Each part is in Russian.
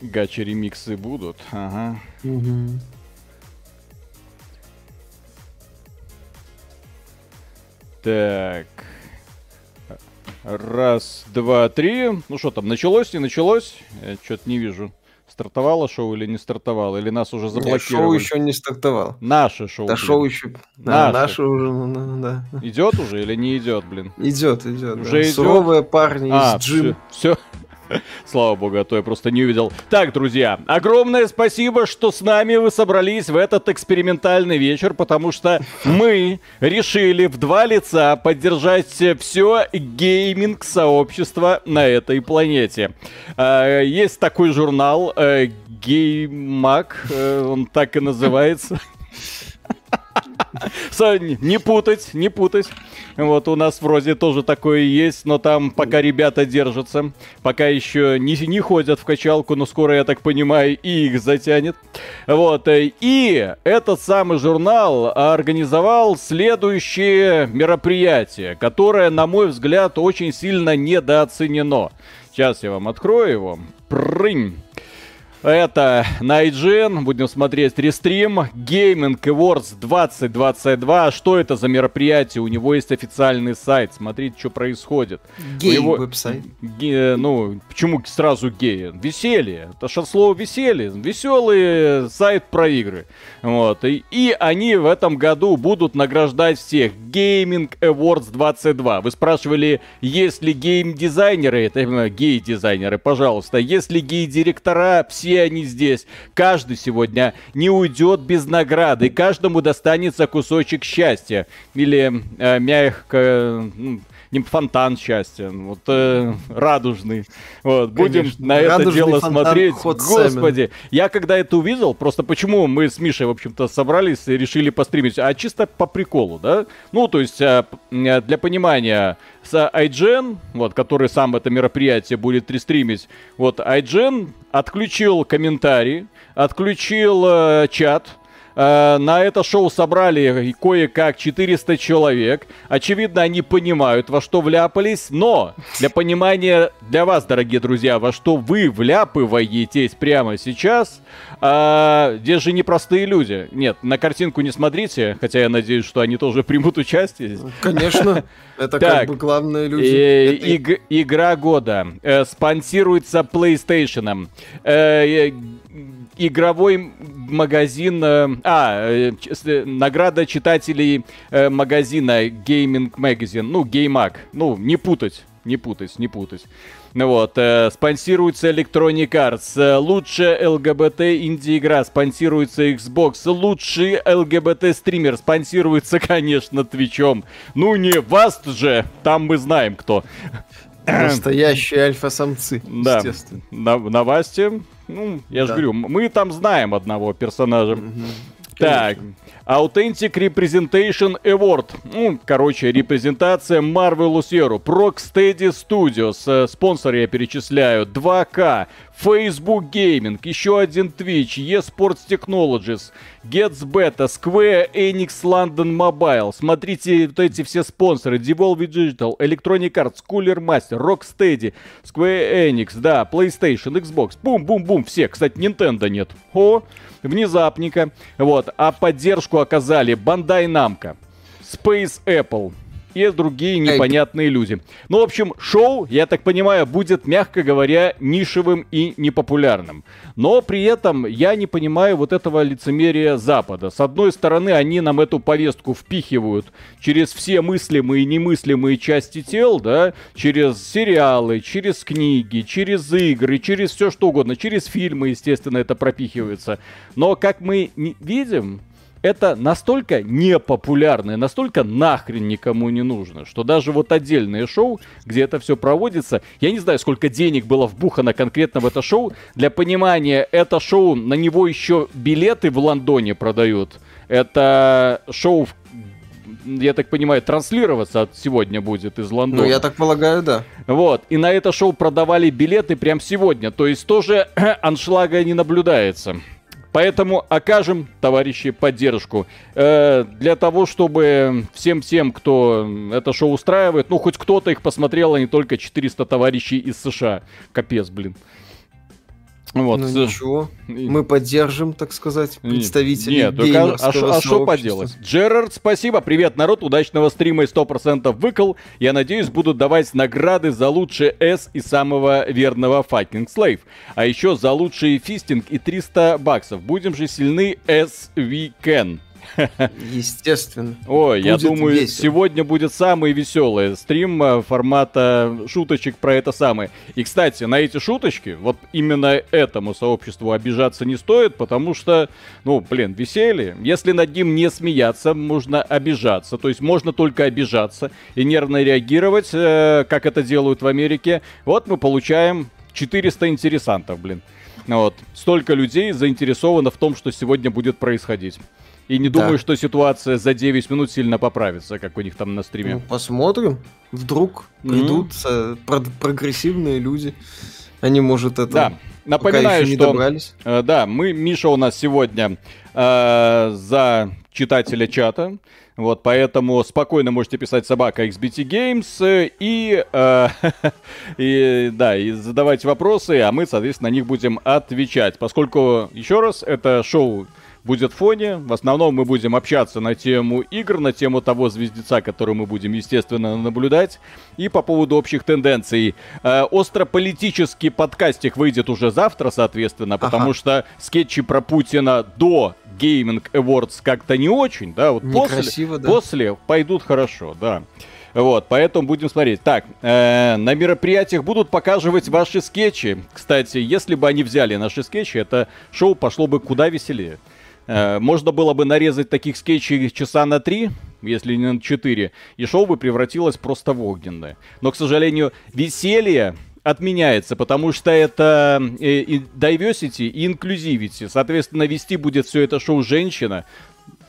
Гача ремиксы будут, ага. Мгм. Так. Раз, два, три. Ну что там, началось, не началось? Я что-то не вижу. Стартовало шоу или не стартовало? Или нас уже Не, Шоу заблокировали? еще не стартовало. Наше шоу. Да, блин. шоу еще. Да, Наше. наше уже, ну, ну, да. Идет уже или не идет, блин? Идет, идет. Уже да. идет? Суровые парни А, из джим. все. Слава богу, а то я просто не увидел. Так, друзья, огромное спасибо, что с нами вы собрались в этот экспериментальный вечер, потому что мы решили в два лица поддержать все гейминг-сообщество на этой планете. А, Есть такой журнал э, Геймак, э, он так и называется. Не путать, не путать. Вот у нас вроде тоже такое есть, но там пока ребята держатся, пока еще не, не ходят в качалку, но скоро, я так понимаю, и их затянет. Вот, э, и этот самый журнал организовал следующее мероприятие, которое, на мой взгляд, очень сильно недооценено. Сейчас я вам открою его. Прынь. Это на IGN, будем смотреть рестрим, Gaming Awards 2022. Что это за мероприятие? У него есть официальный сайт, смотрите, что происходит. У него- Гей-веб-сайт. Ге- ну, почему сразу геи? Веселье. Это же от слова веселье. Веселый сайт про игры. Вот. И, и они в этом году будут награждать всех. Gaming Awards 22. Вы спрашивали, есть ли гейм-дизайнеры? Это гей-дизайнеры, пожалуйста. Есть ли гей-директора? Все они здесь. Каждый сегодня не уйдет без награды. Каждому достанется кусочек счастья. Или э, мягко... ну, не фонтан счастья, вот э, радужный. Вот, будем Конечно. на это дело фонтан смотреть. Господи, я когда это увидел, просто почему мы с Мишей, в общем-то, собрались и решили постримить, а чисто по приколу, да? Ну, то есть, п- э, для понимания, с IGN, вот, который сам это мероприятие будет рестримить, вот, IGN отключил комментарии, отключил э, чат, Э, На это шоу собрали кое-как 400 человек. Очевидно, они понимают, во что вляпались. Но для понимания для вас, дорогие друзья, во что вы вляпываетесь прямо сейчас, а, здесь же непростые люди. Нет, на картинку не смотрите, хотя я надеюсь, что они тоже примут участие. здесь. Конечно. Это как бы главные люди. Э, игра года э, спонсируется PlayStation. Игровой магазин... э, а, э, э, награда читателей магазина Gaming Magazine. Ну, Геймак. Ну, не путать. Не путать, не путать. Ну вот, э, спонсируется Electronic Arts. Лучшая ЛГБТ инди-игра спонсируется Xbox. Лучший ЛГБТ стример спонсируется, конечно, Твичом. Ну не вас же, там мы знаем кто. Настоящие альфа-самцы, Да, естественно. на, на Васте, ну, я же Да. говорю, мы там знаем одного персонажа. Так. Authentic Representation Award. Ну, короче, репрезентация Marvelous Hero. Rocksteady Studios. э, Спонсоры я перечисляю. 2K. Facebook Gaming. Еще один Twitch. eSports Technologies. Gets Beta. Square Enix London Mobile. Смотрите вот эти все спонсоры. Devolver Digital. Electronic Arts. Cooler Master. Rocksteady. Square Enix. Да, PlayStation, Xbox. Бум-бум-бум. Все. Кстати, Nintendo нет. О, внезапненько. Вот. А поддержку оказали Bandai Namco, Space Apple и другие непонятные люди. Ну, в общем, шоу, я так понимаю, будет, мягко говоря, нишевым и непопулярным. Но при этом я не понимаю вот этого лицемерия Запада. С одной стороны, они нам эту повестку впихивают через все мыслимые и немыслимые части тел, да, через сериалы, через книги, через игры, через все что угодно, через фильмы, естественно, это пропихивается. Но как мы видим, это настолько непопулярно и настолько нахрен никому не нужно, что даже вот отдельные шоу, где это все проводится, я не знаю, сколько денег было вбухано конкретно в это шоу. Для понимания, это шоу, на него еще билеты в Лондоне продают. Это шоу, в- я так понимаю, транслироваться от сегодня будет из Лондона. Ну, я так полагаю, да. Вот, и на это шоу продавали билеты прям сегодня, то есть тоже аншлага не наблюдается. Поэтому окажем, товарищи, поддержку. Э, для того, чтобы всем-всем, кто это шоу устраивает, ну, хоть кто-то их посмотрел, а не только 400 товарищей из США. Капец, блин. Вот. Ну ничего, мы поддержим, так сказать, представителей Нет, только а что а, поделать? Джерард, спасибо, привет, народ, удачного стрима и 100% выкол. Я надеюсь, будут давать награды за лучший ass и самого верного fucking slave. А еще за лучший фистинг и 300 баксов. Будем же сильны S we can. Естественно. Ой, я думаю, весело. сегодня будет самый веселый стрим э, формата шуточек про это самое. И, кстати, на эти шуточки, вот именно этому сообществу обижаться не стоит, потому что, ну, блин, веселье. Если над ним не смеяться, можно обижаться. То есть можно только обижаться и нервно реагировать, э, как это делают в Америке. Вот мы получаем 400 интересантов, блин. Вот. Столько людей заинтересовано в том, что сегодня будет происходить. И не думаю, да. что ситуация за 9 минут сильно поправится, как у них там на стриме. Ну, посмотрим. Вдруг придут mm-hmm. про- прогрессивные люди. Они, может, это... Да. Напоминаю, что... Добрались. Э, да, мы, Миша у нас сегодня э, за читателя чата. Вот, поэтому спокойно можете писать собака XBT Games и, э, и, да, и задавать вопросы, а мы, соответственно, на них будем отвечать. Поскольку, еще раз, это шоу будет в фоне. В основном мы будем общаться на тему игр, на тему того звездеца, который мы будем, естественно, наблюдать. И по поводу общих тенденций. Э, острополитический подкастик выйдет уже завтра, соответственно, потому ага. что скетчи про Путина до Gaming Awards как-то не очень, да, вот после, да. после пойдут хорошо, да. Вот, поэтому будем смотреть. Так, э, на мероприятиях будут показывать ваши скетчи. Кстати, если бы они взяли наши скетчи, это шоу пошло бы куда веселее. Э, можно было бы нарезать таких скетчей часа на три, если не на четыре, и шоу бы превратилось просто в огненное. Но, к сожалению, веселье отменяется, потому что это э, и diversity и inclusivity. Соответственно, вести будет все это шоу женщина.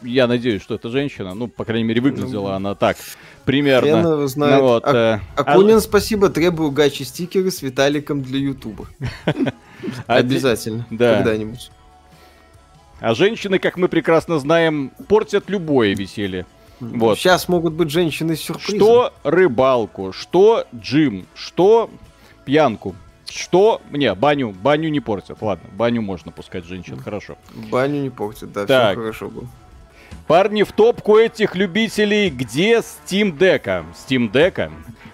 Я надеюсь, что это женщина. Ну, по крайней мере, выглядела ну, она так. Примерно. Хрен знает. Ну, вот, а, э, Акунин, а... спасибо. Требую гачи стикеры с Виталиком для Ютуба. Обязательно. Да. Когда-нибудь. А женщины, как мы прекрасно знаем, портят любое веселье. Вот. Сейчас могут быть женщины сюрпризом. Что рыбалку, что джим, что пьянку. Что? Не, баню, баню не портят. Ладно, баню можно пускать женщин, хорошо. Баню не портят, да, так. все хорошо было. Парни, в топку этих любителей, где Steam Deck? Steam Deck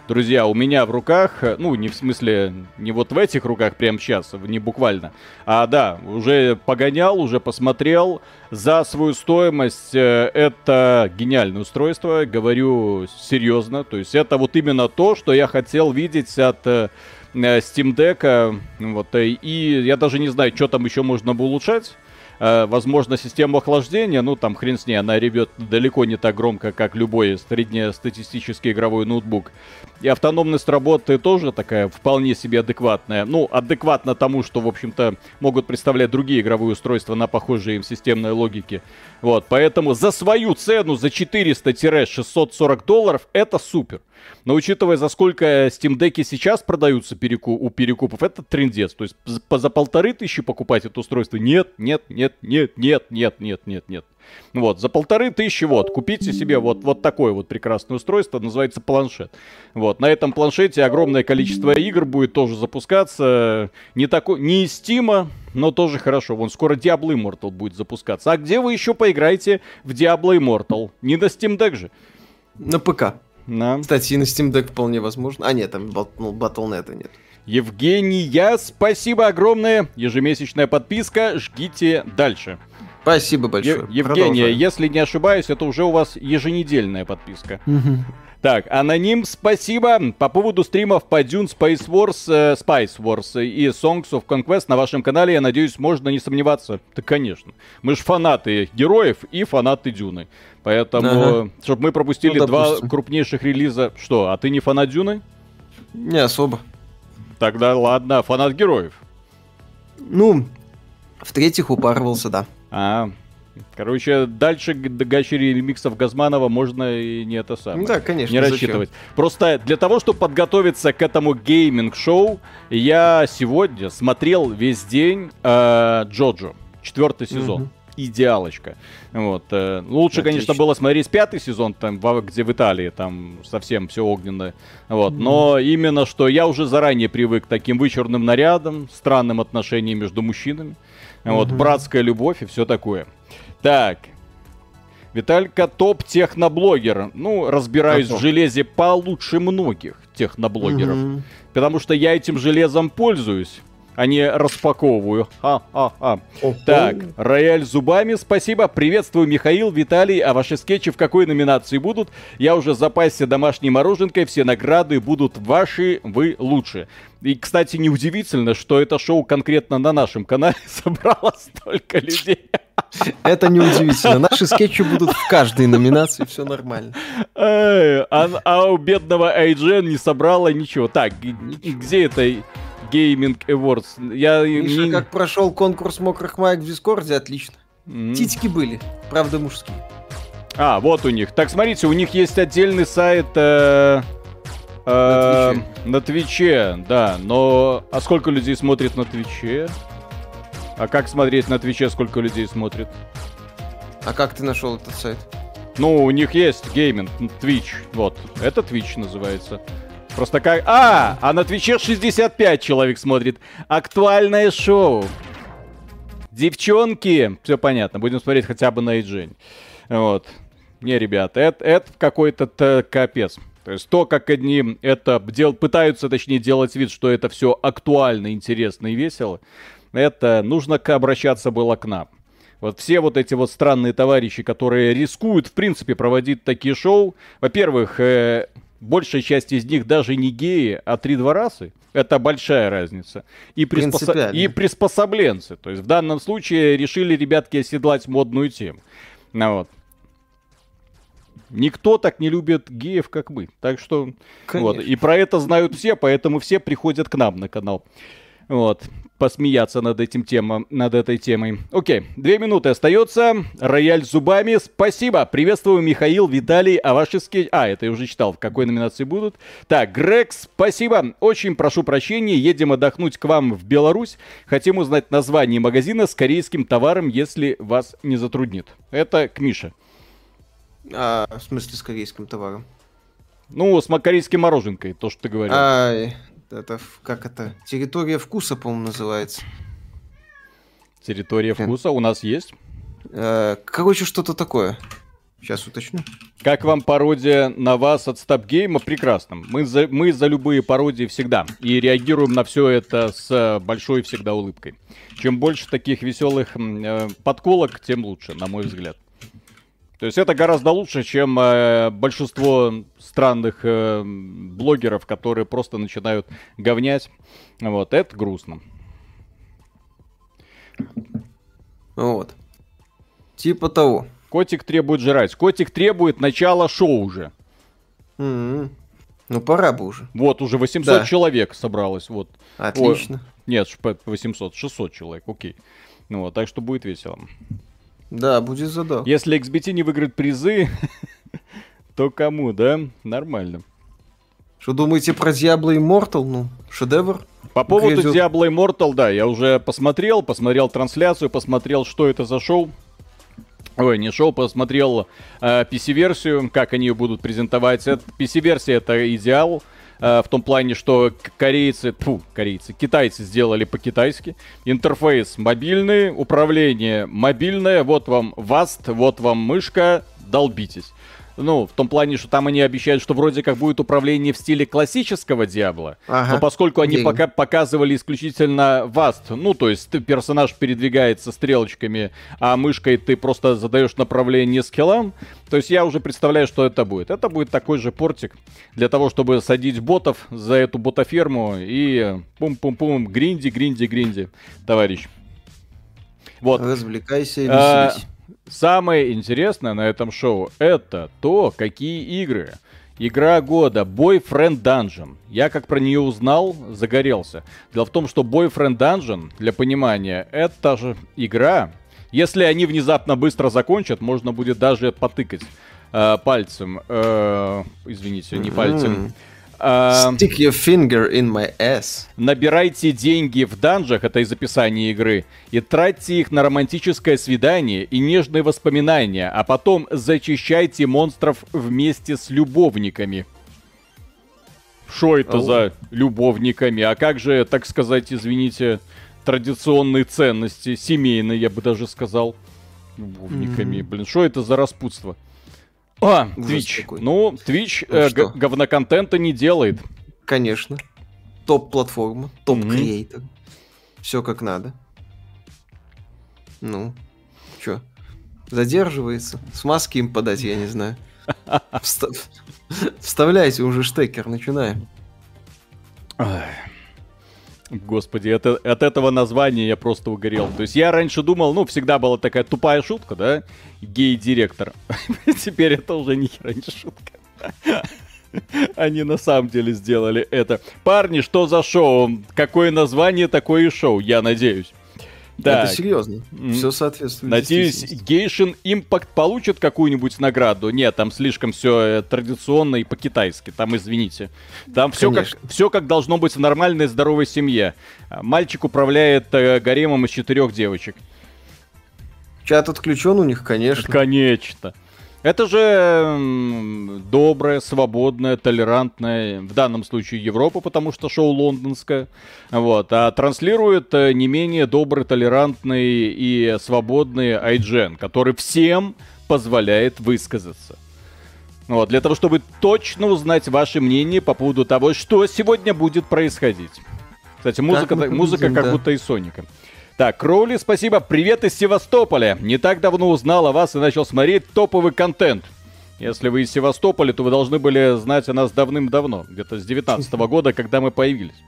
Друзья, у меня в руках, э, ну, не в смысле, не вот в этих руках прямо сейчас, не буквально, а да, уже погонял, уже посмотрел, за свою стоимость э, это гениальное устройство, говорю серьезно, то есть это вот именно то, что я хотел видеть от э, Steam Deck, вот, и я даже не знаю, что там еще можно бы улучшать, возможно, систему охлаждения, ну, там, хрен с ней, она ревет далеко не так громко, как любой среднестатистический игровой ноутбук. И автономность работы тоже такая вполне себе адекватная. Ну, адекватно тому, что, в общем-то, могут представлять другие игровые устройства на похожей им системной логике. Вот, поэтому за свою цену, за 400-640 долларов, это супер. Но учитывая, за сколько Steam Deck сейчас продаются переку у перекупов, это трендец. То есть за, за полторы тысячи покупать это устройство? Нет, нет, нет, нет, нет, нет, нет, нет, нет. Вот, за полторы тысячи, вот, купите себе вот, вот такое вот прекрасное устройство, называется планшет. Вот, на этом планшете огромное количество игр будет тоже запускаться, не такой, не из Steam, но тоже хорошо. Вон, скоро Diablo Immortal будет запускаться. А где вы еще поиграете в Diablo Immortal? Не на Steam Deck же. На ПК. Да. Кстати, и на Steam Deck вполне возможно. А, нет, там ну, Battle.net нет. Евгения, спасибо огромное. Ежемесячная подписка. Жгите дальше. Спасибо большое. Е- Евгения, Продолжаем. если не ошибаюсь, это уже у вас еженедельная подписка. Так, аноним, спасибо. По поводу стримов по Dune Space Wars, э, Spice Wars и Songs of Conquest на вашем канале, я надеюсь, можно не сомневаться. Да, конечно. Мы же фанаты героев и фанаты Дюны. Поэтому, ага. чтобы мы пропустили ну, два крупнейших релиза. Что, а ты не фанат Дюны? Не особо. Тогда ладно, фанат героев. Ну, в-третьих, упарывался, да. А, Короче, дальше до гачи ремиксов Газманова можно и не это самое. Да, конечно. Не рассчитывать. Зачем? Просто для того, чтобы подготовиться к этому гейминг-шоу, я сегодня смотрел весь день э, Джоджо, четвертый сезон. Угу. идеалочка. Вот. Э, лучше, Отлично. конечно, было смотреть пятый сезон, там, где в Италии, там совсем все огненное. Вот. Mm. Но именно что я уже заранее привык к таким вычурным нарядам, странным отношениям между мужчинами. Вот, братская любовь и все такое. Так, Виталька топ техноблогер. Ну, разбираюсь Готов. в железе получше многих техноблогеров. Угу. Потому что я этим железом пользуюсь а не распаковываю. Ха-ха-ха. Так, рояль зубами, спасибо. Приветствую, Михаил, Виталий. А ваши скетчи в какой номинации будут? Я уже запасся домашней мороженкой, все награды будут ваши, вы лучше. И, кстати, неудивительно, что это шоу конкретно на нашем канале собрало столько людей. Это неудивительно. Наши скетчи будут в каждой номинации, все нормально. А, а у бедного Айджен не собрало ничего. Так, где это Gaming Awards. Я Миша, не... как прошел конкурс мокрых маек в Дискорде, отлично. Mm-hmm. Титьки были, правда мужские. А, вот у них. Так, смотрите, у них есть отдельный сайт э, э, на Твиче, да. Но а сколько людей смотрит на Твиче? А как смотреть на Твиче, сколько людей смотрит? А как ты нашел этот сайт? Ну, у них есть гейминг, Twitch, вот. Это Twitch называется. Просто как... А, а на Твиче 65 человек смотрит. Актуальное шоу. Девчонки. Все понятно. Будем смотреть хотя бы на Эйджень. Вот. Не, ребята, это, это какой-то капец. То есть то, как одни это дел, пытаются, точнее, делать вид, что это все актуально, интересно и весело, это нужно обращаться было к нам. Вот все вот эти вот странные товарищи, которые рискуют, в принципе, проводить такие шоу. Во-первых, э, большая часть из них даже не геи, а три дворасы. Это большая разница. И, приспосо... и приспособленцы. То есть в данном случае решили ребятки оседлать модную тему. Ну, вот. Никто так не любит геев, как мы. Так что вот. И про это знают все, поэтому все приходят к нам на канал. Вот посмеяться над этим темом, над этой темой. Окей, две минуты остается. Рояль зубами. Спасибо. Приветствую, Михаил, Виталий, а ваши скетчи... А, это я уже читал, в какой номинации будут. Так, Грег, спасибо. Очень прошу прощения. Едем отдохнуть к вам в Беларусь. Хотим узнать название магазина с корейским товаром, если вас не затруднит. Это к Мише. А, в смысле с корейским товаром? Ну, с корейской мороженкой, то, что ты говорил. А, это как это? Территория вкуса, по-моему, называется. Территория вкуса у нас есть? Э, короче, что-то такое. Сейчас уточню. Как вам пародия на вас от Стабгейма? Прекрасно. Мы за, мы за любые пародии всегда. И реагируем на все это с большой всегда улыбкой. Чем больше таких веселых э, подколок, тем лучше, на мой взгляд. То есть это гораздо лучше, чем э, большинство странных э, блогеров, которые просто начинают говнять. Вот, это грустно. Вот. Типа того. Котик требует жрать. Котик требует начала шоу уже. Mm-hmm. Ну, пора бы уже. Вот, уже 800 да. человек собралось. Вот. Отлично. О, нет, 800, 600 человек, окей. Ну вот, так что будет весело. Да, будет задал. Если XBT не выиграет призы, то кому, да? Нормально. Что думаете про Diablo Immortal? Ну, шедевр. По поводу грядет. Diablo Immortal, да, я уже посмотрел, посмотрел трансляцию, посмотрел, что это за шоу. Ой, не шоу, посмотрел э, PC-версию, как они ее будут презентовать. PC-версия это идеал. Э, в том плане, что корейцы, фу, корейцы, китайцы сделали по-китайски. Интерфейс мобильный, управление мобильное, вот вам васт, вот вам мышка, долбитесь. Ну, в том плане, что там они обещают, что вроде как будет управление в стиле классического Диабло. Ага. Но поскольку они пока показывали исключительно васт, ну, то есть ты, персонаж передвигается стрелочками, а мышкой ты просто задаешь направление скиллам, то есть я уже представляю, что это будет. Это будет такой же портик для того, чтобы садить ботов за эту ботоферму и пум-пум-пум, гринди, гринди, гринди, товарищ. Вот. Развлекайся и а, веселись. Самое интересное на этом шоу это то, какие игры. Игра года Boyfriend Dungeon. Я как про нее узнал, загорелся. Дело в том, что Boyfriend Dungeon, для понимания, это же игра. Если они внезапно быстро закончат, можно будет даже потыкать э, пальцем. Э, извините, не пальцем. Stick your finger in my ass. Набирайте деньги в данжах, это из описания игры, и тратьте их на романтическое свидание и нежные воспоминания, а потом зачищайте монстров вместе с любовниками. Что это Ау. за любовниками? А как же, так сказать, извините, традиционные ценности, семейные, я бы даже сказал, любовниками? Mm-hmm. Блин, что это за распутство? А, Twitch. Ну, Twitch ну, э, говноконтента не делает. Конечно. Топ-платформа, топ-креатор. Mm-hmm. Все как надо. Ну, чё? Задерживается. Смазки им подать, я не знаю. Вставляйте уже штекер, начинаем. Господи, это, от этого названия я просто угорел. То есть я раньше думал, ну, всегда была такая тупая шутка, да? Гей-директор. Теперь это уже ни хера не шутка. Они на самом деле сделали это. Парни, что за шоу? Какое название, такое и шоу, я надеюсь. Так. Это серьезно. Все соответствует. Надеюсь, Genshin Impact получит какую-нибудь награду. Нет, там слишком все э, традиционно и по-китайски. Там, извините. Там все как, все как должно быть в нормальной здоровой семье. Мальчик управляет э, гаремом из четырех девочек. Чат отключен у них, конечно. Конечно. Это же добрая, свободная, толерантная, в данном случае Европа, потому что шоу лондонское, вот, а транслирует э, не менее добрый, толерантный и свободный IGN, который всем позволяет высказаться. Вот, для того, чтобы точно узнать ваше мнение по поводу того, что сегодня будет происходить. Кстати, музыка, музыка как да. будто и Соника. Так, Кроули, спасибо. Привет из Севастополя. Не так давно узнал о вас и начал смотреть топовый контент. Если вы из Севастополя, то вы должны были знать о нас давным-давно, где-то с 19 -го года, когда мы появились.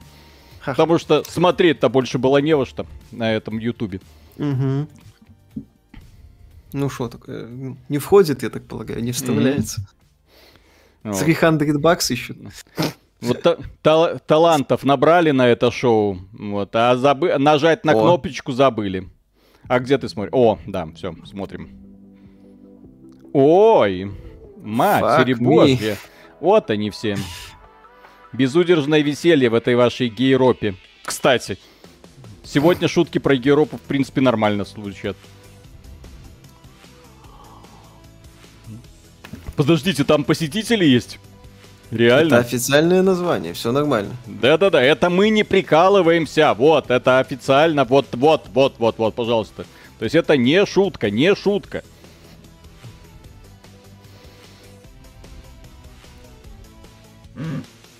Потому что смотреть-то больше было не во что на этом Ютубе. Угу. Ну что такое? Не входит, я так полагаю, не вставляется. Mm-hmm. 300 бакс ищут. Вот та- та- талантов набрали на это шоу, вот, а забы- нажать на О. кнопочку забыли. А где ты смотришь? О, да, все, смотрим. Ой, матери божья. Вот они все. Безудержное веселье в этой вашей гейропе. Кстати, сегодня шутки про гейропу в принципе нормально звучат. Подождите, там посетители есть? Реально? Это официальное название, все нормально. Да-да-да, это мы не прикалываемся. Вот, это официально. Вот, вот, вот, вот, вот, пожалуйста. То есть это не шутка, не шутка.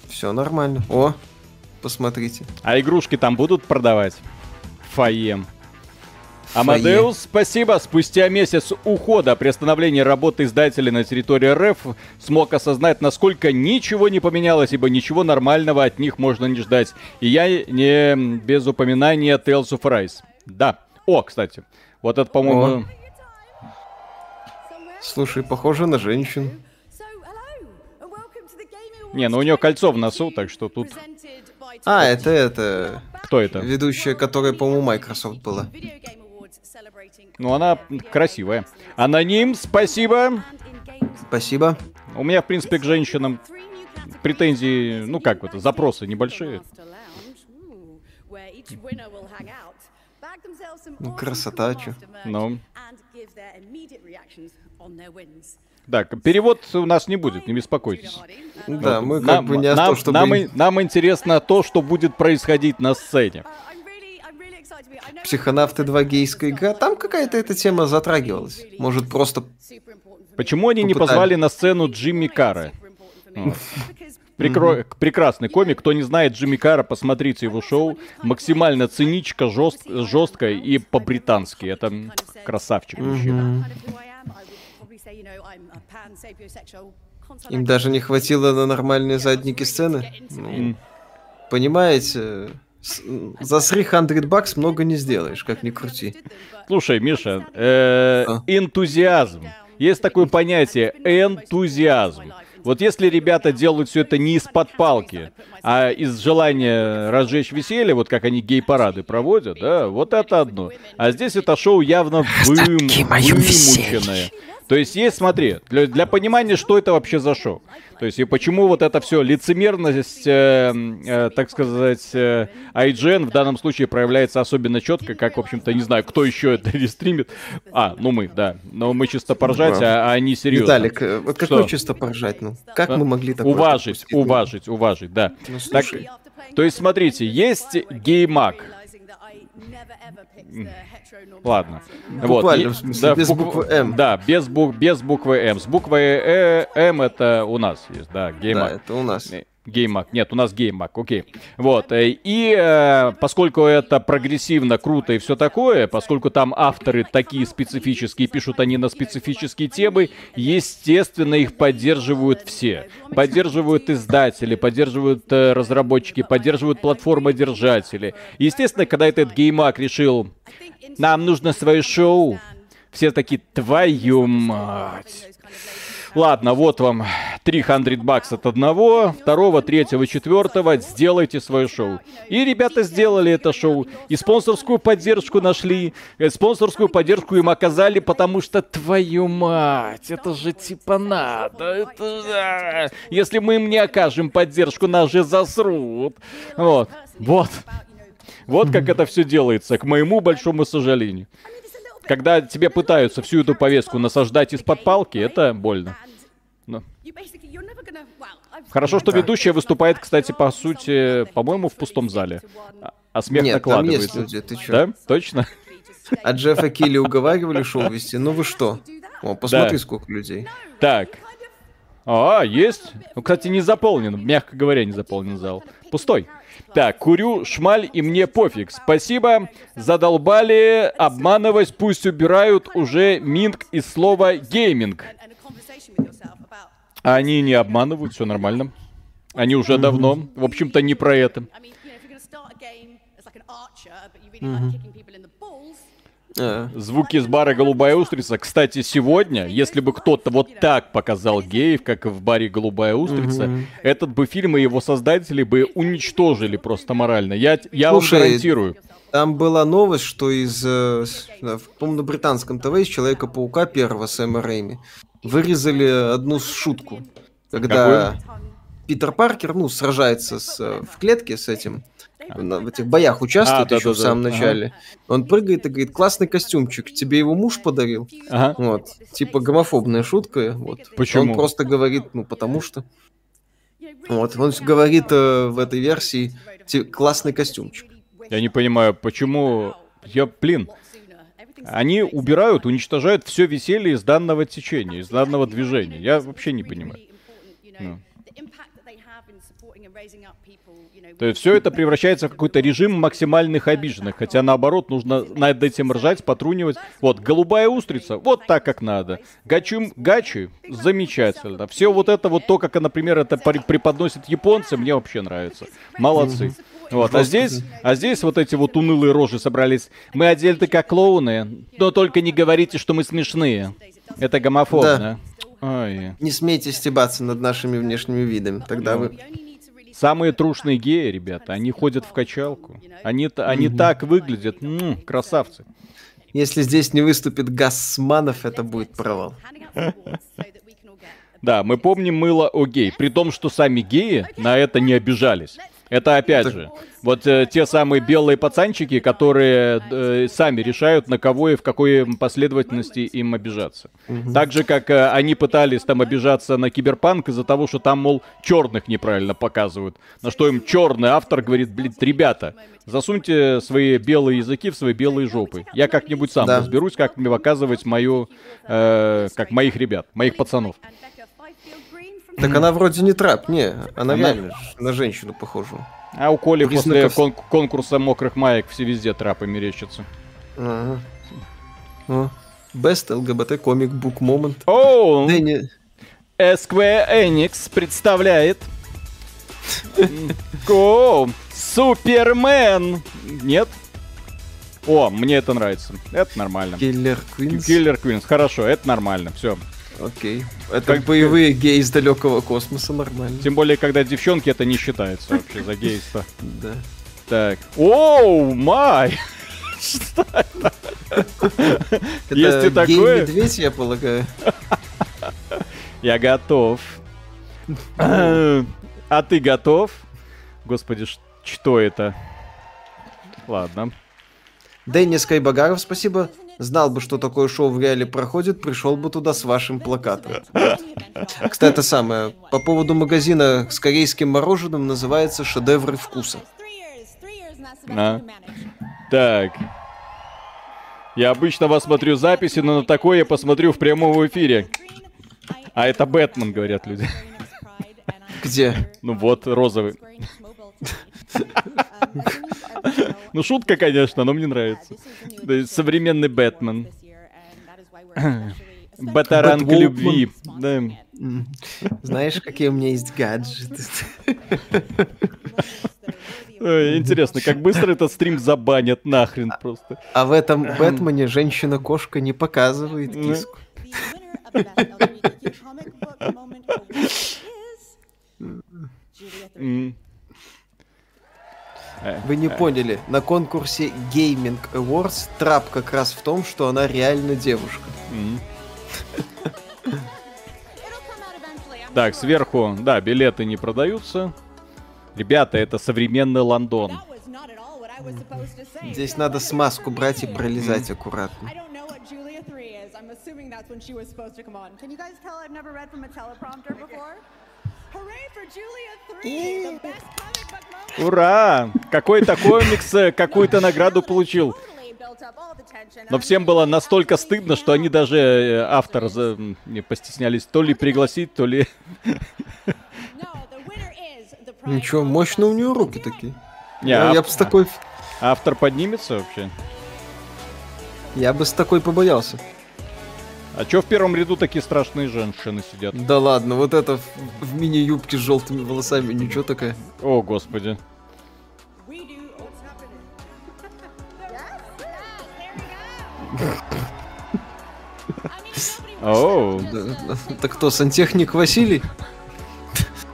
Все нормально. О, посмотрите. А игрушки там будут продавать? Фаем. Амадеус, спасибо. Спустя месяц ухода при остановлении работы издателя на территории РФ смог осознать, насколько ничего не поменялось, ибо ничего нормального от них можно не ждать. И я не без упоминания Tales of Rise. Да. О, кстати. Вот это, по-моему... Слушай, похоже на женщину. Не, ну у нее кольцо в носу, так что тут... А, это это... Кто это? Ведущая, которая, по-моему, Microsoft была. Ну, она красивая. Аноним, спасибо. Спасибо. У меня, в принципе, к женщинам претензии, ну как это, запросы небольшие. Ну, красота, чё. Ну. Так, перевод у нас не будет, не беспокойтесь. Да, мы как нам, бы не нам, то, чтобы... Нам, нам интересно то, что будет происходить на сцене. Психонавты 2 гейская игра, там какая-то эта тема затрагивалась. Может, просто... Почему они попытали. не позвали на сцену Джимми Кара? Прекро... Прекрасный комик. Кто не знает Джимми Кара, посмотрите его шоу. Максимально циничка, жест... жесткая и по-британски. Это красавчик мужчина. Им даже не хватило на нормальные задники сцены. Ну, понимаете, за 300 бакс много не сделаешь, как ни крути. Слушай, Миша, э, а? энтузиазм. Есть такое понятие энтузиазм. Вот если ребята делают все это не из-под палки, а из желания разжечь веселье, вот как они гей-парады проводят, да, вот это одно. А здесь это шоу явно вым, вымученное. То есть есть, смотри, для, для понимания, что это вообще за шоу. То есть и почему вот это все лицемерность, э, э, так сказать, э, IGN в данном случае проявляется особенно четко, как, в общем-то, не знаю, кто еще это рестримит. А, ну мы, да. Но мы чисто поржать, а, а они серьезно. Виталик, э, вот какой чисто поржать? Ну, как мы могли такое Уважить, уважить, уважить, да. Ну, так, то есть, смотрите, есть геймак. Ладно. Буквально, вот. в смысле, да, без буквы М. Да, без, бук, без буквы М. С буквой э, М это у нас есть, да, геймак. Да, это у нас. Геймак. Нет, у нас геймак, окей. Вот. Э, и э, поскольку это прогрессивно, круто и все такое, поскольку там авторы такие специфические, пишут они на специфические темы, естественно, их поддерживают все. Поддерживают издатели, поддерживают э, разработчики, поддерживают платформодержатели. Естественно, когда этот геймак решил, нам нужно свое шоу, все такие, твою мать. Ладно, вот вам 300 бакс от одного, второго, третьего, четвертого. Сделайте свое шоу. И ребята сделали это шоу. И спонсорскую поддержку нашли. И э, спонсорскую поддержку им оказали, потому что, твою мать, это же типа надо. Это... Если мы им не окажем поддержку, нас же засрут. Вот. Вот. Вот как это все делается, к моему большому сожалению. Когда тебе пытаются всю эту повестку насаждать из-под палки, это больно. Но. Хорошо, что ведущая выступает, кстати, по сути, по-моему, в пустом зале. А, а смех Нет, накладывается. Там есть люди, ты чё? Да? Точно? А Джеффа Килли уговаривали шоу вести? Ну вы что? О, посмотри, да. сколько людей. Так. А, есть. Ну, кстати, не заполнен. Мягко говоря, не заполнен зал. Пустой. Так, курю шмаль и мне пофиг. Спасибо. Задолбали обманывать, пусть убирают уже минг из слова гейминг. Они не обманывают, все нормально. Они уже mm-hmm. давно, в общем-то, не про это. Mm-hmm. Звуки из бара «Голубая устрица». Кстати, сегодня, если бы кто-то вот так показал геев, как в баре «Голубая устрица», mm-hmm. этот бы фильм и его создатели бы уничтожили просто морально. Я, я Слушай, вам гарантирую. Там была новость, что из, э, помню, на британском ТВ из Человека-паука первого Сэма Рэйми вырезали одну шутку. Когда Какую? Питер Паркер, ну, сражается с, э, в клетке с этим в этих боях участвует а, еще да, в самом да. начале. Ага. Он прыгает и говорит, классный костюмчик, тебе его муж подарил. Ага. Вот. Типа гомофобная шутка. Вот. Почему? Он просто говорит, ну потому что. Вот. Он говорит э, в этой версии, классный костюмчик. Я не понимаю, почему... Я, блин, они убирают, уничтожают все веселье из данного течения, из данного движения. Я вообще не понимаю. Ну. То есть все это превращается в какой-то режим максимальных обиженных, хотя наоборот нужно над этим ржать, потрунивать. Вот, голубая устрица, вот так как надо. Гачум, гачи, замечательно. Все вот это вот то, как, например, это преподносят японцы, мне вообще нравится. Молодцы. Вот, а здесь, а здесь вот эти вот унылые рожи собрались. Мы одеты как клоуны, но только не говорите, что мы смешные. Это гомофобно. Да. Ой. Не смейте стебаться над нашими внешними видами, тогда вы... Самые трушные геи, ребята, они ходят в качалку. Они, они mm-hmm. так выглядят. М-м, красавцы. Если здесь не выступит Гасманов, это будет провал. Да, мы помним мыло о гей, при том, что сами геи на это не обижались. Это опять же, вот э, те самые белые пацанчики, которые э, сами решают, на кого и в какой последовательности им обижаться. Угу. Так же, как э, они пытались там обижаться на киберпанк из-за того, что там, мол, черных неправильно показывают. На что им черный автор говорит, блин, ребята, засуньте свои белые языки в свои белые жопы. Я как-нибудь сам да. разберусь, как мне показывать мою, э, как моих ребят, моих пацанов. Так она вроде не трап, не, она, она... реально на женщину похожа. А у Коли Признаков... после кон- конкурса мокрых маек все везде трапы мерещатся. Ага. О. Best LGBT Comic Book Moment. О! Дэнни... Square Enix представляет О, Супермен! Нет? О, мне это нравится. Это нормально. Киллер Квинс. Киллер Квинс. Хорошо, это нормально. Все. Окей. Это как боевые геи из далекого космоса нормально. Тем более, когда девчонки, это не считается вообще за гейство. Да. Так. Оу, май! Есть и такое? медведь, я полагаю. Я готов. А ты готов? Господи, что это? Ладно. Денис Кайбагаров, спасибо. Знал бы, что такое шоу в реале проходит, пришел бы туда с вашим плакатом. Кстати, это самое. По поводу магазина с корейским мороженым называется «Шедевры вкуса». А. Так. Я обычно вас смотрю записи, но на такое я посмотрю в прямом эфире. А это Бэтмен, говорят люди. Где? Ну вот, розовый. Ну, шутка, конечно, но мне нравится. Современный Бэтмен. Батаранг любви. Да. Знаешь, какие у меня есть гаджеты? Интересно, как быстро этот стрим забанят нахрен просто. А в этом Бэтмене женщина-кошка не показывает киску. Вы не поняли, на конкурсе Gaming Awards трап как раз в том, что она реально девушка. Так, сверху, да, билеты не продаются. Ребята, это современный Лондон. Здесь надо смазку брать и пролезать аккуратно. Ура! Какой-то комикс э, какую-то награду получил. Но всем было настолько стыдно, что они даже э, автора за... не постеснялись то ли пригласить, то ли... Ничего, мощно у нее руки такие. Не, я, ав... я бы с такой... Автор поднимется вообще? Я бы с такой побоялся. А чё в первом ряду такие страшные женщины сидят? Да ладно, вот это в, в мини-юбке с желтыми волосами, ничего такая. О, господи. Оу. Так кто, сантехник Василий?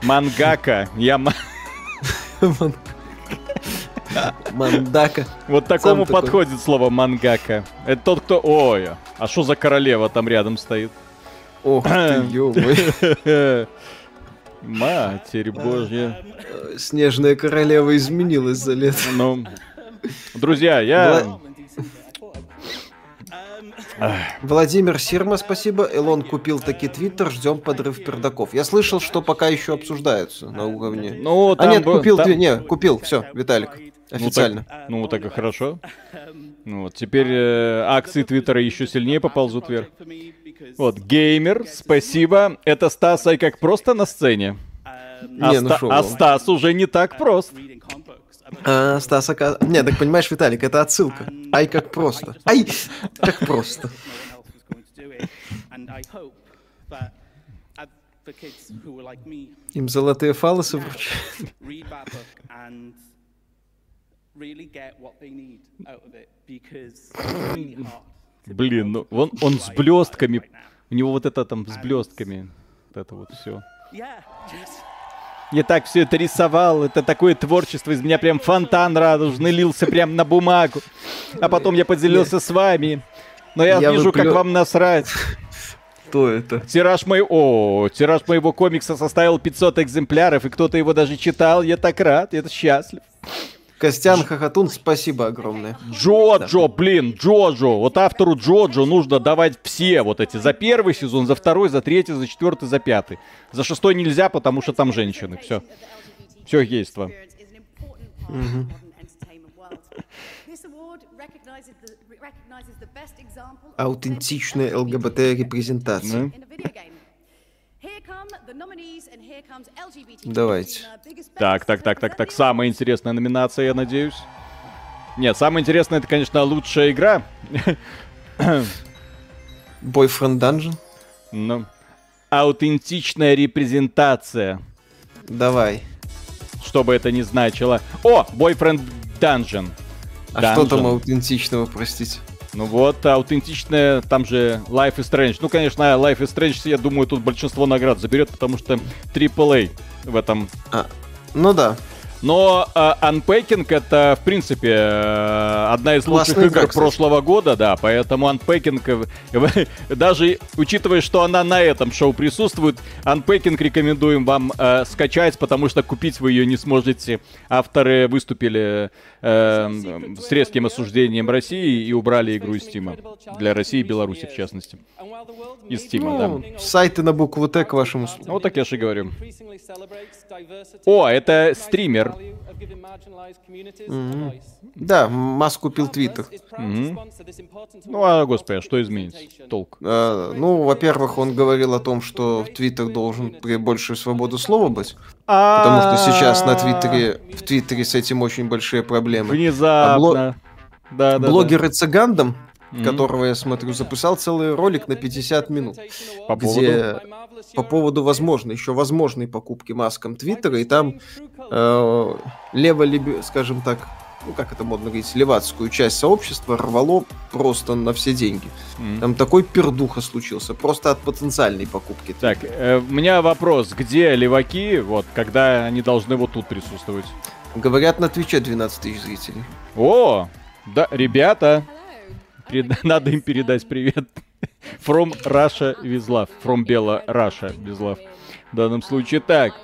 Мангака. Я... Мандака. Вот такому подходит слово мангака. Это тот, кто... Ой, а что за королева там рядом стоит? Ох ты, ё Матерь божья. Снежная королева изменилась за лето. Ну, друзья, я... Владимир Сирма, спасибо. Элон купил таки твиттер, ждем подрыв пердаков. Я слышал, что пока еще обсуждаются на уровне. Ну, а нет, купил, там... не, купил, все, Виталик. Официально. Ну так, ну, так и хорошо. Ну, вот, теперь э, акции Твиттера еще сильнее поползут вверх. Вот, геймер, спасибо. Это Стас Ай как просто на сцене. А, не, ну ста- а Стас уже не так прост. А, Стас, ока... Не, так понимаешь, Виталик, это отсылка. Ай, как просто. Ай, как просто. Им золотые фалосы вручают. Блин, ну он, он с блестками. У него вот это там с блестками. Вот это вот все. Я так все это рисовал, это такое творчество, из меня прям фонтан радужный лился прям на бумагу. А потом я поделился с вами. Но я, я вижу, выплю... как вам насрать. Кто это? Тираж мой... О, тираж моего комикса составил 500 экземпляров, и кто-то его даже читал. Я так рад, я счастлив. Костян Хохотун, спасибо огромное. Джоджо, да. блин, Джоджо. Вот автору Джоджо нужно давать все вот эти. За первый сезон, за второй, за третий, за четвертый, за пятый. За шестой нельзя, потому что там женщины. Все. Все гейство. Аутентичная ЛГБТ-репрезентация. Давайте. Так, так, так, так, так. Самая интересная номинация, я надеюсь. Нет, самое интересное, это, конечно, лучшая игра. Boyfriend Dungeon? Ну. Аутентичная репрезентация. Давай. Что бы это ни значило. О, Boyfriend Dungeon. А Dungeon. что там аутентичного, простите? Ну вот, аутентичная, там же Life is Strange. Ну, конечно, Life is Strange, я думаю, тут большинство наград заберет, потому что AAA в этом. А, ну да. Но э, Unpacking это, в принципе, э, одна из Классная лучших игр игра, прошлого года, да, поэтому Unpacking, э, даже учитывая, что она на этом шоу присутствует, Unpacking рекомендуем вам э, скачать, потому что купить вы ее не сможете. Авторы выступили э, с резким осуждением России и убрали игру из Стима. Для России и Беларуси, в частности. Из Стима, да. Ну, сайты на букву Т к услугам. Ну, вот так я же и говорю. О, это стример. Да, Маск купил Твиттер. Ну, а, господи, а что изменится? Толк. А, ну, во-первых, он говорил о том, что Твиттер должен при большую свободу слова быть. Потому что сейчас на Твиттере, в Твиттере с этим очень большие проблемы. Внезапно. Да, да, Блогер Цыгандом, Мгм. которого я смотрю, записал целый ролик на 50 минут, По поводу? где по поводу возможной, еще возможной покупки маском Твиттера, и там э, лево скажем так, ну как это модно говорить, левацкую часть сообщества рвало просто на все деньги. М. Там такой пердуха случился, просто от потенциальной покупки. Так, э, у меня вопрос. Где леваки, вот, когда они должны вот тут присутствовать? Говорят, на Твиче 12 тысяч зрителей. О, да, ребята, перед- надо им передать привет. From Russia with love. From Бела Russia with love. В данном случае так.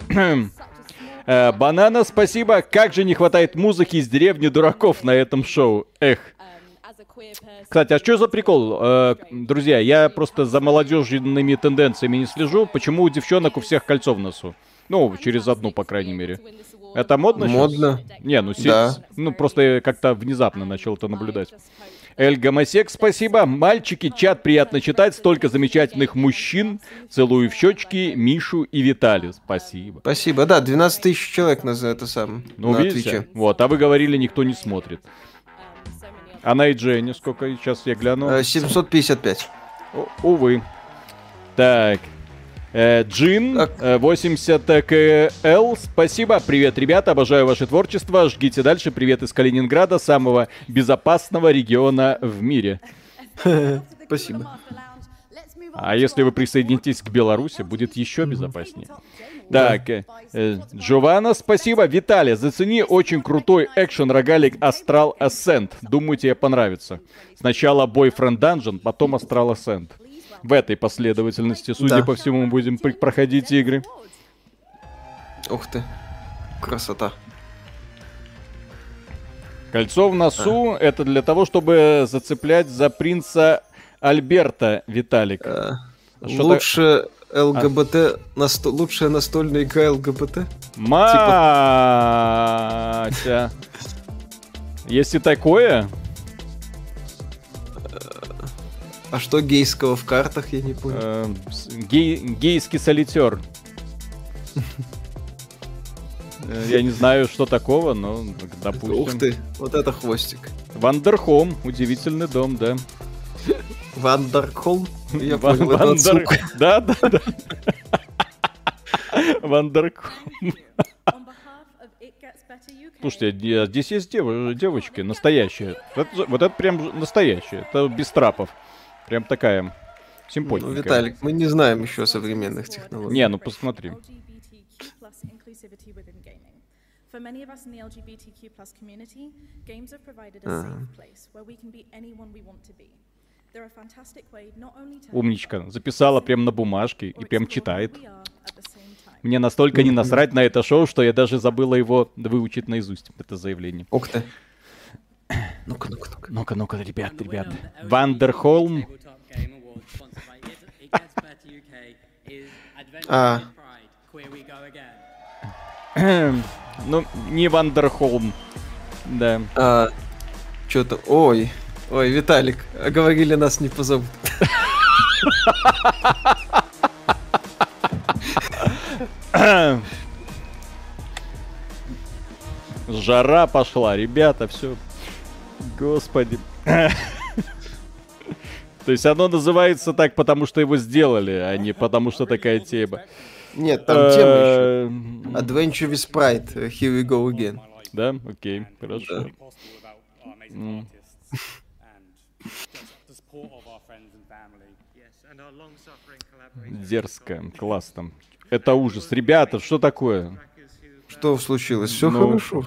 Э, Банана, спасибо. Как же не хватает музыки из деревни дураков на этом шоу. Эх. Кстати, а что за прикол? Э, друзья, я просто за молодежными тенденциями не слежу. Почему у девчонок у всех кольцо в носу? Ну, через одну, по крайней мере. Это модно? Модно. Не, ну, Да. ну просто я как-то внезапно начал это наблюдать. Эль Гомосек, спасибо. Мальчики, чат приятно читать. Столько замечательных мужчин. Целую в щечки Мишу и Виталию. Спасибо. Спасибо. Да, 12 тысяч человек на за это сам Ну, на видите? Твиче. Вот, а вы говорили, никто не смотрит. А на Дженни сколько? Сейчас я гляну. Э, 755. О- увы. Так. Э, Джин, Так. э, 80 КЛ, спасибо, привет, ребята, обожаю ваше творчество, жгите дальше, привет из Калининграда, самого безопасного региона в мире. Спасибо. А если вы присоединитесь к Беларуси, будет еще безопаснее. Так, э, э, Джованна, спасибо. Виталий, зацени очень крутой экшен рогалик Astral Ascent. Думаю, тебе понравится. Сначала Boyfriend Dungeon, потом Astral Ascent. В этой последовательности, судя Да. по всему, мы будем проходить игры. Ух ты. Красота. Кольцо в носу это для того, чтобы зацеплять за принца Альберта, Виталик. Что-то- Лучше ЛГБТ, насто- лучшая настольная игра ЛГБТ? Матя. Если такое, А что гейского в картах, я не понял. э, гей- гейский солитер. Э, Я не знаю, что такого, но допустим. Ух ты, вот это хвостик. Вандерхом, удивительный дом, да. Вандерхолм? Я понял, это Вандер-. Да, да, да. Вандерхом. Слушайте, де- здесь есть дев- девочки, настоящие. Это же- вот это прям настоящие, это без трапов. Прям такая Ну, симпотненькая. Виталик, мы не знаем еще современных технологий. Не, ну посмотри. For many of us in the LGBTQ plus community, games have provided a safe place where we can be anyone we want to be. They're a fantastic way not only to Умничка. Записала прям на бумажке и прям читает. Мне настолько не насрать на это шоу, что я даже забыла его выучить наизусть, это заявление. Ух ты. Ну-ка, ну-ка, ну-ка. Ну-ка, ну-ка, ребят, ребят. Вандерхолм. А. Ну, не Вандерхолм. Да. А, что-то... Ой, ой, Виталик, а говорили, нас не позовут. Жара пошла, ребята, все. Господи. То есть оно называется так, потому что его сделали, а не потому что такая тема. Нет, там тема еще. Э, Adventure with Pride, э, here we go again. Да, окей, хорошо. Дерзко, классно. Это ужас. Ребята, что такое? Что случилось? Все Ну. хорошо.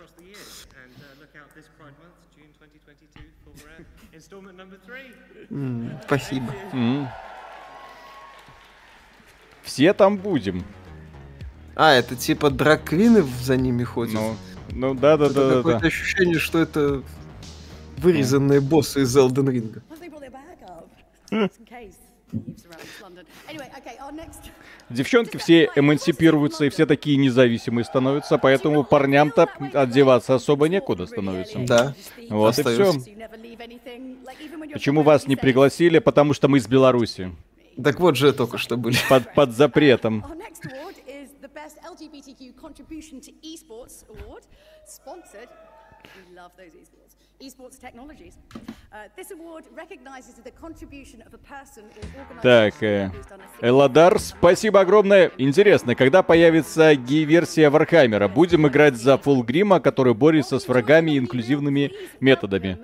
Спасибо. Все там будем. А, это типа драг-квины за ними ходят? Ну, ну да, да, Это да, да, какое-то да. ощущение, что это вырезанные боссы из Elden Ring. Девчонки все эмансипируются и все такие независимые становятся, поэтому парням-то одеваться особо некуда становится. Да. Вот и все. Почему вас не пригласили? Потому что мы из Беларуси. Так вот же только что были. Под, под запретом. LGBTQ contribution to esports award, sponsored. We love those esports. Esports technologies. This award recognizes the contribution of a person or Так, э, Эладар, спасибо огромное. Интересно, когда появится гей-версия Вархаммера? Будем играть за Фулгрима, который борется с врагами инклюзивными методами.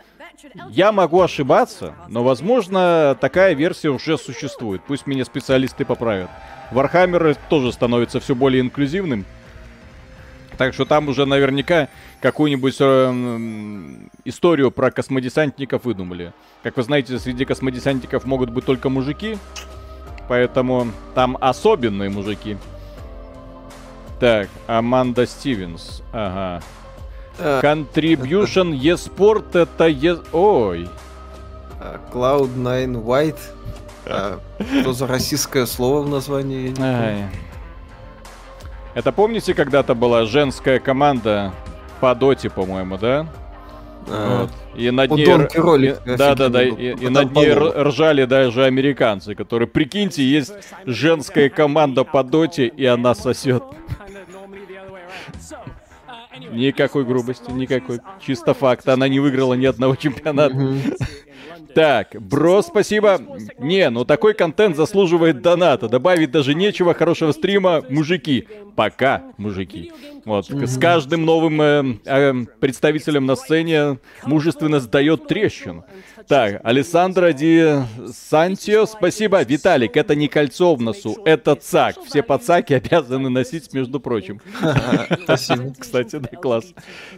Я могу ошибаться, но, возможно, такая версия уже существует. Пусть меня специалисты поправят. Вархаммер тоже становится все более инклюзивным. Так что там уже наверняка какую-нибудь э, историю про космодесантников выдумали. Как вы знаете, среди космодесантников могут быть только мужики, поэтому там особенные мужики. Так, Аманда Стивенс. Ага. А, Contribution eSport это е... Ой. а, Cloud9 White. Что за российское слово в названии? Это помните, когда-то была женская команда по доте, по-моему, да? А, Вот. И над ней... Ролик Да, да, да. И, и над ней ржали даже американцы, которые, прикиньте, есть женская команда по доте, и она сосет. Никакой грубости, никакой. Чисто факт. Она не выиграла ни одного чемпионата. Так, бро, спасибо. Не, ну такой контент заслуживает доната. Добавить даже нечего, хорошего стрима, мужики. Пока, мужики. Вот, с каждым новым э, э, представителем на сцене мужественность дает трещину. Так, Александра Ди Сантио, спасибо. Виталик, это не кольцо в носу, это цак. Все пацаки обязаны носить, между прочим. Спасибо. Кстати, да, класс.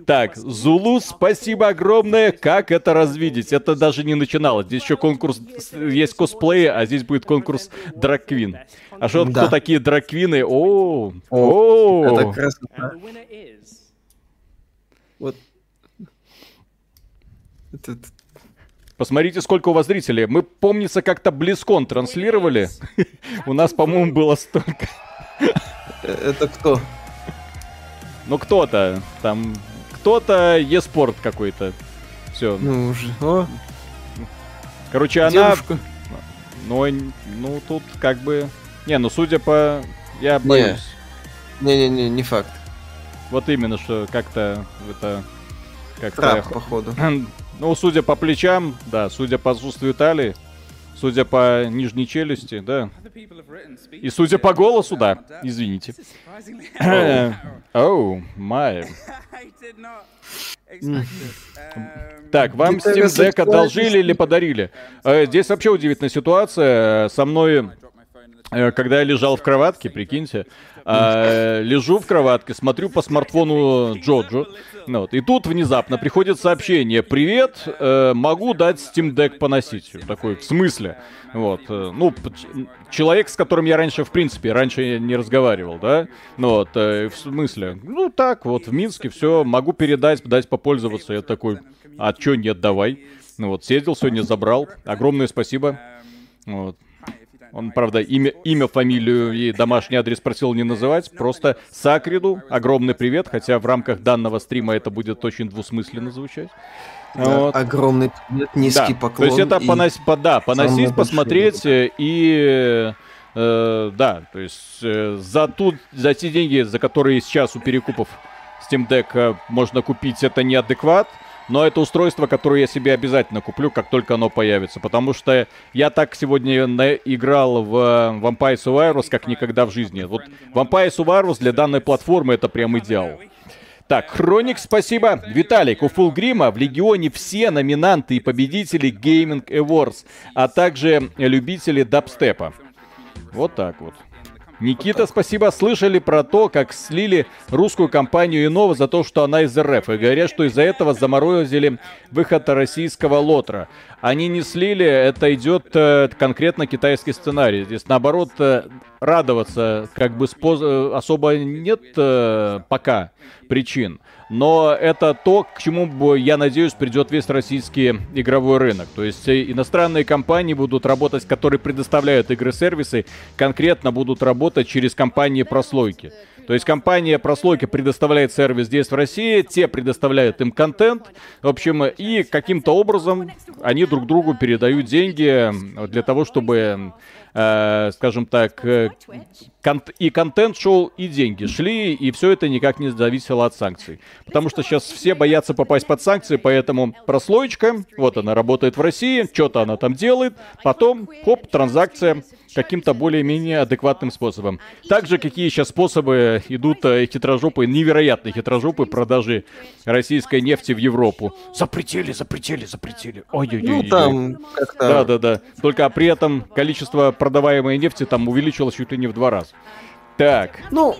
Так, Зулу, спасибо огромное. Как это развидеть? Это даже не начиналось. Здесь еще конкурс, есть косплеи, а здесь будет конкурс драквин. А что, Да. кто такие драквины? О, О, о, Это красота. Вот. Это- Посмотрите, сколько у вас зрителей. Мы, помнится, как-то Близкон транслировали. У нас, по-моему, было столько. э, Это кто? Ну, кто-то там... Кто-то еспорт какой-то. Все. Ну уже. О, Короче, она... девушка. Ну, н- ну, тут как бы... Не, ну, судя по... Я боюсь. Не-не-не, не факт. Вот именно, что как-то это... Как-то... Трап, походу. Ну, судя по плечам, да, судя по отсутствию талии, судя по нижней челюсти, да. И судя по голосу, да, извините. Оу, май. Так, вам Steam Deck одолжили или подарили? Э, Здесь вообще удивительная ситуация. Со мной, когда я лежал в кроватке, прикиньте, э, лежу в кроватке, смотрю по смартфону Джоджо, ну вот, и тут внезапно приходит сообщение, привет, э, могу дать Steam Deck поносить. Такой, в смысле? Вот, э, ну, человек, с которым я раньше, в принципе, раньше не разговаривал, да? Ну вот, э, в смысле? Ну так, вот, в Минске все, могу передать, дать попользоваться. Я такой, а чё нет, давай. Ну вот, съездил сегодня, забрал. Огромное спасибо. Вот. Он, правда, имя, имя, фамилию и домашний адрес просил не называть. Просто Сакриду огромный привет, хотя в рамках данного стрима это будет очень двусмысленно звучать. Да, Вот. Огромный привет, низкий Да, поклон. То есть это и- понос- по- да, поносить, посмотреть и э, да, то есть э, за ту, за те деньги, за которые сейчас у перекупов Steam Deck э, можно купить, это неадекват. Но это устройство, которое я себе обязательно куплю, как только оно появится. Потому что я так сегодня играл в э, Vampire Survivors, как никогда в жизни. Вот Vampire Survivors для данной платформы это прям идеал. Так, Хроник, спасибо. Виталик, у Фулгрима в Легионе все номинанты и победители Gaming Awards, а также любители дабстепа. Вот так вот. Никита, спасибо. Слышали про то, как слили русскую компанию Инова за то, что она из РФ. И говорят, что из-за этого заморозили выход российского лотра. Они не слили, это идет э, конкретно китайский сценарий. Здесь наоборот э, радоваться как бы споз... э, особо нет э, пока причин. Но это то, к чему, я надеюсь, придет весь российский игровой рынок. То есть э, иностранные компании будут работать, которые предоставляют игры-сервисы, конкретно будут работать через компании прослойки. То есть компания прослойки предоставляет сервис здесь в России, те предоставляют им контент, в общем, и каким-то образом они друг другу передают деньги для того, чтобы, э, скажем так, э, и контент шел, и деньги шли, и все это никак не зависело от санкций. Потому что сейчас все боятся попасть под санкции, поэтому прослоечка, вот она работает в России, что-то она там делает, потом, хоп, транзакция каким-то более-менее адекватным способом. Также какие сейчас способы идут э, хитрожопые, невероятные хитрожопые продажи российской нефти в Европу. Запретили, запретили, запретили. Ой-ой-ой. Ну, там как-то... Да-да-да. Только при этом количество продаваемой нефти там увеличилось чуть ли не в два раза. Так, Ну,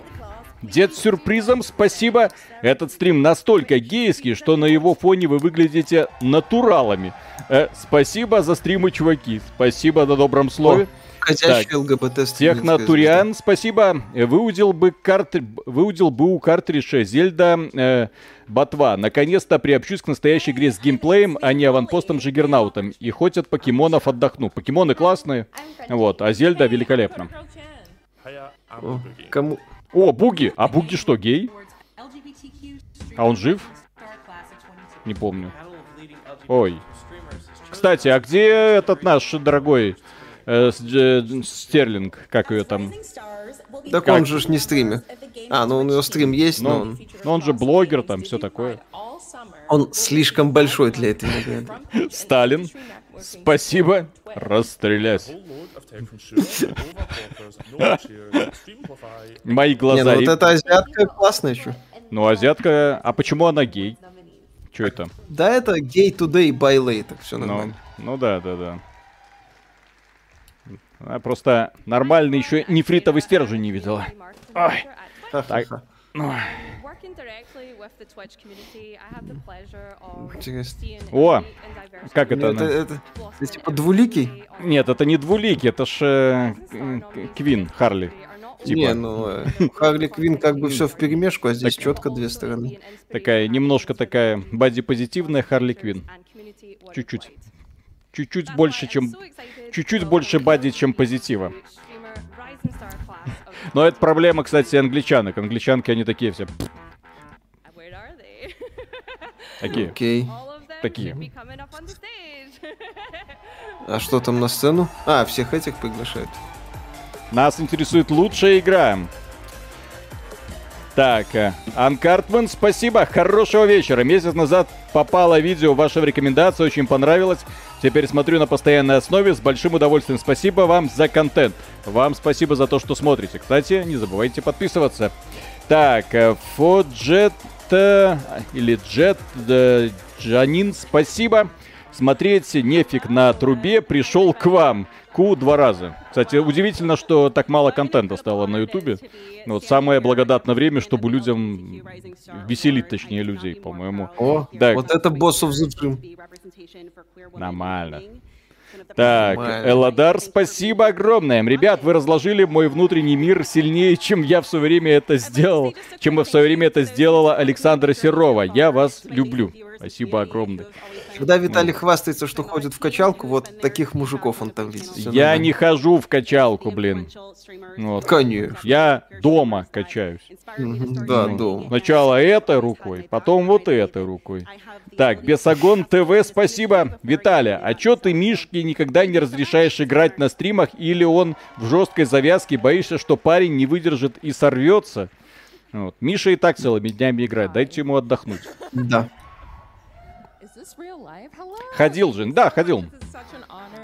Дед с сюрпризом, спасибо. Этот стрим настолько гейский, что на его фоне вы выглядите натуралами. Э, спасибо за стримы, чуваки. Спасибо на добром слове. ходящий ЛГБТ Технатуриан, спасибо. Э, Выудил бы, картри... Выудил бы у картриджа Зельда э, Ботва. Наконец-то приобщусь к настоящей игре с геймплеем, а не аванпостом Жигернаутом. И хоть от покемонов отдохну. Покемоны классные, вот, а Зельда великолепно. Кому... О, Буги! А Буги что, гей? А он жив? Не помню. Ой. Кстати, а где этот наш дорогой э, э, Стерлинг? Как ее там? Так Как? он же ж не стримит. А, ну у него стрим есть, но Ну, он, ну, он же блогер, там все такое. он слишком большой для этой награды. Сталин, спасибо. Расстрелять. Мои Не, глаза. ну вот эта азиатка классная еще. Ну, азиатка... А почему она гей? Че это? Да, это gay today, by later. Все Ну, нормально. ну да, да, да. А просто нормальный еще нефритовый стержень не видела. Ой. Ха-ха-ха. О, как это Это, это, это типа двуликий? Нет, это не двуликий, это ж э, Квин, Харли. Типа. Не, ну, э, Харли Квин как бы все в перемешку, а здесь четко две стороны. Такая, немножко такая боди-позитивная Харли Квин. Чуть-чуть. Чуть-чуть больше, чем... Чуть-чуть больше бади, чем позитива. Но это проблема, кстати, англичанок. Англичанки, они такие все. Такие. Окей. Такие. А что там на сцену? А, всех этих приглашают. Нас интересует лучшая игра. Так, Анкартман, спасибо, хорошего вечера. Месяц назад попало видео, ваша рекомендация очень понравилась. Теперь смотрю на постоянной основе, с большим удовольствием. Спасибо вам за контент. Вам спасибо за то, что смотрите. Кстати, не забывайте подписываться. Так, э, Фоджет э, или Джет э, Джанин, спасибо. Смотреть нефиг на трубе, пришел к вам. Ку два раза. Кстати, удивительно, что так мало контента стало на Ютубе. Вот самое благодатное время, чтобы людям веселить, точнее, людей, по-моему. О, Так. вот это the Gym. Нормально. Так, Нормально. Эладар, спасибо огромное. Ребят, вы разложили мой внутренний мир сильнее, чем я в свое время это сделал, чем в свое время это сделала Александра Серова. Я вас люблю. Спасибо огромное. Когда Виталий хвастается, что ходит в качалку, вот таких мужиков он там видит. Я нормально. не хожу в качалку, блин. Вот. Конечно. Я дома качаюсь. Да, Ну, дома. Сначала этой рукой, потом вот этой рукой. Так, Бесогон ТВ, спасибо. Виталя, а чё ты Мишке никогда не разрешаешь играть на стримах, или он в жесткой завязке боишься, что парень не выдержит и сорвется? Вот. Миша и так целыми днями играет, дайте ему отдохнуть. Да. Ходил же, да, ходил.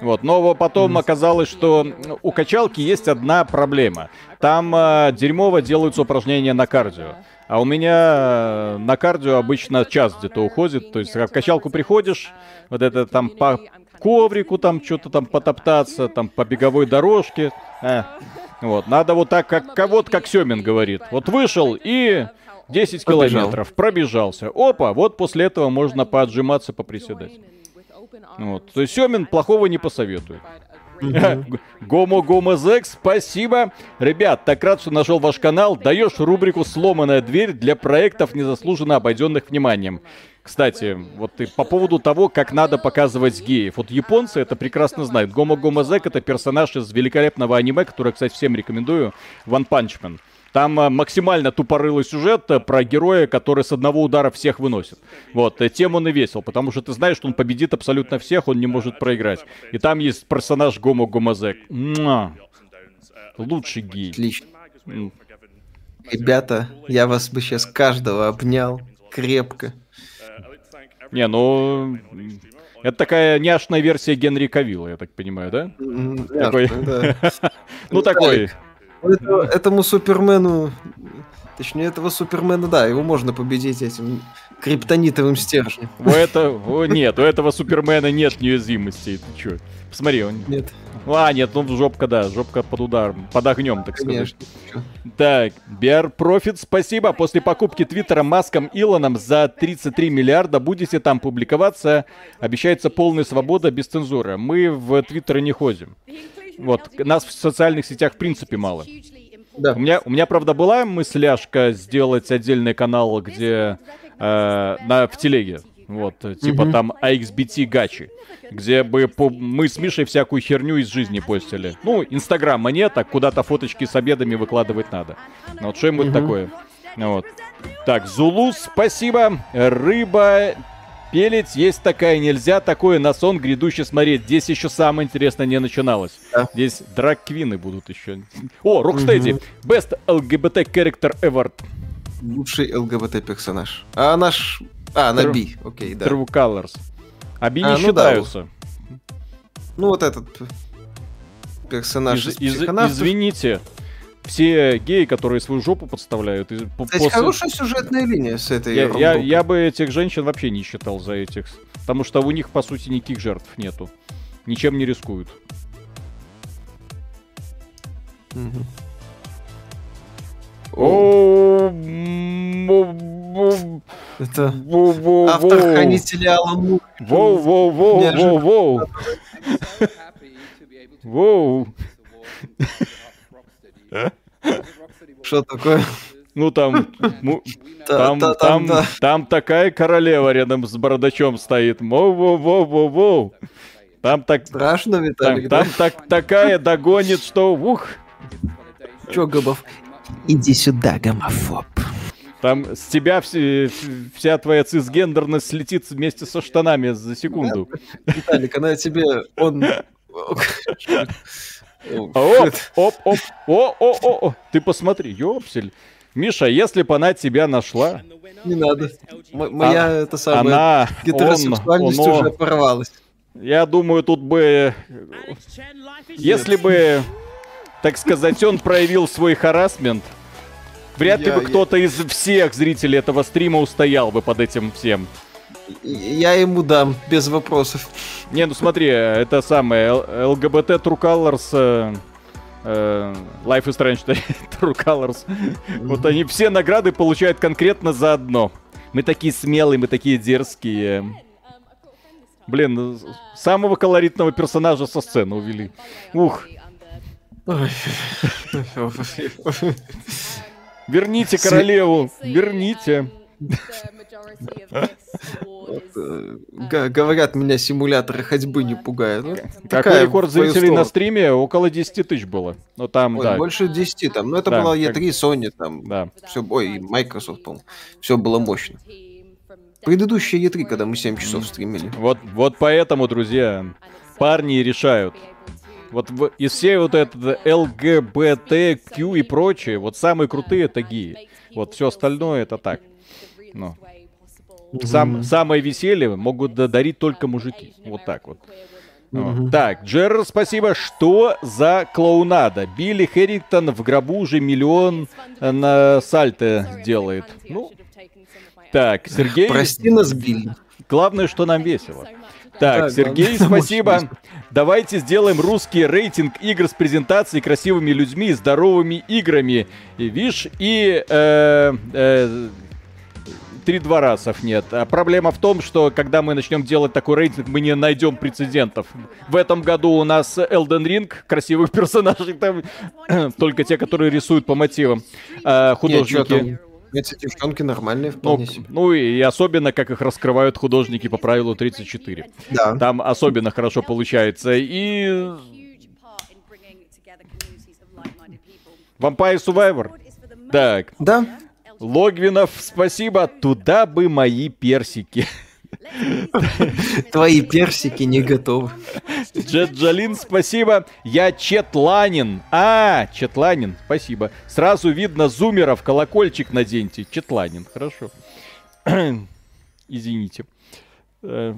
Вот, но потом оказалось, что у качалки есть одна проблема. Там э, дерьмово делаются упражнения на кардио. А у меня на кардио обычно час где-то уходит. То есть в качалку приходишь, вот это там по коврику там что-то там потоптаться, там по беговой дорожке. Э, вот, надо вот так, как, как- вот как Семин говорит. Вот вышел и 10 Пробежал. километров пробежался. Опа, вот после этого можно поотжиматься, поприседать. Вот. То есть Семин плохого не посоветует. Гомо Гомо Зекс, спасибо. Ребят, так рад, что нашел ваш канал. Даешь рубрику «Сломанная дверь» для проектов, незаслуженно обойденных вниманием. Кстати, вот и по поводу того, как надо показывать геев. Вот японцы это прекрасно знают. Гомо Гомо Зек это персонаж из великолепного аниме, которое, кстати, всем рекомендую. One Punch Man. Там а, максимально тупорылый сюжет а, про героя, который с одного удара всех выносит. Вот, э, тем он и весел, потому что ты знаешь, что он победит абсолютно всех, он не может проиграть. И там есть персонаж Гомо Гомозек. Муа. Лучший гей. Отлично. М. Ребята, я вас бы сейчас каждого обнял крепко. Не, ну... Это такая няшная версия Генри Кавилла, я так понимаю, Такой. да. Ну, такой... Это- Этому Супермену, точнее, этого Супермена, да, его можно победить этим криптонитовым стержнем. У этого... нет, у этого Супермена нет неуязвимостей. Ты чё? Посмотри, он... Нет, А, нет, ну жопка, да, жопка под ударом, под огнем, так сказать. конечно. Так, BR Profit, спасибо. После покупки Твиттера Маском Илоном за 33 миллиарда будете там публиковаться. Обещается полная свобода без цензуры. Мы в Твиттер не ходим. Вот, нас в социальных сетях в принципе мало. Да. У меня, у меня, правда, была мысляшка сделать отдельный канал, где э, на, в телеге. Вот, типа Мгм. там AXBT Гачи, где бы по- мы с Мишей всякую херню из жизни постили. Ну, Инстаграма нет, а куда-то фоточки с обедами выкладывать надо. Ну, вот что-нибудь Мгм. такое. Вот. Так, Зулу, спасибо. Рыба, пелить есть такая, нельзя такое на сон грядущий смотреть. Здесь еще самое интересное не начиналось. Да. Здесь драг-квины будут еще. О, Рокстеди. Best LGBT character ever. Лучший ЛГБТ-персонаж. А наш... А, на. Би, окей, да. True Colors. Аби А, не ну да, считаются. Ну, вот этот персонаж Из- из, из- извините. Все геи, которые свою жопу подставляют, и по- Кстати, после- хорошая сюжетная линия с этой я, я, я бы этих женщин вообще не считал за этих. Потому что у них, по сути, никаких жертв нету. Ничем не рискуют. Это автор хранителя Алан Мур. Воу, воу, воу, воу, воу. Воу. Что такое? Ну там, му- Та- там, та- там, да. там такая королева рядом с бородачом стоит. Воу, воу, воу, воу, воу. Там так, Страшно, там, Виталик, там да? так, такая догонит, что ух. Чё, Гобов? Иди сюда, гомофоб. Там с тебя все- вся твоя цисгендерность слетит вместе со штанами за секунду. Виталик, она тебе... Он... Оп, оп, оп, о, о, о, о. Ты посмотри, ёпсель. Миша, если бы она тебя нашла, Не надо. М- Моя, это самая, она, гетеросексуальность он, оно, уже порвалась. я думаю, тут бы, если бы, так сказать, он проявил свой харасмент, вряд ли Я- бы я- кто-то из всех зрителей этого стрима устоял бы под этим всем. Я ему дам, без вопросов. Не, ну смотри, это самое, ЛГБТ True Colors, э, э, Life is Strange True Colors, вот они все награды получают конкретно за одно. Мы такие смелые, мы такие дерзкие. Блин, ну, с- самого колоритного персонажа со сцены увели. Ух, верните королеву, верните. Г- Говорят, меня симуляторы ходьбы не пугают. Какой рекорд зрителей на стриме? Около 10 тысяч было. Ну там, да, больше 10 там. Ну, это была как- E3, Sony там. да. Все, ой, и Microsoft, по Все было мощно. Предыдущая E3, когда мы 7 часов стримили. Вот, вот поэтому, друзья, парни решают. Вот в- из всей вот этот ЛГБТQ и прочее, вот самые крутые это геи. Вот все остальное это так. Ну. Сам, самое веселье могут да- дарить только мужики. Вот так вот. Вот. Так, Джерр, спасибо. Что за клоунада? Билли Хэррингтон в гробу уже миллион э, на сальто делает. Ну, так, Сергей, Прости нас, Билли. главное, что нам весело. Так, Так, Сергей, главное, спасибо. Давайте сделаем русский рейтинг игр с презентацией, красивыми людьми и здоровыми играми. И, видишь, и... э, э, Три дворасов нет. А проблема в том, что когда мы начнем делать такой рейтинг, мы не найдем прецедентов. В этом году у нас Elden Ring, красивых персонажей там, только те, которые рисуют по мотивам. А, художники. Эти девчонки нормальные Ну, вполне себе. ну и особенно, как их раскрывают художники по правилу 34. Да. Там особенно хорошо получается. И. Vampire Survivor. Так, Да. Логвинов, спасибо. Туда бы мои персики. Твои персики не готовы. Джеджалин, спасибо. Я Четланин. А, Четланин, спасибо. Сразу видно зумеров, колокольчик наденьте. Четланин, хорошо. Извините. Э,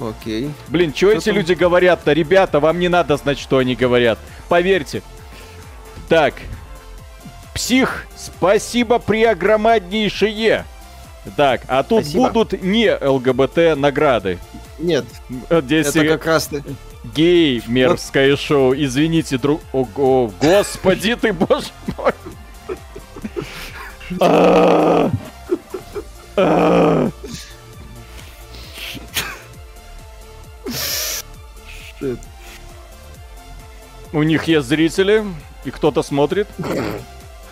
Окей. Блин, что эти там? люди говорят-то? Ребята, вам не надо знать, что они говорят. Поверьте. Так. Псих, спасибо преогромаднейшее. Так, а тут Спасибо. будут не ЛГБТ награды. Нет, Вот Здесь это как раз ты. геймерское шоу. Извините, друг... Ого, господи ты, боже мой. А, а. У них есть зрители, и кто-то смотрит.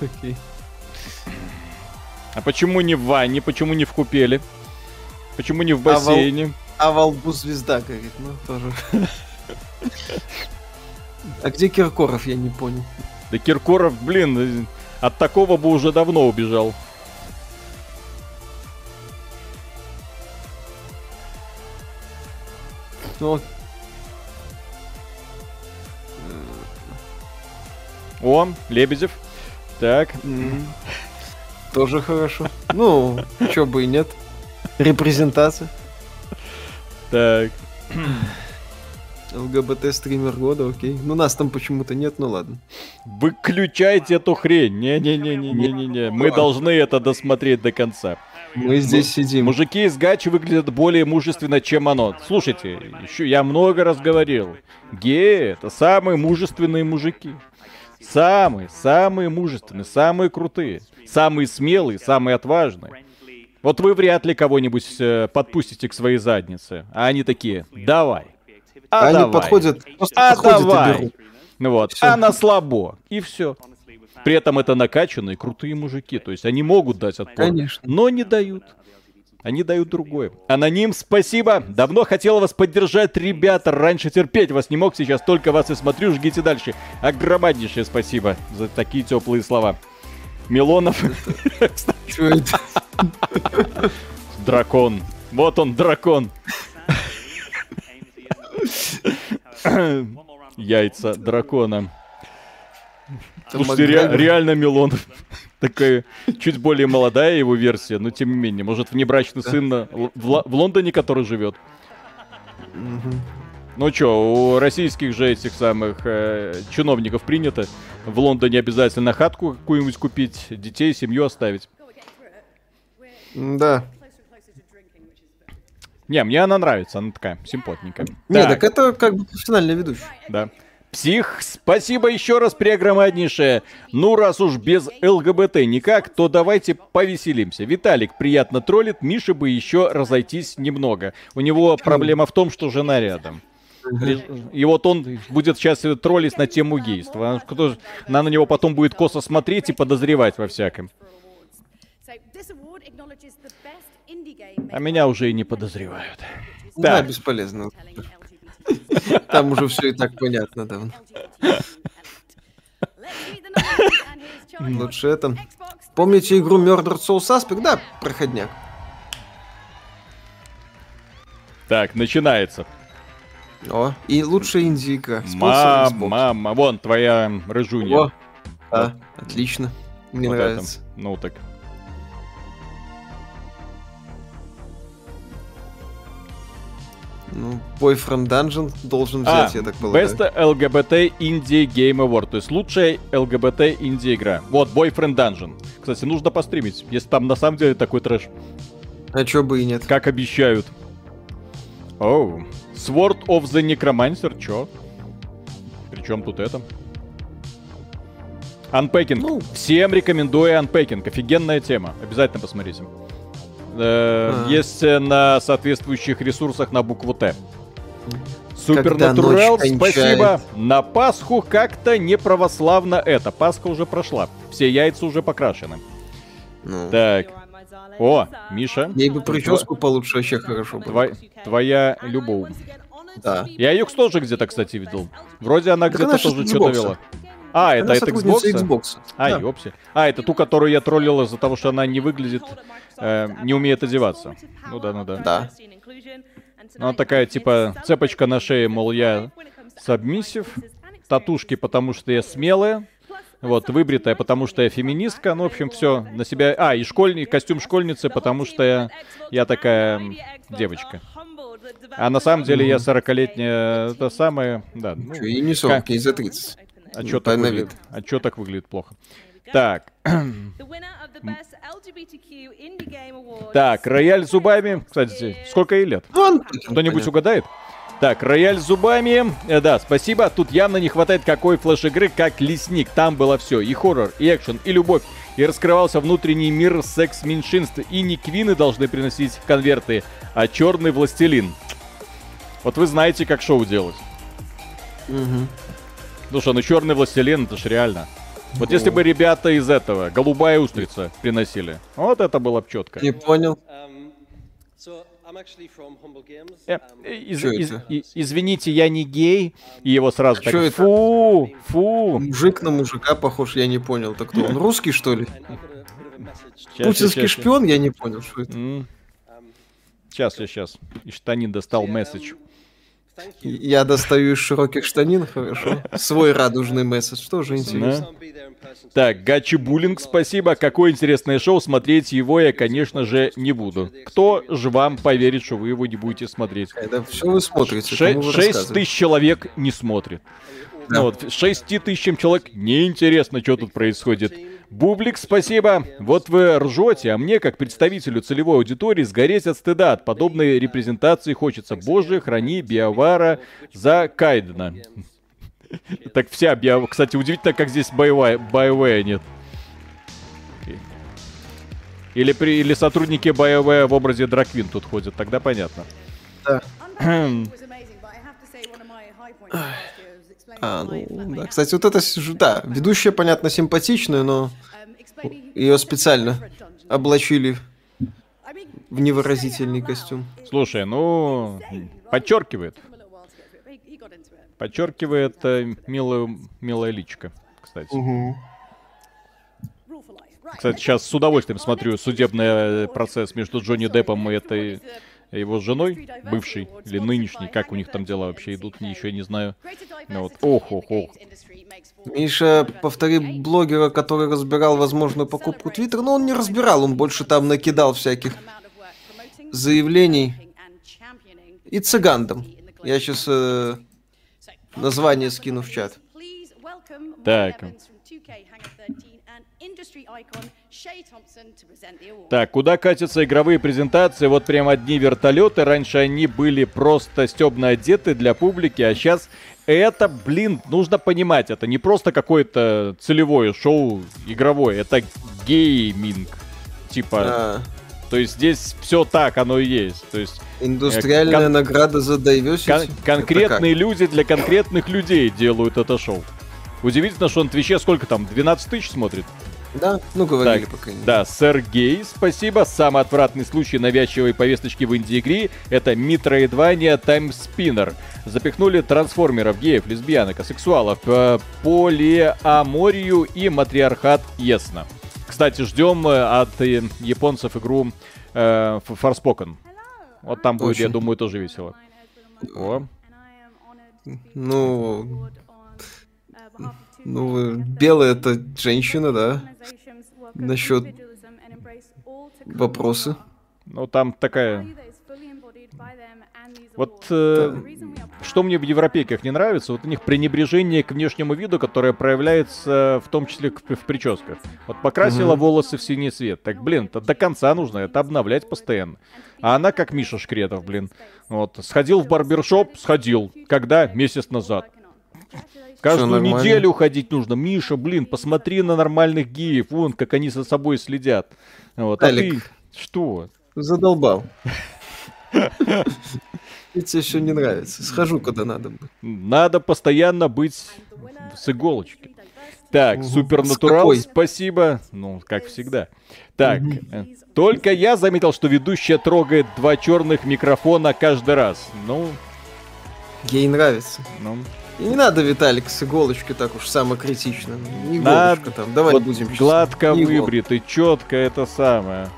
Окей. А почему не в ванне, почему не в купеле? Почему не в А вол- бассейне? А во лбу звезда горит, ну тоже. А где Киркоров, я не понял. Да Киркоров, блин, от такого бы уже давно убежал. Ну, О, Лебедев. Так, тоже хорошо. Ну, чё бы и нет. Репрезентация. так. ЛГБТ-стример года, окей. Ну, нас там почему-то нет, ну ладно. Выключайте эту хрень. Не-не-не-не-не-не. Мы должны это досмотреть до конца. Мы здесь сидим. Мужики из Гачи выглядят более мужественно, чем оно. Слушайте, еще я много раз говорил. Геи это самые мужественные мужики. Самые, самые мужественные, самые крутые, самые смелые, самые отважные. Вот вы вряд ли кого-нибудь э, подпустите к своей заднице. А они такие, давай. А Они давай. подходят, А подходят и давай. берут. Ну Вот. Всё. А на слабо. И все. При этом это накачанные, крутые мужики. То есть они могут дать отпор. Конечно. Но не дают. Они дают другое. Аноним, спасибо. Давно хотел вас поддержать, ребята. Раньше терпеть вас не мог, сейчас только вас и смотрю. Жгите дальше. Огромнейшее спасибо за такие теплые слова. Милонов. Чё это? Дракон. Вот он, дракон. Яйца дракона. Слушайте, реально Милонов. Такая чуть более молодая его версия, но тем не менее. Может, внебрачный сын на- в, Лондоне, который живет. Ну чё, у российских же этих самых э, чиновников принято в Лондоне обязательно хатку какую-нибудь купить, детей, семью оставить. Да. Не, мне она нравится, она такая симпотненькая. Не, Так. так это как бы профессиональный ведущий. Да. Псих, спасибо еще раз преогромаднейшее. Ну, раз уж без ЛГБТ никак, то давайте повеселимся. Виталик приятно троллит, Миша бы еще разойтись немного. У него проблема в том, что жена рядом. И вот он будет сейчас троллить на тему гейства. А она на него потом будет косо смотреть и подозревать во всяком. А меня уже и не подозревают. Да, Так. бесполезно. Там уже все и так понятно давно. Лучше это. Помните игру Murder Soul Suspect? Да, проходняк. Так, начинается. О, и лучшая инди-игра. Спонсор Мама, мама, вон твоя рыжунья. О, да, отлично. Мне Вот нравится. это. Ну так. Ну, Boyfriend Dungeon должен А, взять, я так полагаю. Best LGBT Indie Game Award, то есть лучшая LGBT инди игра. Вот, Boyfriend Dungeon. Кстати, нужно постримить, если там на самом деле такой трэш, А чё бы и нет. как обещают. Оу. Sword of the Necromancer, чё? Причем тут это? Unpacking. Ну. Всем рекомендую Unpacking. Офигенная тема. Обязательно посмотрите. Э, А. Есть э, на соответствующих ресурсах на букву Т. Ночь спасибо. На Пасху как-то не православно это. Пасха уже прошла. Все яйца уже покрашены. Ну, Так. О, Миша. ей бы прическу получше вообще хорошо было. Тво- твоя любовь. Да. Я Юкс тоже где-то, кстати, видел. Вроде она Так где-то она тоже что-то вела. А, это сотрудница Xbox? Xbox. А, Да. ёпси. А, это ту, которую я троллил из-за того, что она не выглядит, э, не умеет одеваться. Ну да, ну да. Да. Ну, она такая, типа, цепочка на шее, мол, я сабмиссив, татушки, потому что я смелая, вот, выбритая, потому что я феминистка, ну, в общем, все на себя... А, и школьник, костюм школьницы, потому что я, я такая девочка. А на самом деле я 40-летняя, это самое, да, ну, И не 40, ей за 30. А ну, чё так выглядит, а чё так выглядит плохо? Так, так, рояль зубами, кстати, сколько ей лет? Он- Кто-нибудь угадает? Так, рояль с зубами. Э, да, спасибо. Тут явно не хватает какой флеш-игры, как Лесник. Там было все. И хоррор, и экшен, и любовь. И раскрывался внутренний мир секс-меньшинств. И не квины должны приносить конверты, а черный властелин. Вот вы знаете, как шоу делать. Мгм. Что, ну черный властелин, это ж реально. Вот если бы ребята из этого, голубая устрица, приносили. Вот это было бы четко. Не понял. From Humble Games. Э, из- из- это? и- извините, я не гей. И его сразу так, Чё это? фу, фу. Мужик на мужика похож, я не понял. Так кто он, русский, что ли? Путинский шпион? Я не понял, что это. М. Сейчас, я сейчас. Из штанин достал месседж. You. Я достаю из широких штанин, хорошо. Свой радужный месседж, тоже интересно. Да. Так, Гачи Буллинг, спасибо. Какое интересное шоу. Смотреть его я, конечно же, не буду. Кто же вам поверит, что вы его не будете смотреть? Это все вы смотрите, Ше- кому вы 6 рассказываете. тысяч человек не смотрит. Ну вот, 6 тысячам человек неинтересно, что тут происходит. Бублик, спасибо. Вот вы ржете, а мне, как представителю целевой аудитории, сгореть от стыда. От подобной репрезентации хочется. Боже, храни Биовара за Кайдена. Так вся Био... Кстати, удивительно, как здесь боевая, боевая нет. Или, при... Или сотрудники боевая в образе Драквин тут ходят, тогда понятно. Unpacking А, ну, да. Кстати, вот это, да, ведущая, понятно, симпатичная, но explaining ее специально облачили в невыразительный костюм. Слушай, ну, подчеркивает. Подчеркивает э, милую, милая личка, кстати. Right. Кстати, сейчас с удовольствием смотрю судебный э, процесс между Джонни Деппом и этой его женой, бывшей или нынешней, как у них там дела вообще идут, еще не знаю. Ну вот, ох, ох, ох. Миша, повтори блогера, который разбирал возможную покупку Твиттера, но он не разбирал, он больше там накидал всяких заявлений и цыгандам. Я сейчас название скину в чат. Так. Так, куда катятся игровые презентации? Вот прям одни вертолеты. Раньше они были просто стебно одеты для публики, а сейчас это, блин, нужно понимать, это не просто какое-то целевое шоу игровое, это гейминг. Типа, А, то есть здесь все так, оно и есть. То есть индустриальная Э, кон- награда за diversity. кон- конкретные люди для конкретных людей делают это шоу. Удивительно, что на Твиче сколько там, 12 тысяч смотрит? Да, ну говорили Так, пока. Да, Сергей, спасибо. Самый отвратный случай навязчивой повесточки в инди-игре — это Time Spinner. Запихнули трансформеров, геев, лесбиянок, асексуалов, э, полиаморию и матриархат ясно. Кстати, ждем э, от э, японцев игру э, Forspoken. Вот там будет, я Очень. думаю, тоже весело. О, Ну, ну, белая это женщина, да? Насчет вопросы. ну там такая Вот э, что мне в европейках не нравится, вот у них пренебрежение к внешнему виду, которое проявляется в том числе к- в прическах. Вот покрасила волосы в синий цвет. Так, блин, это до конца нужно это обновлять постоянно. А она как Миша Шкретов, блин. Вот, сходил в барбершоп, сходил. Когда? Месяц назад. Каждую неделю ходить нужно. Миша, блин, посмотри на нормальных геев. Вон, как они за собой следят. Вот. А Алик. ты что? Задолбал. Мне тебе еще не нравится. Схожу, куда надо. Надо постоянно быть с иголочки. Так, Супернатурал, спасибо. Ну, как всегда. Так, э, только я заметил, что ведущая трогает два черных микрофона каждый раз. Ну, Ей нравится. ну. И не надо, Виталик, с иголочкой так уж самокритично. Иголочка там. Давай вот будем честны. гладко Не иголка. выбритый, четко это самое.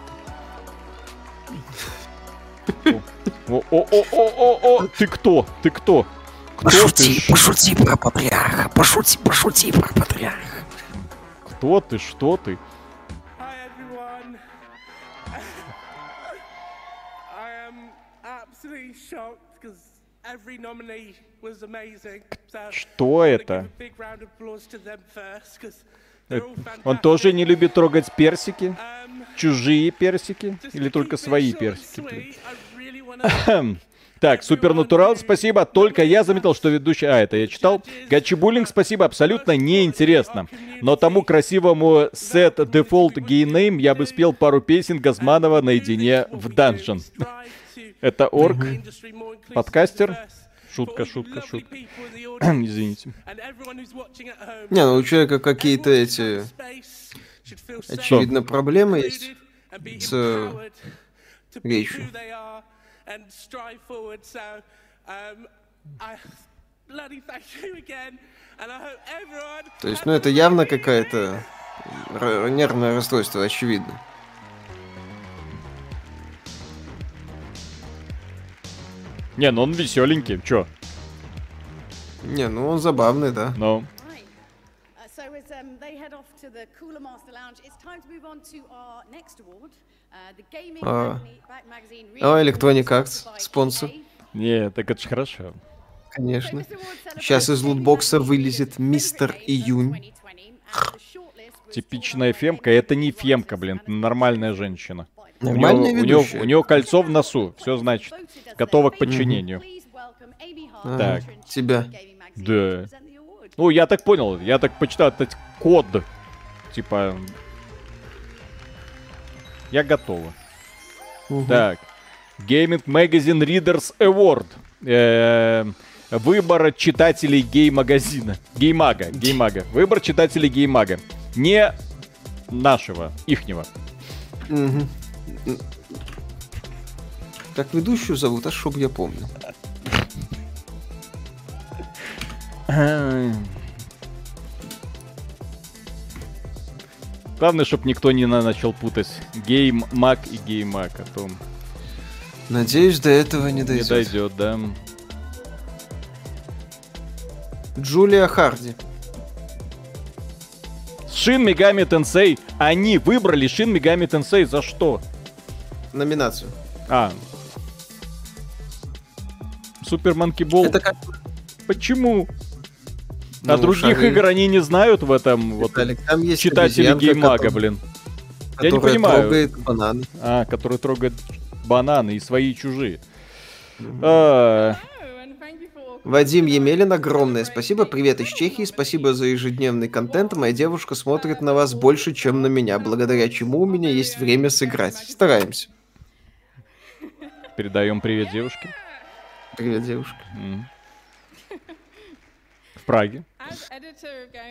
О, о, о, о, о, о, ты кто? Ты кто? Кто ты? Ш- пошути про патриарха. Пошути, пошути про патриарха. Кто ты? Что ты? Every nominee Что это? Он тоже не любит трогать персики? Um, Чужие персики? Или только свои персики? wanna Так, Супернатурал, спасибо. Только я заметил, что ведущий... А, это я читал. Гачибулинг, спасибо. Абсолютно неинтересно. Но тому красивому сет Default Name я бы спел пару песен Газманова наедине в данжен. Это орг. Подкастер. Шутка, шутка, шутка. Извините. Не, ну у человека какие-то эти, очевидно, проблемы есть с речью. То есть, ну это явно какая-то нервное расстройство, очевидно. Не, ну он веселенький. Чё? Не, ну он забавный, да. Ну. Uh, so as um, they head off to the Cooler Master Lounge, it's time to move on to our next award. Uh, the Gaming А. Magni- Back Magazine А, Reading Electronic Arts, спонсор. Не, так это ж хорошо. Конечно. Сейчас из лутбокса вылезет мистер Июнь. 2020, and the shortlist was Типичная фемка. Это не фемка, блин. Нормальная женщина. У нее, Нормальная у, ведущая. у нее кольцо в носу. Все значит. Готова к подчинению. А, Так. тебя. Да. Ну, я так понял. Я так почитал этот код. Типа... Я готова. Так. Gaming Magazine Readers Award. Э, Выбор читателей гей-магазина. Геймага. Геймага. Выбор читателей геймага. Не нашего, ихнего. Мгм. Как ведущую зовут, а чтоб я помнил. Главное, чтобы никто не на- начал путать гейм-маг и геймаг, а то Надеюсь, до этого не не дойдет. дойдет, да. Джулия Харди. Шин Мегами Тенсей. Они выбрали Шин Мегами Тенсей за что? Номинацию. А. Супер Манки Бол. Это как... Почему? а Ну, других шары. игр они не знают в этом вот Виталик, там есть читатели геймага, блин. Я не понимаю. трогает бананы. А, который трогает бананы и свои и чужие. А, Вадим Емелин, огромное спасибо. Привет из Чехии. Спасибо за ежедневный контент. Моя девушка смотрит на вас больше, чем на меня, благодаря чему у меня есть время сыграть. Стараемся. Передаем привет девушке. Привет, девушка. М. В Праге.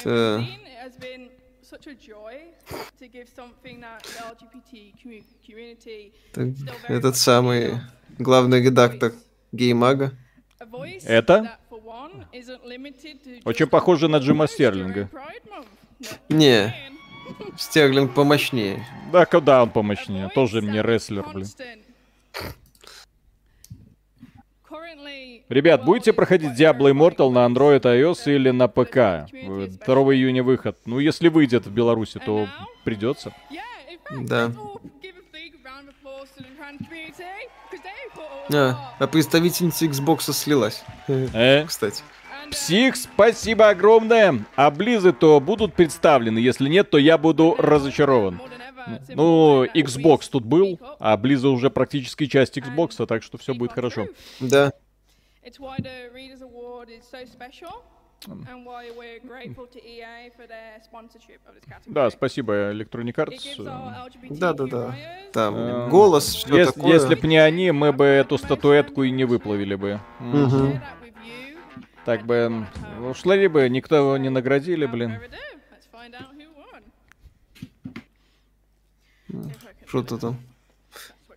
Uh, Так, Этот самый главный редактор Геймага. Это? Очень похоже на Джима Стерлинга. Не. Стерлинг помощнее. Да, когда он помощнее. Тоже мне рестлер, блин. Ребят, будете проходить Diablo Immortal на. Android, iOS или на ПК? community 2 especially. июня выход. Ну, если выйдет в Беларуси, то придется. Да. А, а представительница Xbox слилась. Э? Кстати. Псих, спасибо огромное. А Близы-то будут представлены? Если нет, то я буду разочарован. Ну, Xbox тут был, а Близа уже практически часть Xbox, так что все будет хорошо. Да. It's why the Readers Award is so special and why we're grateful to EA for their sponsorship of this category. Да, спасибо, Electronic Arts. LGBTQ Да-да-да. writers Там Эм, голос, все Ес- такое. Если б не они, мы бы эту статуэтку и не выплавили бы. You. Так бы ушли бы, никто его не наградили, блин. Что-то там.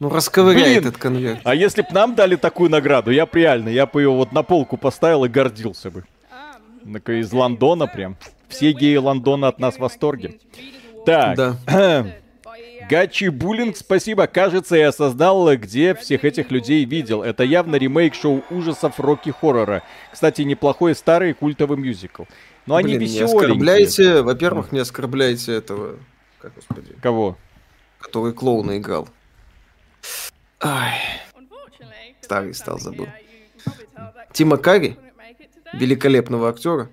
Ну, расковыряй Блин. этот конверт. А если б нам дали такую награду, я б реально, я бы ее вот на полку поставил и гордился бы. Из Лондона прям. Все геи Лондона от нас в восторге. Так, Да. Гачи Буллинг, спасибо. Кажется, я осознал, где всех этих людей видел. Это явно ремейк шоу ужасов Рокки Хоррора. Кстати, неплохой старый культовый мюзикл. Но они Блин, не веселенькие. оскорбляйте, во-первых, не оскорбляйте этого, как господи, Кого? который клоуна играл. Ай, Старый стал, забыл. Тима Карри, великолепного актера,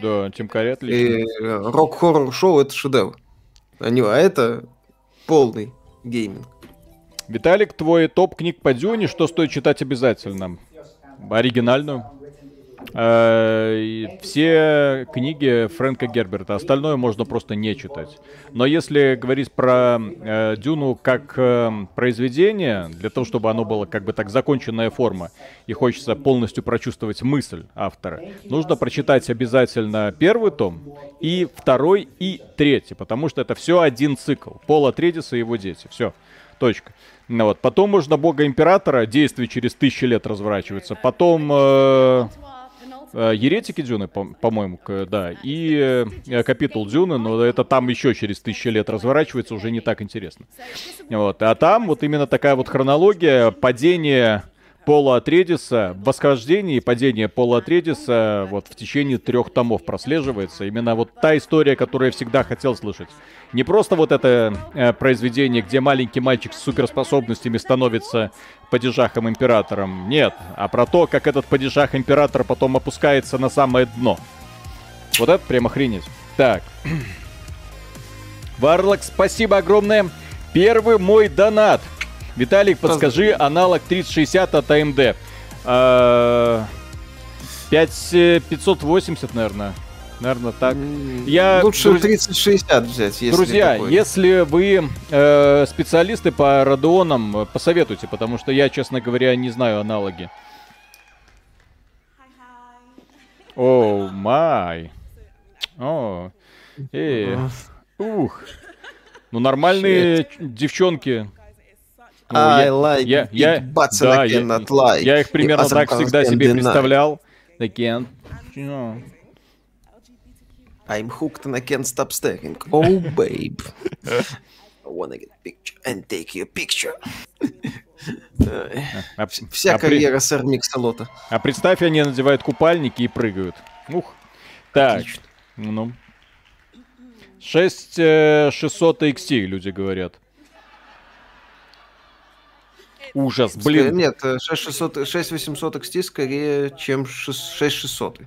Да, Тим Карри и отлично. э, рок-хоррор-шоу это шедевр. А, не, а это полный гейминг. Виталик, твой топ книг по Дюне, что стоит читать обязательно? Оригинальную. Э, Все книги Фрэнка Герберта, остальное можно просто не читать. Но если говорить про э, Дюну как э, произведение, для того, чтобы оно было как бы так законченная форма, и хочется полностью прочувствовать мысль автора, нужно прочитать обязательно первый том, и второй, и третий, потому что это все один цикл. Пола Тредиса и его дети. Все. Точка. Ну вот. Потом можно Бога Императора, действие через тысячи лет разворачивается. Потом э, Еретики Дюны, по- по-моему, к- да. И э, Капитул Дюны, но это там еще через тысячи лет разворачивается, уже не так интересно. Вот. А там вот именно такая вот хронология падения Пола Атрейдиса, восхождение и падение Пола Атрейдиса вот в течение трех томов прослеживается. Именно вот та история, которую я всегда хотел слышать. Не просто вот это э, произведение, где маленький мальчик с суперспособностями становится падежахом императором. Нет, а про то, как этот падежах император потом опускается на самое дно. Вот это прям охренеть. Так. Варлок, спасибо огромное. Первый мой донат. Виталик, подскажи аналог 3060 от AMD. А, 5, э, 580, наверное. Наверное, так. Я, Лучше друз- 3060 взять, если Друзья, такое. если вы э, специалисты по э, посоветуйте, потому что я, честно говоря, не знаю аналоги. О, май. О, э, ух. Ну, нормальные ч- девчонки. Ну, I я- like я, я, butts да, I я, cannot lie. я их примерно If так всегда себе deny. представлял. They can't, you know. I'm hooked and I can't stop staring. Oh, babe. I wanna get picture and take your picture. А- Вся а при- карьера сэр Миксалота. А представь, они надевают купальники и прыгают. Ух. Так. Ну. 6 э, 600 XT, люди говорят. Ужас, блин. Нет, э, 6600, 6800 XT скорее, чем 6- 6600.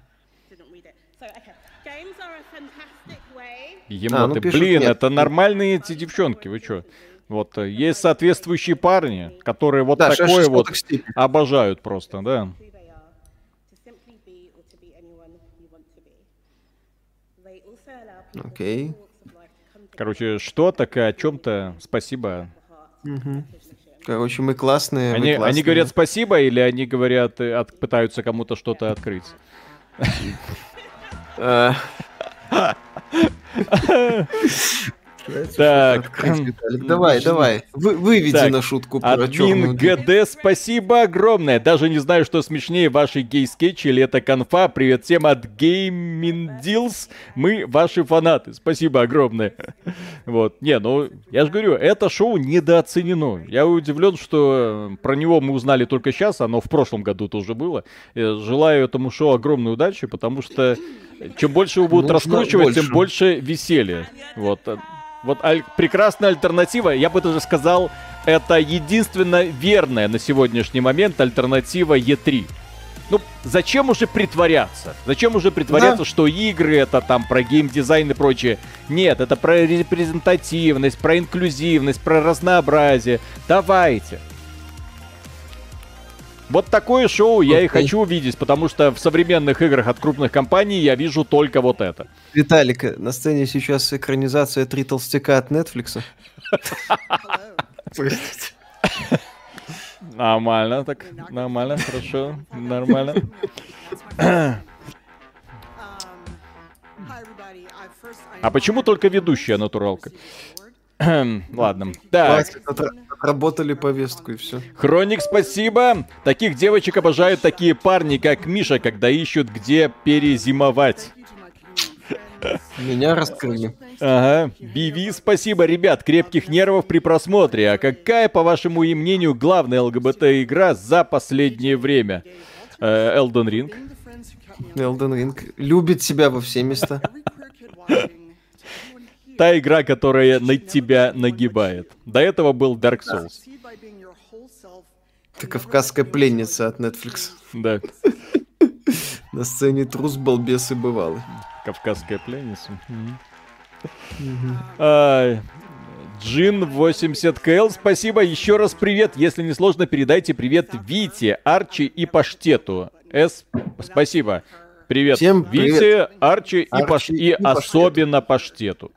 Емоты, А, ну, пишут, блин, нет. это нормальные эти девчонки, вы чё? Вот, э, есть соответствующие парни, которые вот Да, такое 6600 вот XT. обожают просто, да. Окей. Короче, что-то о чем-то, спасибо. Короче, мы классные. мы Они, они классные. говорят спасибо или они говорят, э, от- пытаются кому-то что-то открыть? Э, Так. открыть, Виталик. Давай, давай. Вы, выведи Так, на шутку про Админ. ГД, спасибо огромное. Даже не знаю, что смешнее, ваши гей-скетчи или это конфа. Привет всем от Gaming Deals. Мы ваши фанаты. Спасибо огромное. Вот. Не, ну, я же говорю, это шоу недооценено. Я удивлен, что э, про него мы узнали только сейчас, оно в прошлом году тоже было. Э, Желаю этому шоу огромной удачи, потому что чем больше его будут Нужно раскручивать, тем больше. больше веселья. Вот. Вот аль- прекрасная альтернатива, я бы даже сказал, это единственно верная на сегодняшний момент альтернатива E3. Ну, зачем уже притворяться? Зачем уже притворяться, Да. что игры это там про геймдизайн и прочее? Нет, это про репрезентативность, про инклюзивность, про разнообразие. Давайте. Вот такое шоу я и хочу увидеть, потому что в современных играх от крупных компаний я вижу только вот это. Виталик, на сцене сейчас экранизация «Три толстяка» от Netflix. Простите. Нормально, так, нормально, хорошо, нормально. А почему только ведущая натуралка? Ладно. Так, Хватит, отра- Отработали повестку и все. Хроник, спасибо. Таких девочек обожают такие парни, как Миша, когда ищут, где перезимовать. Меня раскрыли. Ага. Биви, спасибо, ребят, крепких нервов при просмотре. А какая, по вашему и мнению, главная ЛГБТ-игра за последнее время? Э, Elden Ring. Elden Ring любит себя во все места. Та игра, которая на тебя нагибает. До этого был Dark Souls. Это кавказская пленница от Netflix. Да, На сцене трус, балбес и бывалый. кавказская пленница. Джин 80 КЛ, спасибо. Еще раз привет. Если не сложно, передайте привет Вите, Арчи и Паштету. С, спасибо. Привет, Всем Вите, привет. Арчи, и, Арчи Паш- и и Паштету. особенно Паштету.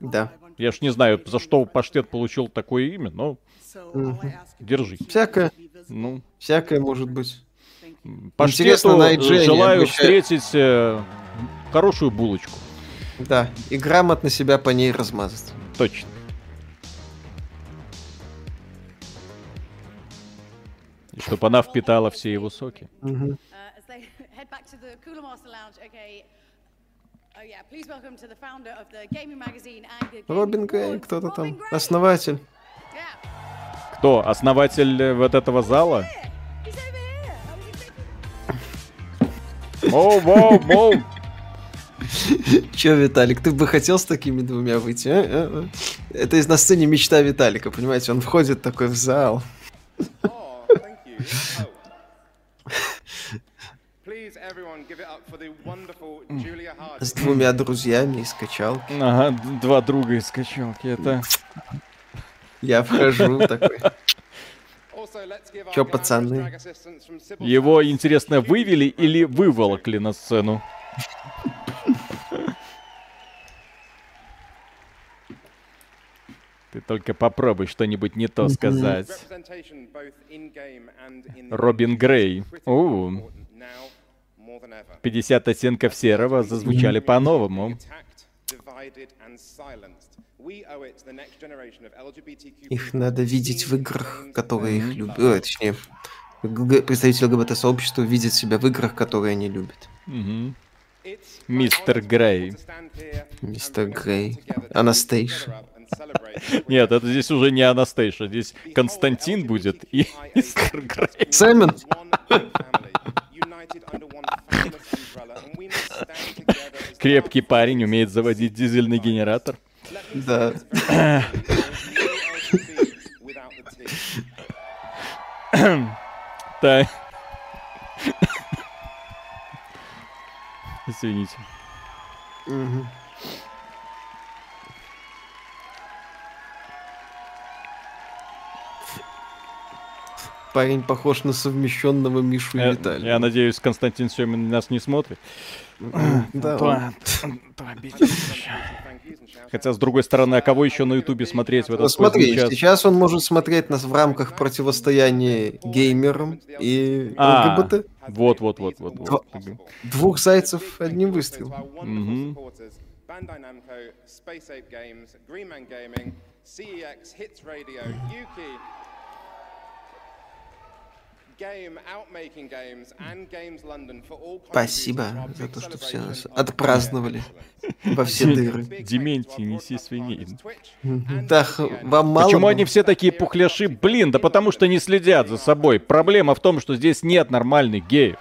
Да. Я ж не знаю, за что Паштет получил такое имя, но держи. Всякое, Ну, всякое может быть. Паштету Интересно, на IGN желаю встретить э, хорошую булочку. Да, и грамотно себя по ней размазать. Точно. И чтобы она впитала все его соки. Мгм. Робин Грей, Awards, кто-то там, Gray. основатель. Кто? Основатель э, вот этого зала? Моу, моу, моу. Че, Виталик, ты бы хотел с такими двумя выйти? а? А, а? Это из на сцене мечта Виталика, понимаете? Он входит такой в зал. Oh, thank you. Oh. Please, everyone, give it up for the wonderful Julia Hardy. С двумя друзьями из качалки. Ага, два друга из качалки. Это... Я вхожу такой. Чё, пацаны? Его, интересно, вывели или выволокли на сцену? Ты только попробуй что-нибудь не то сказать. Робин Грей. critical 50 оттенков серого зазвучали по-новому. Их надо видеть в играх, которые их любят. Ой, точнее, г- представитель ЛГБТ-сообщества видит себя в играх, которые они любят. Мистер Грей. Мистер Грей. Анастейша. Нет, это здесь уже не Анастейша, здесь Константин будет и Мистер Грей. Сэмон? Крепкий парень, умеет заводить дизельный генератор. Да. Так. Извините. Мгм. Парень похож на совмещенного Мишу и Я, Виталия. я надеюсь, Константин Семин нас не смотрит. Да. Хотя, с другой стороны, а кого еще на Ютубе смотреть в этот смотри, час? сейчас он может смотреть нас в рамках противостояния геймерам и А, ЛГБТ. вот, вот, вот, вот. вот. Двух зайцев одним выстрелом. Our wonderful Мгм. supporters, Bandai Namco, Space Ape Games, Green Man Gaming, CEX, Hits Radio, Yuki, Game, Outmaking Games, and Games London for all Спасибо за то, что все нас отпраздновали во все дыры. Дементий, неси свиней. Да, вам мало Почему они все такие пухляши? Блин, да потому что не следят за собой. Проблема в том, что здесь нет нормальных геев.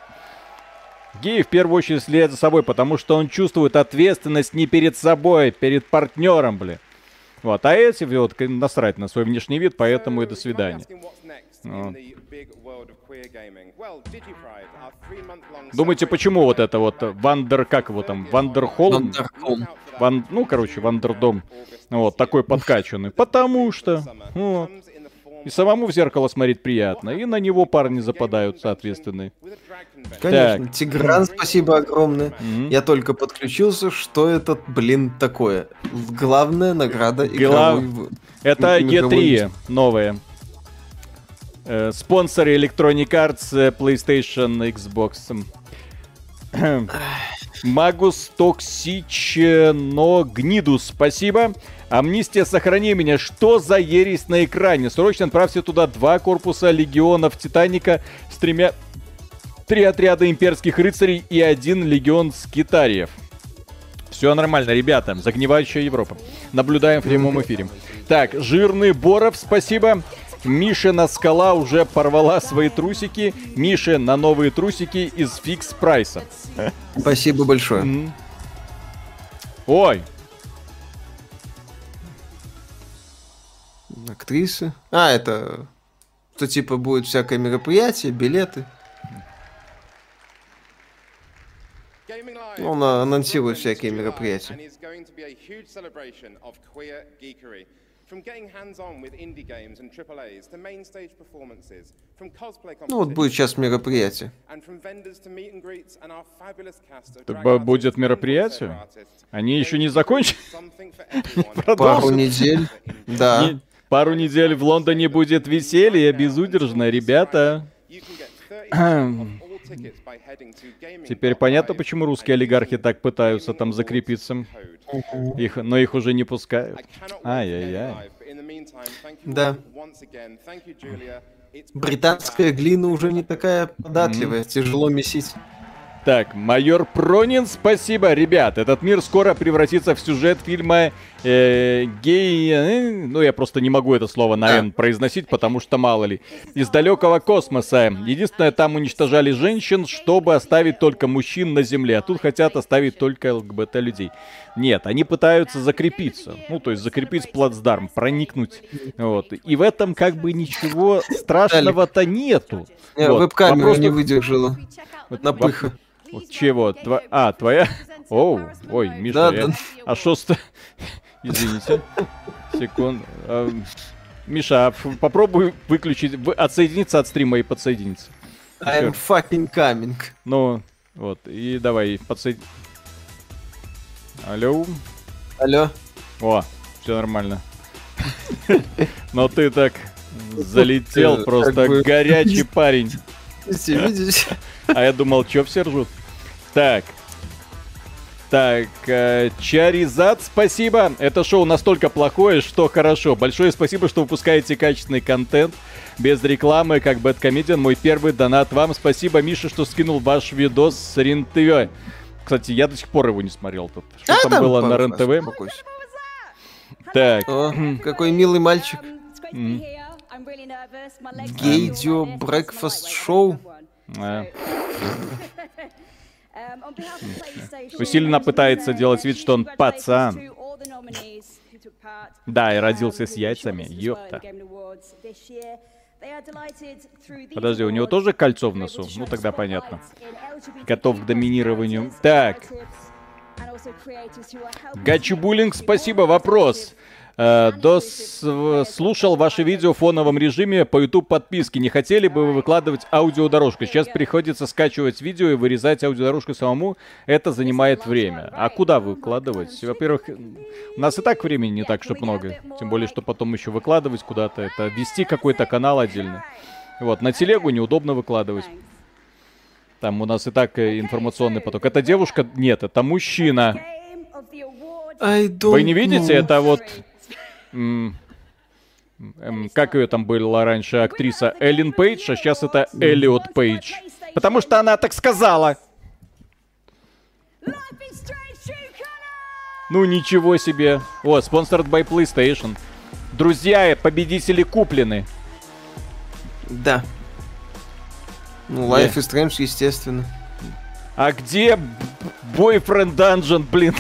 Геи в первую очередь следят за собой, потому что он чувствует ответственность не перед собой, перед партнером, блин. Вот, а эти вот насрать на свой внешний вид, поэтому и до свидания. Ну. Думаете, почему вот это вот Вандер, как его там, Вандерхолм? Вандерхолм. Ван, ну, короче, Вандердом. Вот, такой подкачанный. Потому что, вот. И самому в зеркало смотреть приятно, и на него парни западают, соответственно. Конечно. Так. Тигран, спасибо огромное. Мгм. Я только подключился. Что это, блин, такое? Главная награда Глав- игровой... Это игровой G3 новые. Э, Спонсоры Electronic Arts, э, PlayStation, Xbox. Магус Токсично Гнидус, спасибо. Амнистия, сохрани меня. Что за ересь на экране? Срочно отправьте туда два корпуса легионов Титаника с тремя... Три отряда имперских рыцарей и один легион скитариев. Все нормально, ребята. Загнивающая Европа. Наблюдаем в прямом эфире. Так, жирный Боров, спасибо. Мишина скала уже порвала свои трусики. Миша на новые трусики из фикс прайса. Спасибо большое. Ой, Актрисы. А, это... Что типа будет всякое мероприятие, билеты. Он а, анонсирует всякие мероприятия. Ну вот будет сейчас мероприятие. Б- будет мероприятие? Они еще не закончили? Пару недель. Да. Пару недель в Лондоне будет веселье безудержно, ребята. Теперь понятно, почему русские олигархи так пытаются там закрепиться. Их, но их уже не пускают. Ай-яй-яй. Да. Британская глина уже не такая податливая, тяжело месить. Так, майор Пронин, спасибо. Ребят, этот мир скоро превратится в сюжет фильма э, гей... э, Ну, я просто не могу это слово на «Н» произносить, потому что мало ли. Из далекого космоса. Единственное, там уничтожали женщин, чтобы оставить только мужчин на Земле. А тут хотят оставить только ЛГБТ-людей. Нет, они пытаются закрепиться. Ну, то есть закрепить плацдарм, проникнуть. Вот. И в этом как бы ничего страшного-то нету. Не, Вот. Веб-камера не выдержала. Вот Напыха. Вот чего? Тва- А, твоя? Оу, ой, Миша, Да, я- да. А что с... Извините. Секунд. Эм, Миша, а попробуй выключить, вы- отсоединиться от стрима и подсоединиться. I'm fucking coming. Ну, вот, и давай, подсоедини... Алло? Алло. О, все нормально. Но ты так залетел, Э, просто горячий парень. Видите, видите? А я думал, чё все ржут? Так. Так, э, Чаризад, спасибо. Это шоу настолько плохое, что хорошо. Большое спасибо, что выпускаете качественный контент. Без рекламы, как Бэткомедиан. Мой первый донат вам. Спасибо, Миша, что скинул ваш видос с РЕН-ТВ. Кстати, я до сих пор его не смотрел тут. Что А, там там было на РЕН-ТВ? Так. О, какой милый мальчик. Гейдио Breakfast Show. Усиленно пытается делать вид, что он пацан. Да, и родился с яйцами. Ёпта. Подожди, у него тоже кольцо в носу? Ну тогда понятно. Готов к доминированию. Так. Гачубулинг, спасибо. Вопрос. Э, Дос э, слушал ваше видео в фоновом режиме по YouTube подписке. Не хотели бы вы выкладывать аудиодорожку? Сейчас приходится скачивать видео и вырезать аудиодорожку самому. Это занимает время. А куда выкладывать? Во-первых, у нас и так времени не так, чтобы много. Тем более, что потом еще выкладывать куда-то. Это вести какой-то канал отдельно. Вот, на телегу неудобно выкладывать. Там у нас и так э, информационный поток. Это девушка? Нет, это мужчина. Вы не видите? know. Это вот... как ее там была раньше актриса? Эллен Пейдж, а сейчас это Эллиот Пейдж. Потому что она так сказала. Ну ничего себе. О, спонсорд by PlayStation. Друзья, победители куплены. Да. Ну, Life is Strange, естественно. А где Бойфренд Dungeon, блин?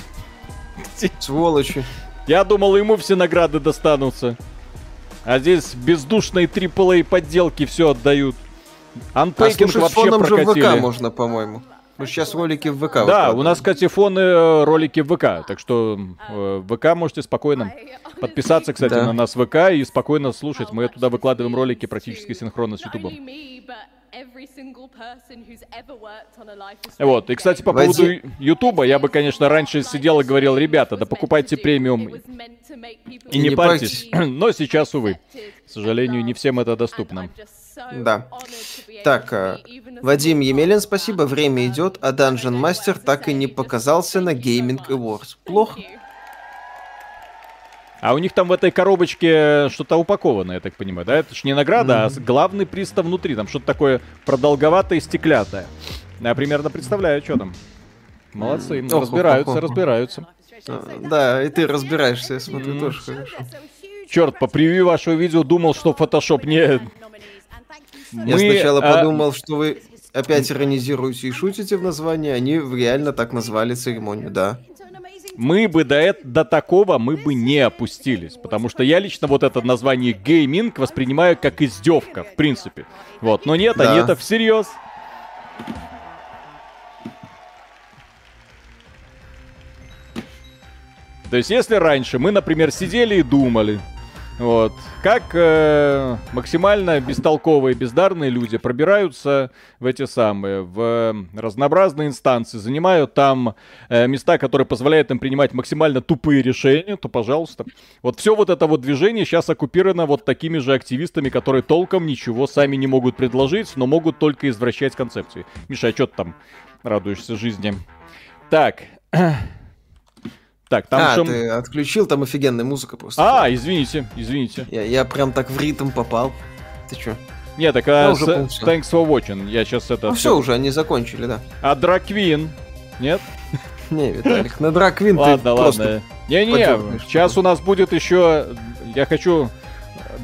Сволочи. Я думал, ему все награды достанутся. А здесь бездушные AAA подделки все отдают. А Анпейкинг слушать вообще фоном же в прокатили. ВК можно, по-моему. Мы сейчас ролики в ВК Да, выкладываем. у нас, кстати, фоны э, ролики в ВК, так что э, в ВК можете спокойно подписаться, кстати, Да. на нас в ВК и спокойно слушать. Мы туда выкладываем ролики практически синхронно с Ютубом. Вот, и, кстати, по поводу Ютуба, я бы, конечно, раньше сидел и говорил, ребята, да покупайте премиум и И не не парьтесь. Но сейчас, увы, к сожалению, не всем это доступно. Да. Так, э, Вадим Емелин, спасибо. Время идет, а Dungeon Master так и не показался на Gaming Awards. Плохо. А у них там в этой коробочке что-то упаковано, я так понимаю, да? Это ж не награда, а с- главный приз-то внутри. Там что-то такое продолговатое, стеклятое. Я примерно представляю, что там. Молодцы, Ох, разбираются, ох. разбираются. А, Да, и ты разбираешься, я смотрю, тоже хорошо. Черт, по превью вашего видео думал, что фотошоп не... Я Мы, сначала а, подумал, что вы опять иронизируете и шутите в названии, они реально так назвали церемонию, да. Мы бы до, эт- до такого мы бы не опустились. Потому что я лично вот это название гейминг воспринимаю как издевка, в принципе. Вот, но нет, они Да. это всерьез. То есть, если раньше мы, например, сидели и думали, вот, как э, максимально бестолковые, бездарные люди пробираются в эти самые, в э, разнообразные инстанции, занимают там э, места, которые позволяют им принимать максимально тупые решения, то, пожалуйста. Вот все вот это вот движение сейчас оккупировано вот такими же активистами, которые толком ничего сами не могут предложить, но могут только извращать концепции. Миша, а что ты там радуешься жизни? Так. Так, там а, шум- ты отключил, там офигенная музыка просто. А, извините, извините. Я, я прям так в ритм попал. Ты чё? Нет, так а, с- thanks for watching. Я сейчас это... Ну все уже, они закончили, да. А Драквин? Нет? Не, Виталик, на Драквин ты Ладно, ладно. Не-не, сейчас у нас будет еще... Я хочу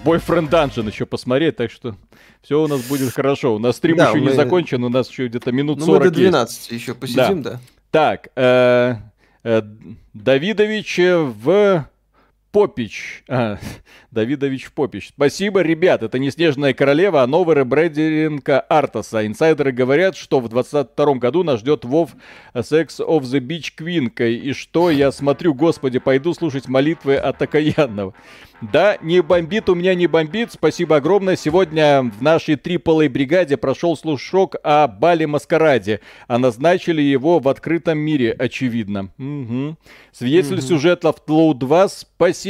Boyfriend Dungeon еще посмотреть, так что все у нас будет хорошо. У нас стрим еще не мы- закончен, у нас еще где-то минут Ну мы 40 до есть. 12 еще посидим, да. Так, э, Давидович э, в Попич. А, Давидович Попич. Спасибо, ребят. Это не Снежная Королева, а новый ребрендинг Артаса. Инсайдеры говорят, что в 22 году нас ждет Вов Sex of the Beach Queen. И что я смотрю, господи, пойду слушать молитвы от Окаянного. Да, не бомбит у меня, не бомбит. Спасибо огромное. Сегодня в нашей AAA бригаде прошел слушок о Бале Маскараде, а назначили его в открытом мире, очевидно. Мгм. Свидетель сюжета в Тлоу 2, спасибо.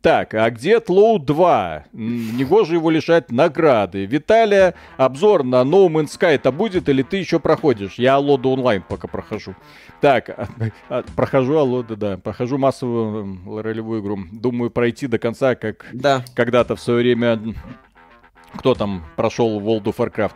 Так, а где Тлоу 2? М, Негоже его лишать награды. Виталия, обзор на No Man's Sky это будет или ты еще проходишь? Я Алоду онлайн пока прохожу. Так, а, а, прохожу Алоду, да. Прохожу массовую ролевую игру. Думаю пройти до конца, как Да. когда-то в свое время... Кто там прошел World of Warcraft?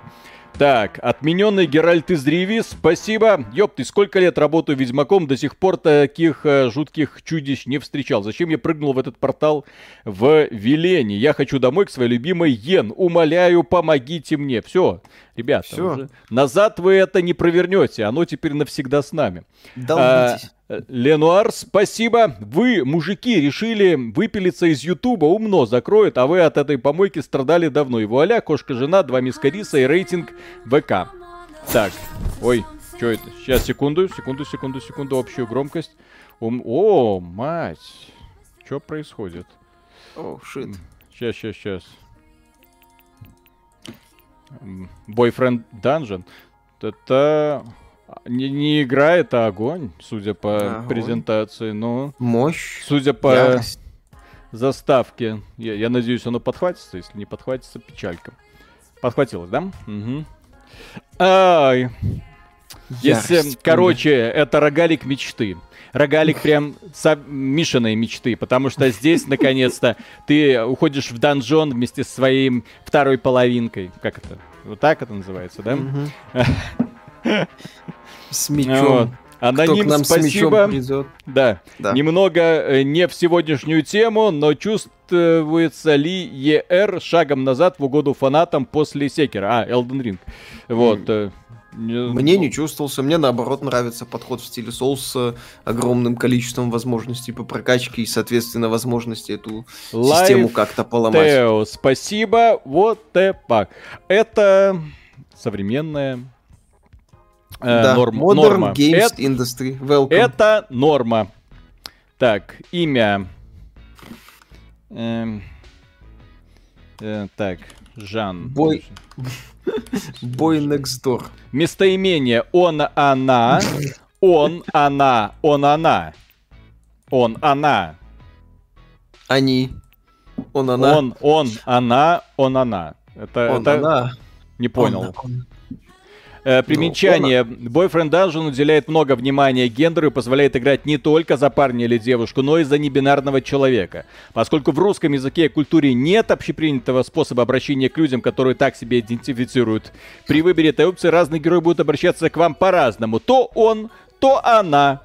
Так, отмененный Геральт из Риви, спасибо. Ёпты, сколько лет работаю Ведьмаком, до сих пор таких э, жутких чудищ не встречал. Зачем я прыгнул в этот портал в Велене? Я хочу домой к своей любимой Йен. Умоляю, помогите мне. Все, ребята, Всё. уже назад вы это не провернете. Оно теперь навсегда с нами. Долбитесь. А, Ленуар, спасибо. Вы, мужики, решили выпилиться из Ютуба. Умно закроют, а вы от этой помойки страдали давно. И вуаля, кошка-жена, два миска риса и рейтинг ВК. Так, ой, что это? Сейчас, секунду, секунду, секунду, секунду. Общую громкость. Ум- О, мать. Что происходит? О, шит. Сейчас, сейчас, сейчас. Boyfriend Dungeon. Это не, не игра, это огонь, судя по Огонь. презентации. Но Мощь. судя по ярость. заставке, я, я надеюсь, оно подхватится. Если не подхватится, печалька. Подхватилось, да? Мгм. Ай. Если, Ярость, короче, это рогалик мечты. Рогалик прям со Мишиной мечты, потому что здесь, наконец-то, ты уходишь в данжон вместе со своей второй половинкой. Как это? Вот так это называется, да? С мечом. Аноним, Кто к нам с спасибо. мечом придет. Да. Да. Немного э, не в сегодняшнюю тему, но чувствуется ли ЕР шагом назад в угоду фанатам после Секера? А, Elden Ring. Вот. э, не- Мне не чувствовался, мне наоборот нравится подход в стиле соус с огромным количеством возможностей по прокачке и, соответственно, возможности эту Life систему как-то поломать. Тео, спасибо. Вот так. Это современная э, да, норм- Modern норма. Games Это- Industry. Welcome. Это норма. Так, имя. Эм, э, так, Жан. Бой- Boy Next Door. Местоимение он, она, он, она, он, она. Он, она. Они. Он, она. Он, он, она, он, она. Это, Он, это- она. не понял. Он, он. Э, примечание. Boyfriend Dungeon уделяет много внимания гендеру и позволяет играть не только за парня или девушку, но и за небинарного человека. Поскольку в русском языке и культуре нет общепринятого способа обращения к людям, которые так себя идентифицируют, при выборе этой опции разные герои будут обращаться к вам по-разному. То он, то она.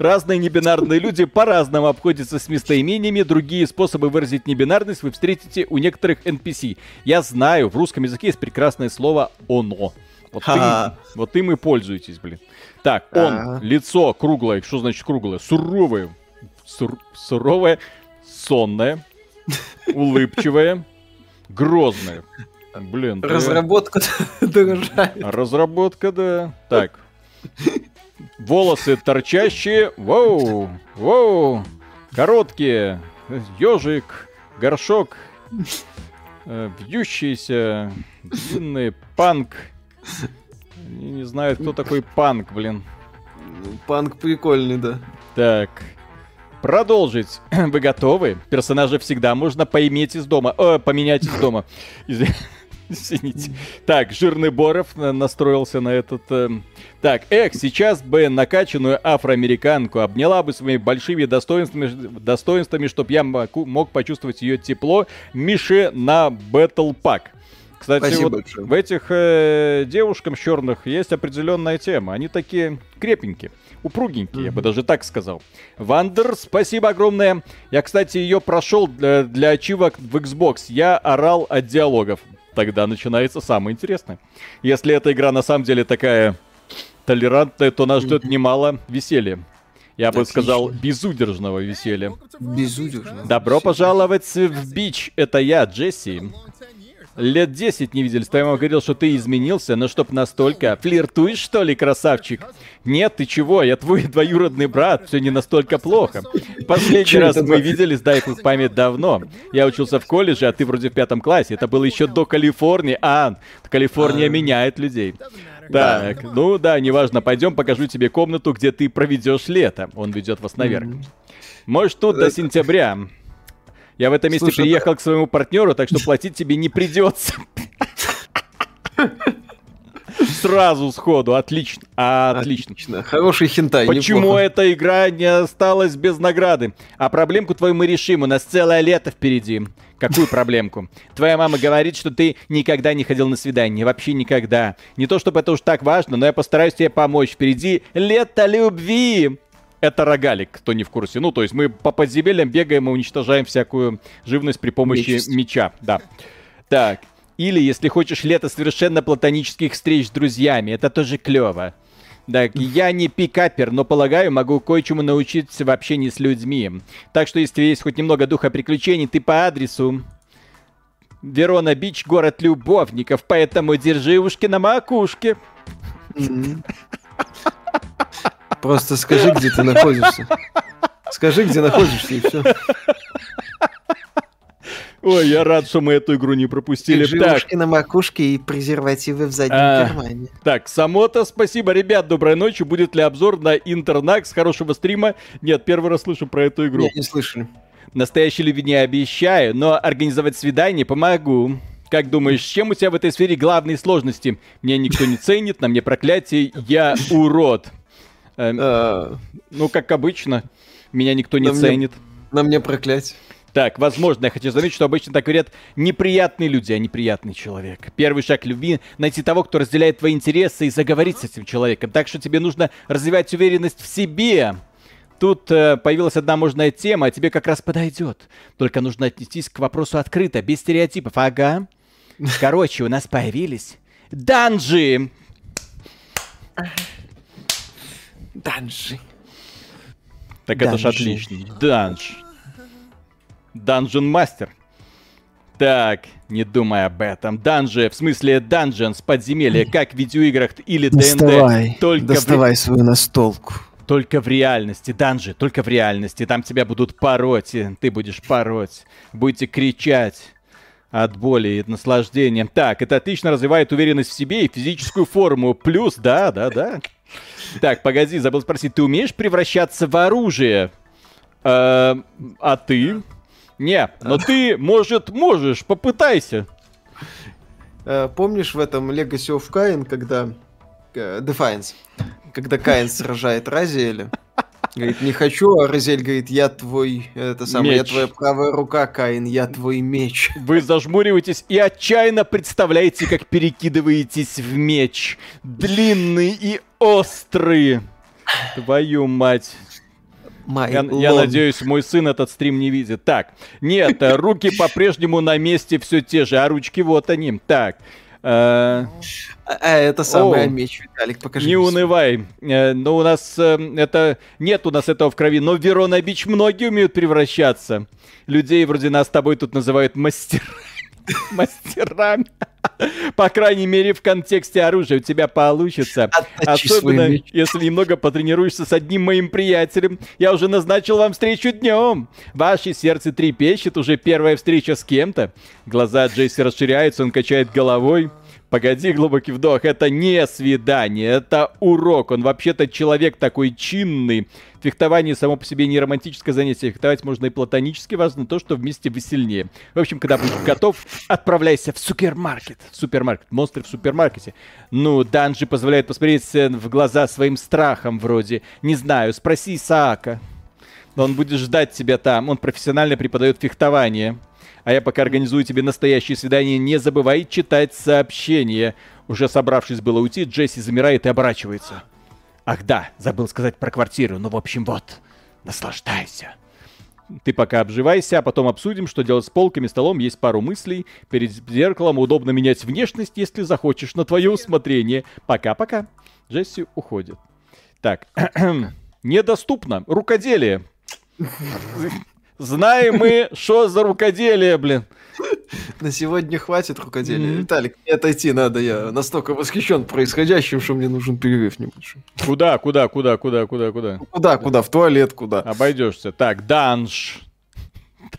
Разные небинарные люди по-разному обходятся с местоимениями, другие способы выразить небинарность вы встретите у некоторых NPC. Я знаю, в русском языке есть прекрасное слово «оно». Вот, им, вот им и пользуйтесь, блин. Так, он, Ага. лицо круглое. Что значит круглое? Суровое. Сур- суровое, сонное, улыбчивое, грозное. Блин. Разработка дорожает. Разработка, да. Так. Волосы торчащие. Воу, воу. Короткие. Ежик, горшок. э, Вьющийся. Длинный панк. Не, не знаю, кто такой панк, блин. Панк прикольный, да. Так. Продолжить. Вы готовы? Персонажа всегда можно поиметь из дома. Э, поменять из дома. Из- Извините. Так, жирный Боров на- настроился на этот... э, Так, эх, сейчас бы накачанную афроамериканку обняла бы своими большими достоинствами, достоинствами чтобы я мог почувствовать ее тепло. Мише на Battle Pack. Кстати, Спасибо вот большое. в этих э, девушкам черных есть определенная тема. Они такие крепенькие, упругенькие, я бы даже так сказал. Вандер, спасибо огромное. Я, кстати, ее прошел для, для ачивок в Xbox. Я орал от диалогов. Тогда начинается самое интересное. Если эта игра на самом деле такая толерантная, то нас ждет немало веселья. Я бы Отлично. сказал, безудержного веселья. Безудержно. Добро пожаловать в Бич. Это я, Джесси. Лет 10 не виделись. Твоя мама говорил, что ты изменился, но чтоб настолько. Флиртуешь, что ли, красавчик? Нет, ты чего? Я твой двоюродный брат. Все не настолько плохо. Последний раз мы виделись, дай бог память, давно. Я учился в колледже, а ты вроде в пятом классе. Это было еще до Калифорнии. А, Калифорния А. меняет людей. Так, ну да, неважно. Пойдем покажу тебе комнату, где ты проведешь лето. Он ведет вас наверх. Можешь тут до сентября. Я в этом месте Слушай, приехал к своему партнеру, так что платить тебе не придется. Сразу сходу, отлично, отлично. Отлично. Хороший хентай. Почему неплохо. эта игра не осталась без награды? А проблемку твою мы решим, у нас целое лето впереди. Какую проблемку? Твоя мама говорит, что ты никогда не ходил на свидание, вообще никогда. Не то чтобы это уж так важно, но я постараюсь тебе помочь. Впереди лето любви. Это рогалик, кто не в курсе. Ну, то есть мы по подземельям бегаем и уничтожаем всякую живность при помощи Нечисть. меча. Да. Так. Или, если хочешь, лето совершенно платонических встреч с друзьями. Это тоже клево. Так, я не пикапер, но полагаю, могу кое-чему научиться в общении с людьми. Так что, если есть хоть немного духа приключений, ты по адресу. Верона Бич, город любовников, поэтому держи ушки на макушке. Мгм. Просто скажи, где ты находишься. Скажи, где находишься, и все. Ой, я рад, что мы эту игру не пропустили. Так, Живушки на макушке и презервативы в заднем А. кармане. Так, Самота, спасибо, ребят, доброй ночи. Будет ли обзор на Интернакс? Хорошего стрима. Нет, первый раз слышу про эту игру. Не, не слышали. Настоящей любви не обещаю, но организовать свидание помогу. Как думаешь, с чем у тебя в этой сфере главные сложности? Меня никто не ценит, на мне проклятие, я урод. Эм, А, ну, как обычно, меня никто не ценит. На мне проклятие. Так, возможно, я хочу заметить, что обычно так говорят неприятные люди, а неприятный человек. Первый шаг любви — найти того, кто разделяет твои интересы и заговорить с этим человеком. Так что тебе нужно развивать уверенность в себе. Тут э, появилась одна можная тема, а тебе как раз подойдет. Только нужно отнестись к вопросу открыто, без стереотипов. Ага. Короче, у нас появились данжи. Данжи. Так это ж Данжи. отлично. Данж. Dungeon master. Так, не думай об этом. Данжи, в смысле dungeons, подземелье, как в видеоиграх или ДНД. Доставай, Только в ре- доставай свою настолку. Только в реальности, данжи, только в реальности. Там тебя будут пороть, и ты будешь пороть. Будете кричать от боли и наслаждения. Так, это отлично развивает уверенность в себе и физическую форму. Плюс, да, да, да. Так, погоди, забыл спросить, ты умеешь превращаться в оружие? Э, а ты? Не, но ты, может, можешь, попытайся. Э, Помнишь в этом Legacy of Kain, когда... э, Defiance. Когда Каин сражает Разиэля? Говорит, не хочу, а Разель говорит, я твой, это самое, я Меч. твоя правая рука, Каин, я твой меч. Вы зажмуриваетесь и отчаянно представляете, как перекидываетесь в меч. Длинный и острый. Твою мать. Май Я, я надеюсь, мой сын этот стрим не видит. Так, нет, э, руки по-прежнему на месте все те же, а ручки вот они. Так, э, А, а, это О. а меч, Виталик, покажи. не унывай. Э, но у нас э, это... Нет у нас этого в крови, но в Верона Бич многие умеют превращаться. Людей вроде нас с тобой тут называют мастер... мастерами. По крайней мере, в контексте оружия у тебя получится. Особенно, если немного потренируешься с одним моим приятелем. Я уже назначил вам встречу днем. Ваше сердце трепещет, уже первая встреча с кем-то. Глаза Джесси расширяются, он качает головой. Погоди, глубокий вдох, это не свидание, это урок. Он вообще-то человек такой чинный. Фехтование само по себе не романтическое занятие. Фехтовать можно и платонически. Важно то, что вместе вы сильнее. В общем, когда будешь готов, отправляйся в супермаркет. В супермаркет. Монстры в супермаркете. Ну, данжи позволяют посмотреть э, в глаза своим страхом вроде. Не знаю, спроси Исаака. Он будет ждать тебя там. Он профессионально преподает фехтование. А я пока организую тебе настоящее свидание. Не забывай читать сообщения. Уже собравшись было уйти, Джесси замирает и оборачивается. Ах да, забыл сказать про квартиру. Ну, в общем, вот. Наслаждайся. Ты пока обживайся, а потом обсудим, что делать с полками, столом. Есть пару мыслей. Перед зеркалом удобно менять внешность, если захочешь, на твое усмотрение. Пока-пока. Джесси уходит. Так, недоступно. Рукоделие. Знаем мы, что за рукоделие, блин. На сегодня хватит рукоделия. Виталик, мне отойти надо, я настолько восхищен происходящим, что мне нужен перерыв небольшой. Куда, куда, куда, куда, куда, куда? Куда, куда? В туалет, куда? Обойдешься. Так, данж.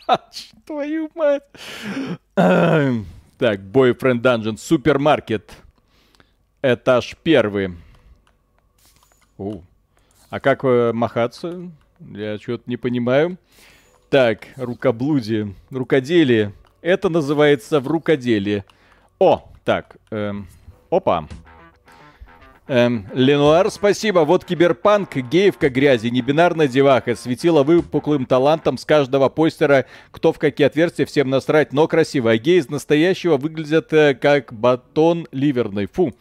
Данж, твою мать. Так, Boyfriend Dungeon, супермаркет. Этаж первый. У. А как э, махаться? Я что-то не понимаю. Так, рукоблудие, рукоделие. Это называется в рукоделии. О, так, эм, опа. Эм, Ленуар, спасибо. Вот киберпанк, геевка грязи, небинарная деваха. Светила выпуклым талантом с каждого постера. Кто в какие отверстия, всем насрать, но красиво. А геи из настоящего выглядят э, как батон ливерный. Фу.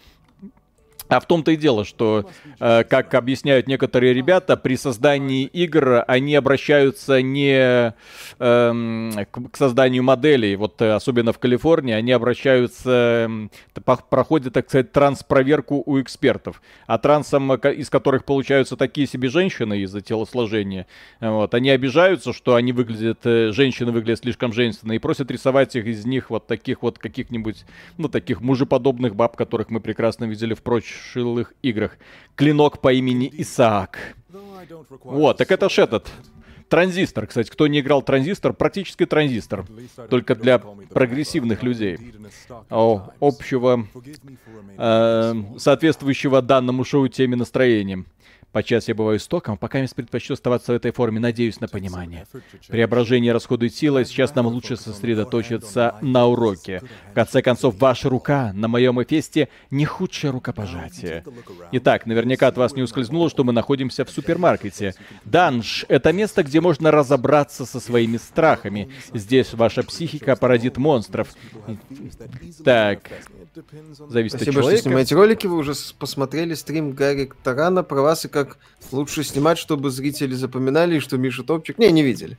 А в том-то и дело, что, э, как объясняют некоторые ребята, при создании игр они обращаются не эм, к, созданию моделей, вот э, особенно в Калифорнии, они обращаются, эм, проходят, так сказать, транспроверку у экспертов. А трансом, э, из которых получаются такие себе женщины из-за телосложения, вот, они обижаются, что они выглядят, женщины выглядят слишком женственно, и просят рисовать их из них вот таких вот каких-нибудь, ну, таких мужеподобных баб, которых мы прекрасно видели в прошлых играх. Клинок по имени Исаак. Вот, так это ж этот. Транзистор, кстати, кто не играл транзистор, практически транзистор. Только для прогрессивных людей. О, общего, э, соответствующего данному шоу теме настроением. Подчас я бываю стоком, пока я предпочту оставаться в этой форме, надеюсь на понимание. Преображение расходует силы, сейчас нам лучше сосредоточиться на уроке. В конце концов, ваша рука на моем эфесте не худшее рукопожатие. Итак, наверняка от вас не ускользнуло, что мы находимся в супермаркете. Данж — это место, где можно разобраться со своими страхами. Здесь ваша психика породит монстров. Так, зависит Спасибо, от что человека. снимаете ролики. Вы уже посмотрели стрим Гарри Тарана про вас и как лучше снимать, чтобы зрители запоминали, что Миша топчик. Не, не видели.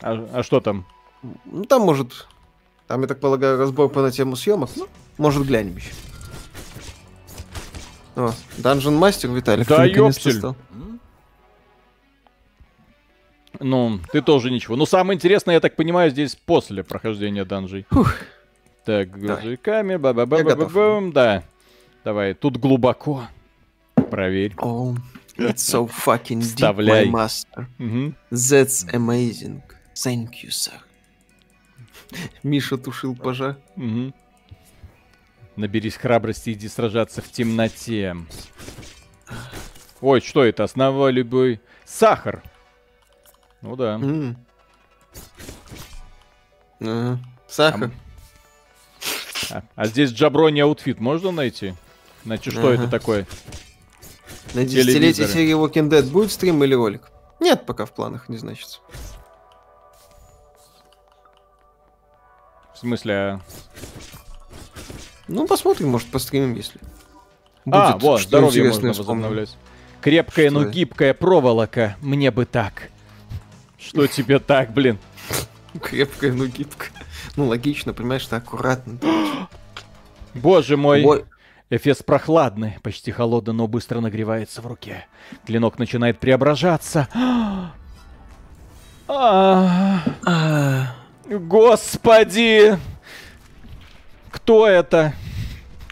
А, а что там? Ну, там, может, там, я так полагаю, разбор по на тему съемок. Ну, может, глянем еще. О, Dungeon Master, Виталик, Да ты стал. Ну, ты тоже ничего. Ну, самое интересное, я так понимаю, здесь после прохождения данжей. Так, грузовиками, ба ба ба ба бам Да. Давай, тут глубоко. Проверь. О, it's so fucking deep, Вставляй. my master. That's amazing. Thank you, sir. Миша тушил пожар. Мгм. Наберись храбрости, иди сражаться в темноте. Ой, что это? Основа любой... Сахар. Ну да. М. Ага. Сахар. А, а здесь jabroni outfit можно найти? Значит, что это Ага. такое? На десятилетие серии Walking Dead будет стрим или ролик? Нет, пока в планах, не значится. В смысле... а- Ну, посмотрим, может, постримим, если. А, будет вот, что здоровье можно вспомним. возобновлять. Крепкая, Что но это? гибкая проволока. Мне бы так. Что тебе так, блин? Крепкая, но гибкая. Ну, логично, понимаешь, что аккуратно. Боже мой. Ой. Эфес прохладный, почти холодный, но быстро нагревается в руке. Клинок начинает преображаться. А, Господи! Кто это?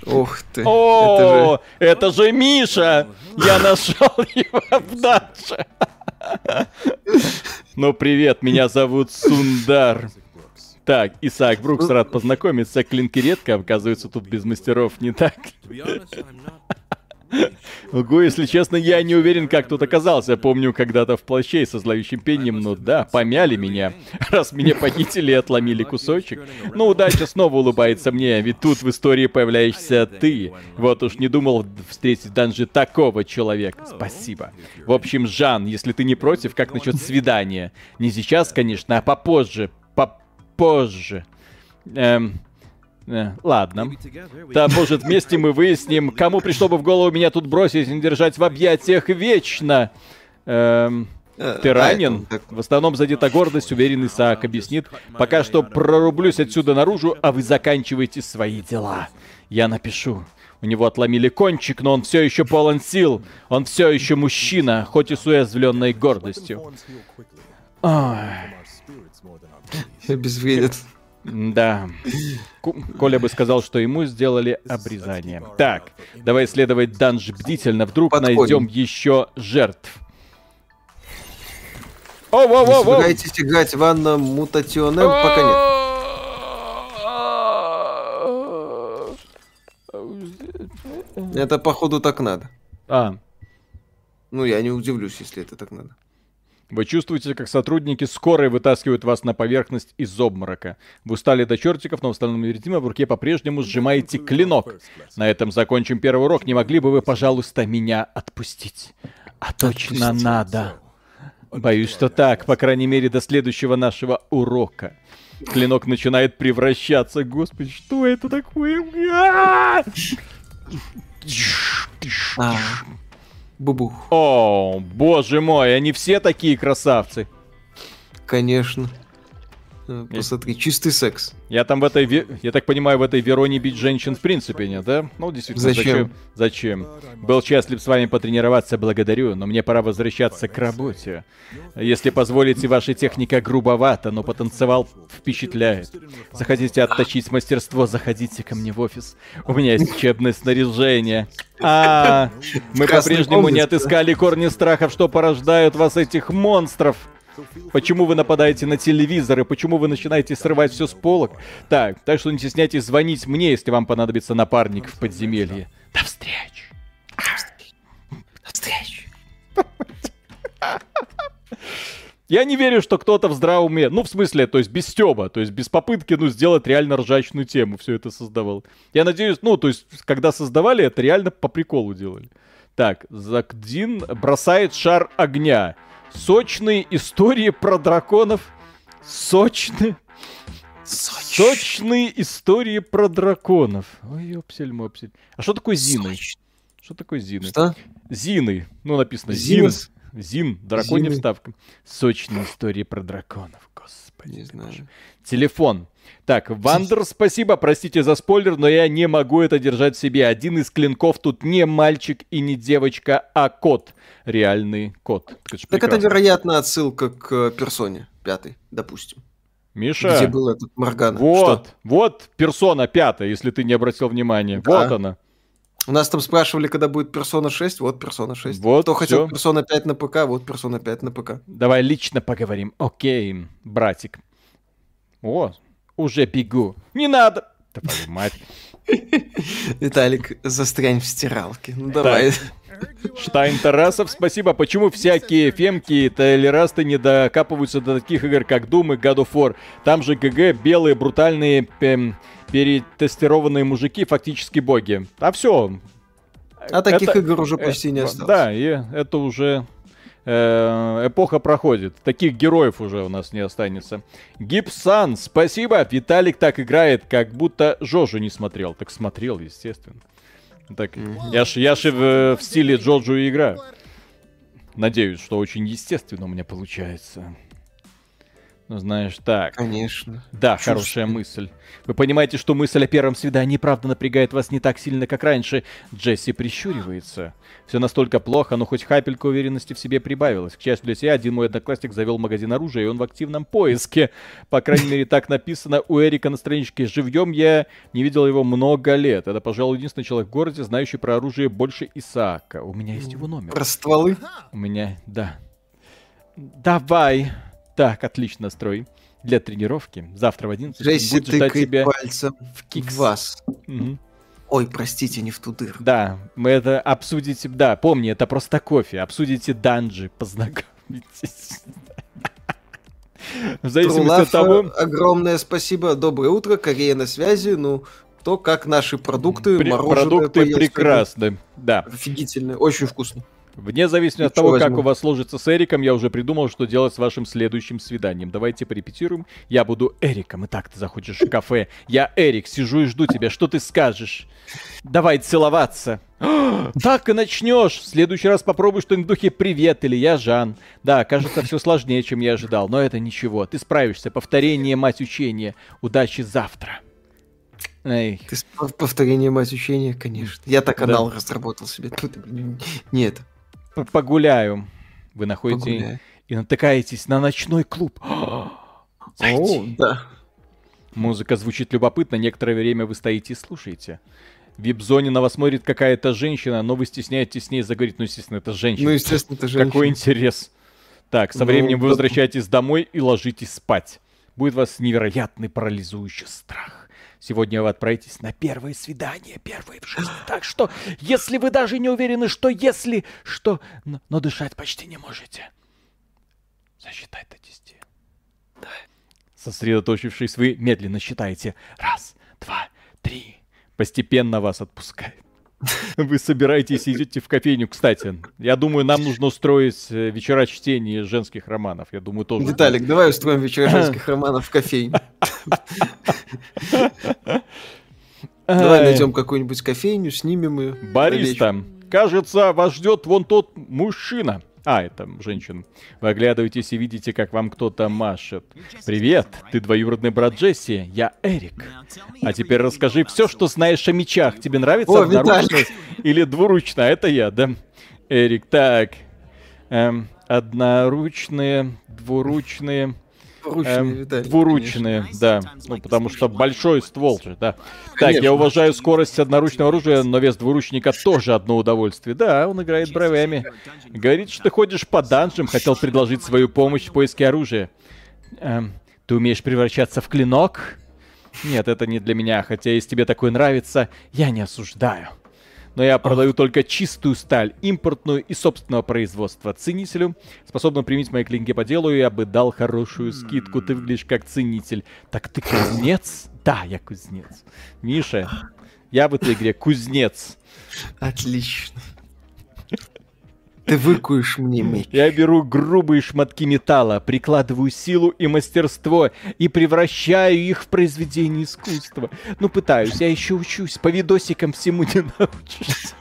Ух ты. это О, это же Миша! Я нашел его в данже. Ну, привет, меня зовут Сундар. Так, Исаак Брукс, рад познакомиться. Клинки редко, оказывается, тут без мастеров не так. Ого, если честно, я не уверен, как тут оказался. Помню, когда-то в плаще и со зловещим пением, ну да, помяли меня. Раз меня похитили и отломили кусочек. Ну, удача снова улыбается мне, ведь тут в истории появляешься ты. Вот уж не думал встретить в данже такого человека. Спасибо. В общем, Жан, если ты не против, как насчет свидания? Не сейчас, конечно, а попозже. Попозже. Эм... э, ладно. Да, может, вместе мы выясним, кому пришло бы в голову меня тут бросить и не держать в объятиях вечно. Эм, Э, ты ранен? В основном задета гордость, уверенный Исаак объяснит. Пока что прорублюсь отсюда наружу, а вы заканчиваете свои дела. Я напишу. У него отломили кончик, но он все еще полон сил. Он все еще мужчина, хоть и с уязвленной гордостью. Ой. Обезвредят. Да. Коля бы сказал, что ему сделали обрезание. Так, давай исследовать данж бдительно. Вдруг Подходим. найдем еще жертв. О, во, Не во, во. собираетесь играть в Анна Мутационем? Пока нет. Это, походу, так надо. А, Ну, я не удивлюсь, если это так надо. Вы чувствуете, как сотрудники скорой вытаскивают вас на поверхность из обморока. Вы устали до чертиков, но в остальном невредимо, в руке по-прежнему сжимаете клинок. На этом закончим первый урок. Не могли бы вы, пожалуйста, меня отпустить? А точно надо. Боюсь, что так, по крайней мере, до следующего нашего урока. Клинок начинает превращаться. Господи, что это такое? Бубух. О, боже мой, они все такие красавцы. Конечно. Э, Посмотри, чистый секс. Я там в этой, я так понимаю, в этой Вероне бить женщин в принципе нет, да? Ну, действительно, Зачем? Зачем? Был счастлив с вами потренироваться, благодарю, но мне пора возвращаться к работе. Если позволите, ваша техника грубовата, но потанцевал впечатляет. Захотите отточить мастерство, заходите ко мне в офис. У меня есть учебное снаряжение. А, мы по-прежнему не отыскали корни страхов, что порождают вас этих монстров. Почему вы нападаете на телевизоры? Почему вы начинаете срывать все с полок? Так, так что не стесняйтесь звонить мне, если вам понадобится напарник в подземелье. До встречи. Встречи. Я не верю, что кто-то в здравом уме, ну, в смысле, то есть без стеба, то есть без попытки, ну, сделать реально ржачную тему все это создавал. Я надеюсь, ну, то есть, когда создавали, это реально по приколу делали. Так, Закдин бросает шар огня. Сочные истории про драконов. Сочные. Сочные истории про драконов. Ой, ёпсель-мопсель. А что такое Зины? Что такое Зины? Что? Зины. Ну, написано Зины? Зин. Зин, драконья Зины. вставка. Сочные истории про драконов. Господи. Не знаю. боже. Телефон. Так, Вандер, спасибо, простите за спойлер, но я не могу это держать в себе. Один из клинков тут не мальчик и не девочка, а кот. Реальный кот. Это Так это, вероятно, отсылка к э, персоне пятой, допустим. Миша, Где был этот Моргана. вот, Что? вот персона пятая, если ты не обратил внимания. Да. Вот она. У нас там спрашивали, когда будет персона 6, вот персона 6. Вот, Кто хотел всё. персона 5 на ПК, вот персона 5 на ПК. Давай лично поговорим. Окей, братик. О, уже бегу. Не надо. Да твою мать. Виталик, застрянь в стиралке. Ну давай. Штайн Тарасов, спасибо. Почему всякие фемки и толерасты не докапываются до таких игр, как Doom и God of War? Там же ГГ, белые, брутальные, эм, перетестированные мужики, фактически боги. А все. А таких игр уже почти не осталось. Да, и это уже э, эпоха проходит. Таких героев уже у нас не останется. Гипсан, спасибо. Виталик так играет, как будто Жожу не смотрел. Так смотрел, естественно. Так, я ж, я ж в, в стиле Джоджо и играю. Надеюсь, что очень естественно у меня получается. Ну, знаешь, так. Конечно. Да, Чушь хорошая мысль. Вы понимаете, что мысль о первом свидании правда напрягает вас не так сильно, как раньше. Джесси прищуривается. Все настолько плохо, но хоть капелька уверенности в себе прибавилась. К счастью для себя, один мой одноклассник завел магазин оружия, и он в активном поиске. По крайней мере, так написано у Эрика на страничке. Живьем я не видел его много лет. Это, пожалуй, единственный человек в городе, знающий про оружие больше Исаака. У меня есть его номер. Про стволы? У меня, да. Давай. Так, отлично строй. Для тренировки. Завтра в 11 Джесси будет ждать тебя пальцем в в кикс. вас. Мгм. Ой, простите, не в ту дыру. Да, мы это обсудите. Да, помни, это просто кофе. Обсудите данжи, познакомитесь. В зависимости от Трулафа, того, огромное спасибо. Доброе утро, Корея на связи. Ну, то, как наши продукты, при- мороженое продукты прекрасны. Да. Офигительно, очень вкусно. Вне зависимости от того, как возьму. у вас сложится с Эриком, я уже придумал, что делать с вашим следующим свиданием. Давайте порепетируем. Я буду Эриком. Итак, ты заходишь в кафе. Я Эрик, сижу и жду тебя. Что ты скажешь? Давай целоваться. Так и начнешь. В следующий раз попробуй что-нибудь в духе «Привет» или «Я Жан». Да, кажется, все сложнее, чем я ожидал, но это ничего. Ты справишься. Повторение, мать учения. Удачи завтра. Эй, Ты повторение мать учения, конечно. Я так Да. канал разработал себе. Нет, погуляю. Вы находите погуляй. и натыкаетесь на ночной клуб. О, да. Музыка звучит любопытно, некоторое время вы стоите и слушаете. В вип-зоне на вас смотрит какая-то женщина, но вы стесняетесь с ней заговорить. Ну, естественно, это женщина. Ну, естественно, это женщина. Какой интерес. Так, со Ну, временем вы да. возвращаетесь домой и ложитесь спать. Будет вас невероятный парализующий страх. Сегодня вы отправитесь на первое свидание, первое в жизни. Так что, если вы даже не уверены, что если, что, но, но дышать почти не можете, засчитай до 10. Сосредоточившись, вы медленно считаете. Раз, два, три. Постепенно вас отпускает. Вы собираетесь и идете в кофейню. Кстати, я думаю, нам нужно устроить э, вечера чтения женских романов. Я думаю, тоже. Виталик, давай устроим вечер женских романов в кофейне. Давай Ай, найдем какую-нибудь кофейню, снимем ее. Бариста, кажется, вас ждет вон тот мужчина. А, это женщина. Вы оглядываетесь и видите, как вам кто-то машет. Привет, ты двоюродный брат Джесси, я Эрик. А теперь расскажи все, что знаешь о мечах. Тебе нравится О, одноручная Виталик. или двуручная? Это я, да? Эрик, так. Эм, одноручные, двуручные. Двуручные, эм, Виталик, двуручные, да. Ну, потому что большой ствол же, да. Так, Конечно. я уважаю скорость одноручного оружия, но вес двуручника тоже одно удовольствие. Да, он играет бровями. Говорит, что ты ходишь по данжам, хотел предложить свою помощь в поиске оружия. Эм, ты умеешь превращаться в клинок? Нет, это не для меня, хотя если тебе такое нравится, я не осуждаю. Но я продаю только чистую сталь, импортную и собственного производства. Ценителю, способному применить мои клинки по делу, я бы дал хорошую скидку. Ты выглядишь как ценитель. Так ты кузнец? Да, я кузнец. Миша, я в этой игре кузнец. Отлично. Ты выкуешь мне меч. Я беру грубые шматки металла, прикладываю силу и мастерство и превращаю их в произведение искусства. Ну, пытаюсь, я еще учусь, по видосикам всему не научишься.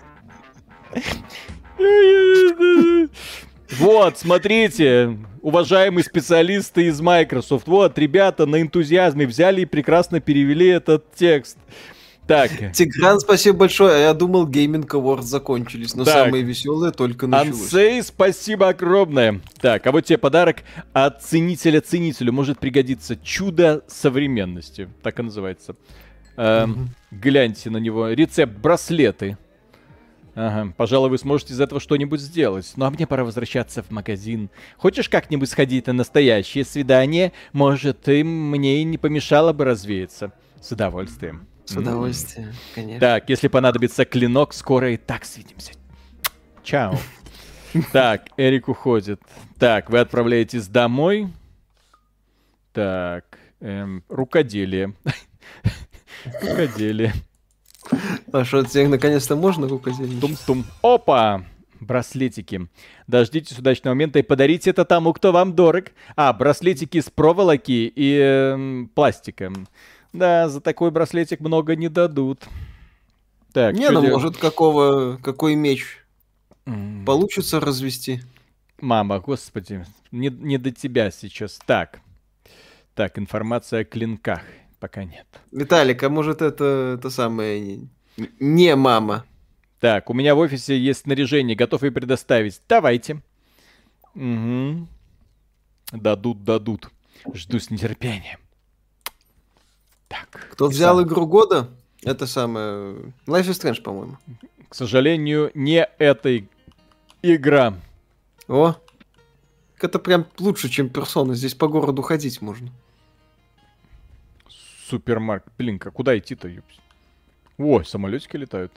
Вот, смотрите, уважаемые специалисты из Microsoft. Вот, ребята на энтузиазме взяли и прекрасно перевели этот текст. Так. Тигран, спасибо большое. Я думал, Gaming Awards закончились, но Так. самое веселое только началось. Ансей, спасибо огромное. Так, а вот тебе подарок от ценителя ценителю. Может пригодиться чудо современности. Так и называется. Эм, Гляньте на него. Рецепт браслеты. Ага, пожалуй, вы сможете из этого что-нибудь сделать. Ну а мне пора возвращаться в магазин. Хочешь как-нибудь сходить на настоящее свидание? Может, им мне не помешало бы развеяться. С удовольствием. С удовольствием, конечно. Так, если понадобится клинок, скоро и так свидимся. Чао. Так, Эрик уходит. Так, вы отправляетесь домой. Так, эм, рукоделие. Рукоделие. А что, тебе наконец-то можно рукоделие? Тум-тум. Опа! Браслетики. Дождитесь удачного момента и подарите это тому, кто вам дорог. А, браслетики из проволоки и эм, пластика. Да, за такой браслетик много не дадут. Так, Не, ну дел- может какого, какой меч М, получится развести. Мама, господи, не, не до тебя сейчас. Так. Так, информация о клинках. Пока нет. Виталик, а может это, это самое не- не мама? Так, у меня в офисе есть снаряжение, готов и предоставить. Давайте. Угу. Дадут, дадут. Жду с нетерпением. Так. Кто взял сам. игру года? Это самое... Life is Strange, по-моему. К сожалению, не эта игра. О, это прям лучше, чем персона. Здесь по городу ходить можно. Супермаркет. Блин, а куда идти-то, ёпс? Ой, самолетики летают.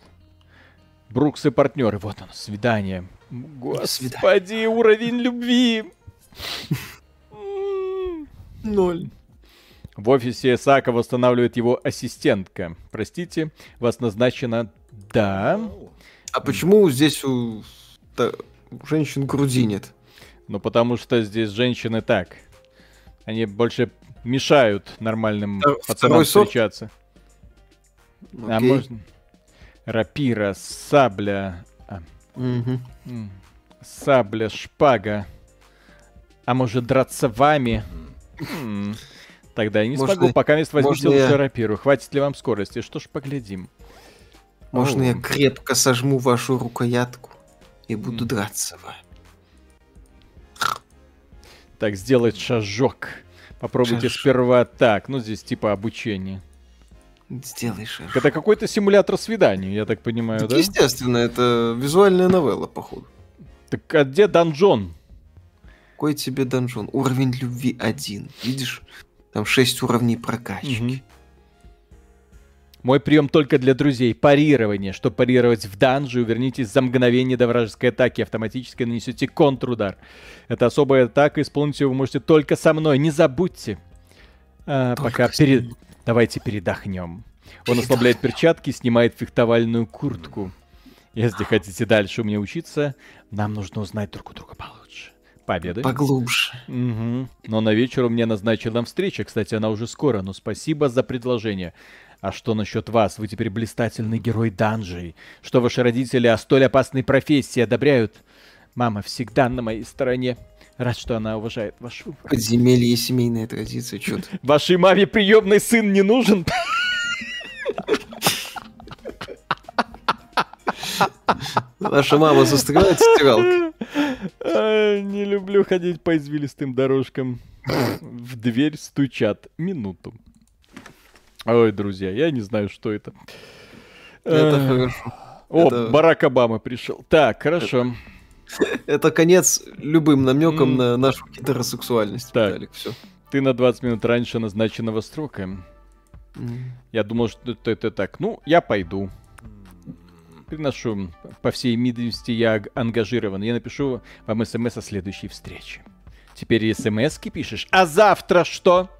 Брукс и партнеры. Вот оно, свидание. Господи, уровень любви. Ноль. В офисе Сака восстанавливает его ассистентка. Простите, вас назначено... Да. А почему здесь у, та- у женщин груди нет? Ну, потому что здесь женщины так. Они больше мешают нормальным Втор- пацанам второй сорт? встречаться. А Окей. можно... Рапира, сабля... а, м, Сабля, шпага. А может драться вами? М, Тогда я не Можно- смогу, пока мест возьмите лучше я- рапиру. Хватит ли вам скорости? Что ж, поглядим. Можно Оу. я крепко сожму вашу рукоятку и буду драться вами? Так, сделать шажок. Попробуйте Шажок. сперва так. Ну, здесь типа обучение. Сделай шаг. Это какой-то симулятор свиданий, я так понимаю, Так, да? естественно, это визуальная новелла, походу. Так а где данжон? Какой тебе донжон? Уровень любви один. Видишь? Там шесть уровней прокачки. Мгм. Мой прием только для друзей. Парирование. Чтобы парировать в данже, увернитесь за мгновение до вражеской атаки. Автоматически нанесете контрудар. Это особая атака. Исполнить ее вы можете только со мной. Не забудьте. А, пока пере- Давайте передохнем. Он ослабляет перчатки, снимает фехтовальную куртку. Если хотите дальше у меня учиться, нам нужно узнать друг у друга получше. Победы. Поглубже. Мгм. Но на вечер у меня назначена встреча. Кстати, она уже скоро, но спасибо за предложение. А что насчет вас? Вы теперь блистательный герой данжей. Что ваши родители о столь опасной профессии одобряют? Мама всегда на моей стороне. Рад, что она уважает ваш выбор. Подземелье и семейная традиция. Ты? Вашей маме приемный сын не нужен? Наша мама застревает стиралкой. Не люблю ходить по извилистым дорожкам. В дверь стучат. Минуту. Ой, друзья, я не знаю, что это. Это хорошо. О, Это- Барак Обама пришел. Так, хорошо. Это конец любым намеком на нашу гетеросексуальность, Так. Виталик. Все. Ты на 20 минут раньше назначенного срока. Я думал, что это, это так. Ну, я пойду. Приношу, по всей видимости, я ангажирован. Я напишу вам смс о следующей встрече. Теперь смс пишешь. А завтра что?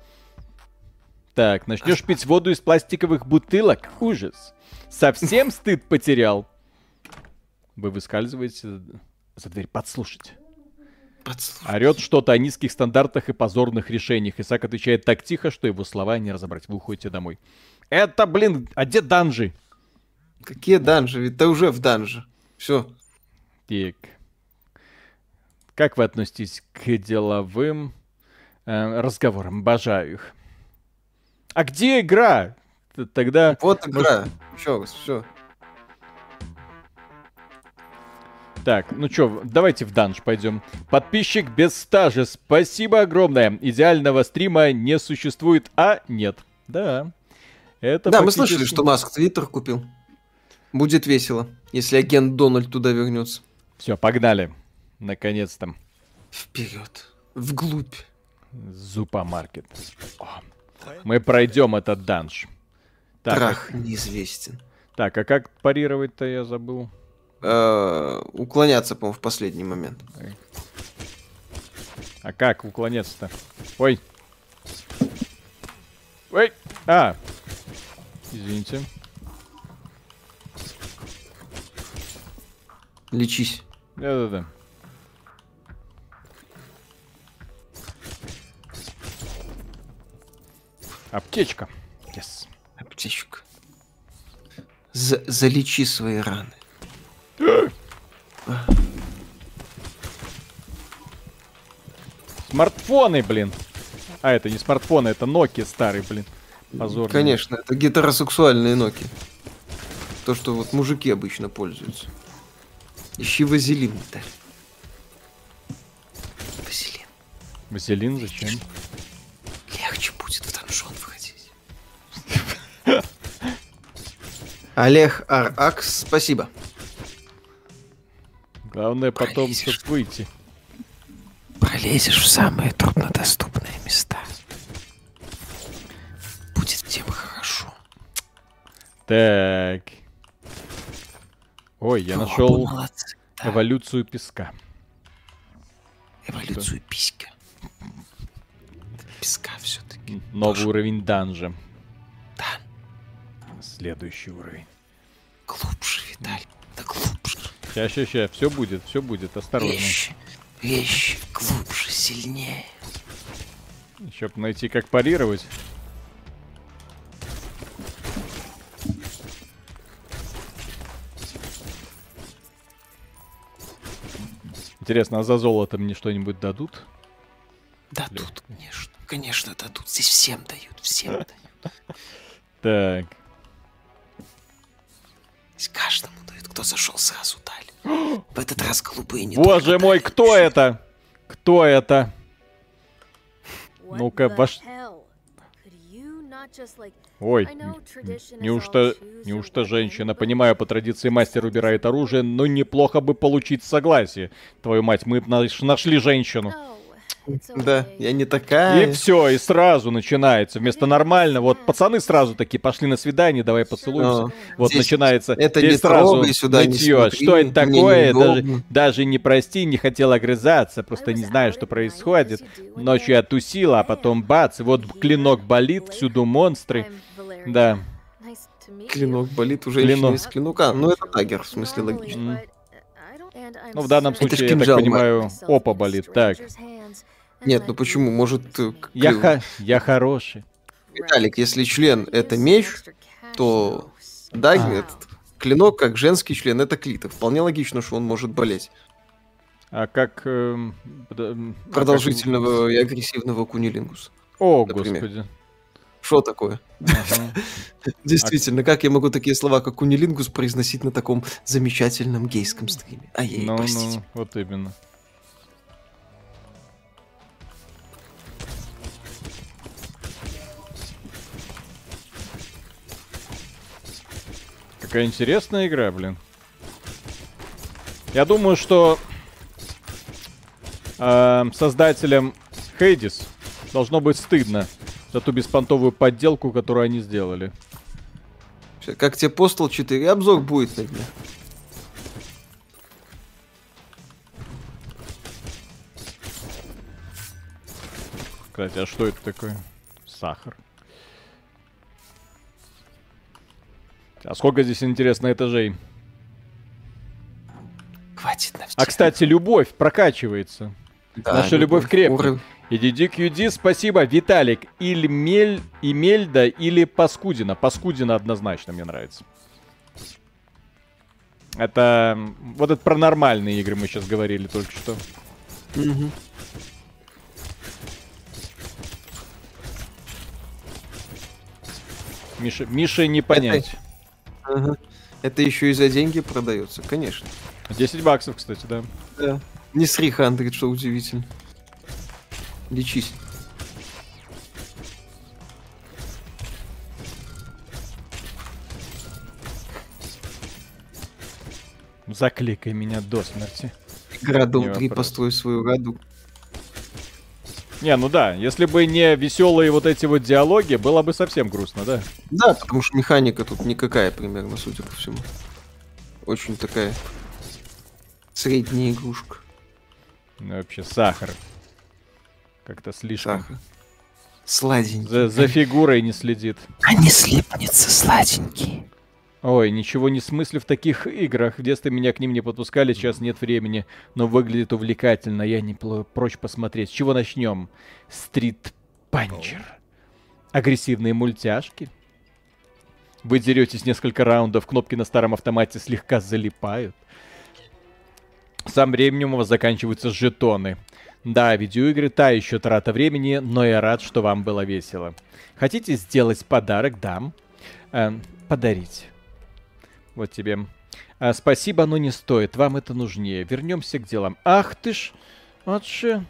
Так, начнешь пить воду из пластиковых бутылок? Ужас. Совсем стыд потерял? Вы выскальзываете за дверь подслушать. Подслушай. Орет что-то о низких стандартах и позорных решениях. Исаак отвечает так тихо, что его слова не разобрать. Вы уходите домой. Это, блин, а где данжи? Какие данжи? Ведь ты уже в данже. Все. Так. Как вы относитесь к деловым э, разговорам? Обожаю их. А где игра? Тогда... Вот игра. Все, все. Так, ну чё, давайте в данж пойдем. Подписчик без стажа, спасибо огромное. Идеального стрима не существует, а нет. Да. Это Да, мы слышали, что Маск Твиттер купил. Будет весело, если агент Дональд туда вернется. Все, погнали. Наконец-то. Вперед. Вглубь. Зупамаркет. О, Мы пройдем этот данж. Так, Трах неизвестен. так, а как парировать-то я забыл. Э, Уклоняться, по-моему, в последний момент. А как уклоняться-то? Ой. Ой. А. Извините. Лечись. Да-да-да. Аптечка. Yes. Аптечка. За- залечи свои раны. Смартфоны, блин. А, это не смартфоны, это Nokia старый, блин. Позорный. Конечно, это гетеросексуальные ноки. То, что вот мужики обычно пользуются. Ищи вазелин, да. Вазелин. Василин зачем? Легче будет в донжон входить. Олег Аракс, спасибо. Главное потом, Пролезешь. чтоб выйти. Пролезешь в самые труднодоступные места. Будет всем хорошо. Так. Ой, я нашел молодцы. Да, эволюцию песка. эволюцию писька. Песка все-таки. Новый уровень данжа. Да. Следующий уровень. Глубже, Виталий. Да глубже. Ща, ща, ща, все будет, все будет, осторожно. Вещи. Вещи. Глубже, сильнее. Еще бы найти, как парировать. Интересно, а за золото мне что-нибудь дадут? Дадут, конечно. Конечно, дадут. Здесь всем дают. Всем дают. Так. Здесь каждому дают. Кто зашел, сразу дали. В этот раз голубые не Боже мой, кто это? Кто это? Ну-ка, ваш... Ой, неужто, неужто женщина, понимаю, по традиции мастер убирает оружие, но неплохо бы получить согласие. Твою мать, мы наш- нашли женщину. Да, я не такая. И все, и сразу начинается. Вместо нормально, вот пацаны сразу такие пошли на свидание, давай поцелуемся. Вот здесь начинается. это здесь не сразу трогай, сюда не нытьё. смотри, Что это такое? Даже, даже не прости, не хотел огрызаться, просто не знаю, что происходит. Ночью я тусила, а потом бац, и вот клинок болит, всюду монстры. Да. Клинок болит уже Клинок. из клинука. Ну, это дагер, в смысле, логично. Ну, в данном случае, я так понимаю, опа болит. Так, Нет, ну почему? Может, э, я, ха- я хороший. Виталик, если член это меч, то дагер, А. этот клинок, как женский член, это клитор. Вполне логично, что он может болеть. А как... под- эм, а как- Продолжительного и агрессивного кунилингуса. О, например. господи. Что такое? Ага. Действительно, как я могу такие слова, как кунилингус, произносить на таком замечательном гейском стриме? А ей, Ну, простите. ну, вот именно. Какая интересная игра, блин. Я думаю, что эм, создателям Хейдис должно быть стыдно Эту беспонтовую подделку, которую они сделали. Как тебе Postal 4 обзор будет тогда? Кстати, а что это такое? Сахар. А сколько здесь, интересно, этажей? Хватит на все. А, кстати, любовь прокачивается. Да, Наша любовь, любовь крепкая. Уровень. И DDQD, спасибо. Виталик, или Мель, Имельда, или Паскудина. Паскудина однозначно мне нравится. Это... Вот это про нормальные игры мы сейчас говорили только что. Миша, Миша не понять. Ага. Это еще и за деньги продается, конечно. 10 баксов, кстати, да. Да. Не с 300, что удивительно. Лечись. Закликай меня до смерти. Игра Дом Не 3 вопрос. построй свою году. Не, ну да, если бы не веселые вот эти вот диалоги, было бы совсем грустно, да? Да, потому что механика тут никакая примерно, судя по всему. Очень такая средняя игрушка. Ну, вообще сахар. Как-то слишком. Сахар. Сладенький. За, за фигурой не следит. Они слипнется сладенький. Ой, ничего не смыслю в таких играх. В детстве меня к ним не подпускали, сейчас нет времени. Но выглядит увлекательно, я не прочь посмотреть. С чего начнем? Стрит Панчер. Агрессивные мультяшки. Вы деретесь несколько раундов, кнопки на старом автомате слегка залипают. Сам временем у вас заканчиваются жетоны. Да, видеоигры та еще трата времени, но я рад, что вам было весело. Хотите сделать подарок? Дам. Э, подарить. Вот тебе. А, спасибо, но не стоит. Вам это нужнее. Вернемся к делам. Ах ты ж. Вот же.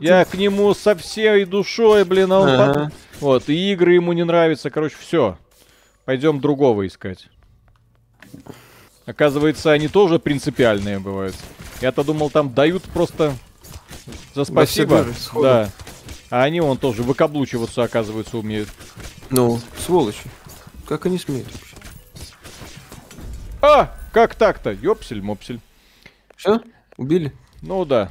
Я к нему со всей душой, блин, а он Ага. под- Вот, и игры ему не нравятся. Короче, все. Пойдем другого искать. Оказывается, они тоже принципиальные бывают. Я-то думал, там дают просто за спасибо. Да. А они вон тоже выкаблучиваться, оказывается, умеют. Ну, сволочи. Как они смеют вообще? А! Как так-то? Ёпсель-мопсель. Все? Убили? Ну да.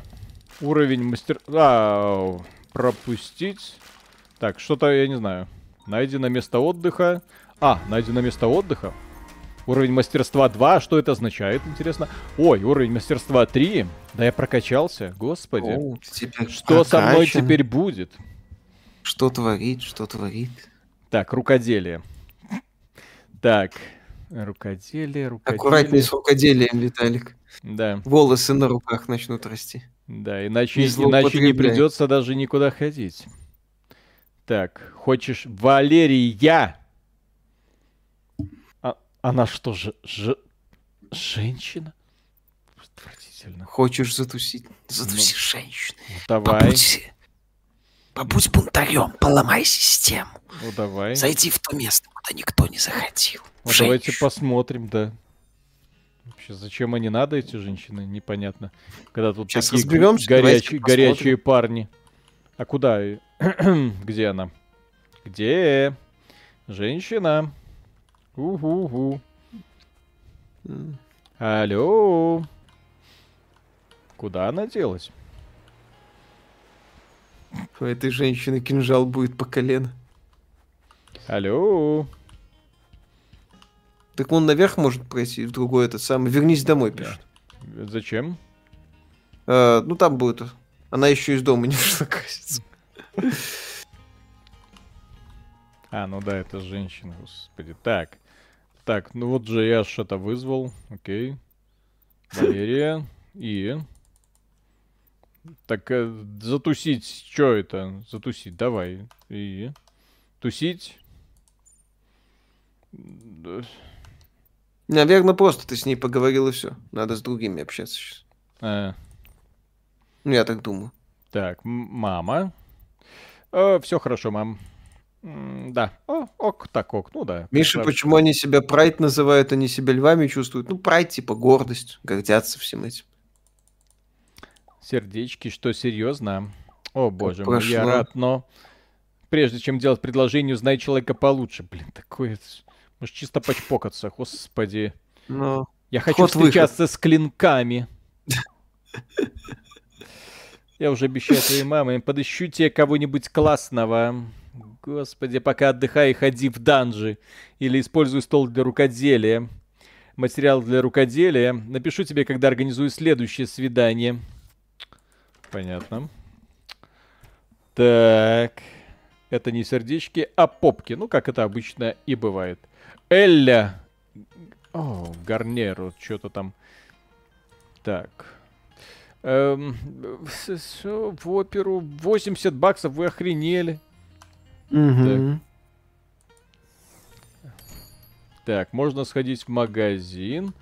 Уровень мастер... А, пропустить. Так, что-то я не знаю. Найдено место отдыха. А, найдено место отдыха. Уровень мастерства 2. Что это означает, интересно? Ой, уровень мастерства 3. Да я прокачался, господи. О, что со мной прокачан. теперь будет? Что творит, что творит? Так, рукоделие. Так, рукоделие, рукоделие. Аккуратней с рукоделием, Виталик. Да, Волосы на руках начнут расти. да, иначе, Не иначе не придется даже никуда ходить. Так, хочешь Валерия? Она что же, же женщина? Отвратительно. Хочешь затусить? Затуси Ну, женщину. Давай, Побудь, побудь бунтарем, поломай систему. ну давай. Зайди в то место, куда никто не заходил. Ну, давайте посмотрим, да. Вообще, зачем они надо, эти женщины, непонятно. Когда тут Щас такие разберемся, горячие, горячие парни. А куда? Где она? Где? Женщина. Угу-гу. Алло. Куда она делась? У этой женщины кинжал будет по колено. Алло. Так он наверх может пройти, в другой этот самый. Вернись домой, пишет. Зачем? А, ну там будет. Она еще из дома не вышла краситься. А, ну да, это женщина, господи. Так. Так, ну вот же я что-то вызвал. Окей. Валерия. И... Так, э, затусить. Что это? Затусить, давай. И... Тусить. Да. Наверное, просто ты с ней поговорил и все. Надо с другими общаться сейчас. А, Ну, я так думаю. так, мама. все хорошо, мам. М, Да. О, ок, так, ок. Ну да. Миша, красавчик. почему они себя прайд называют, они себя львами чувствуют? Ну, прайд типа гордость, гордятся всем этим. Сердечки, что серьезно? О боже мой, я рад, но прежде чем делать предложение, узнай человека получше. Блин, такое... Может, чисто почпокаться, господи. Но Я хочу Вход-выход. встречаться с клинками. Я уже обещаю твоей маме, подыщу тебе кого-нибудь классного. Господи, пока отдыхай, ходи в данжи. Или используй стол для рукоделия. Материал для рукоделия. Напишу тебе, когда организую следующее свидание. Понятно. Так. Это не сердечки, а попки. Ну, как это обычно и бывает. Элля. О, Гарнеру. Что-то там. Так. Эм, в оперу 80 баксов, вы охренели. Мгм. Так, можно сходить в магазин.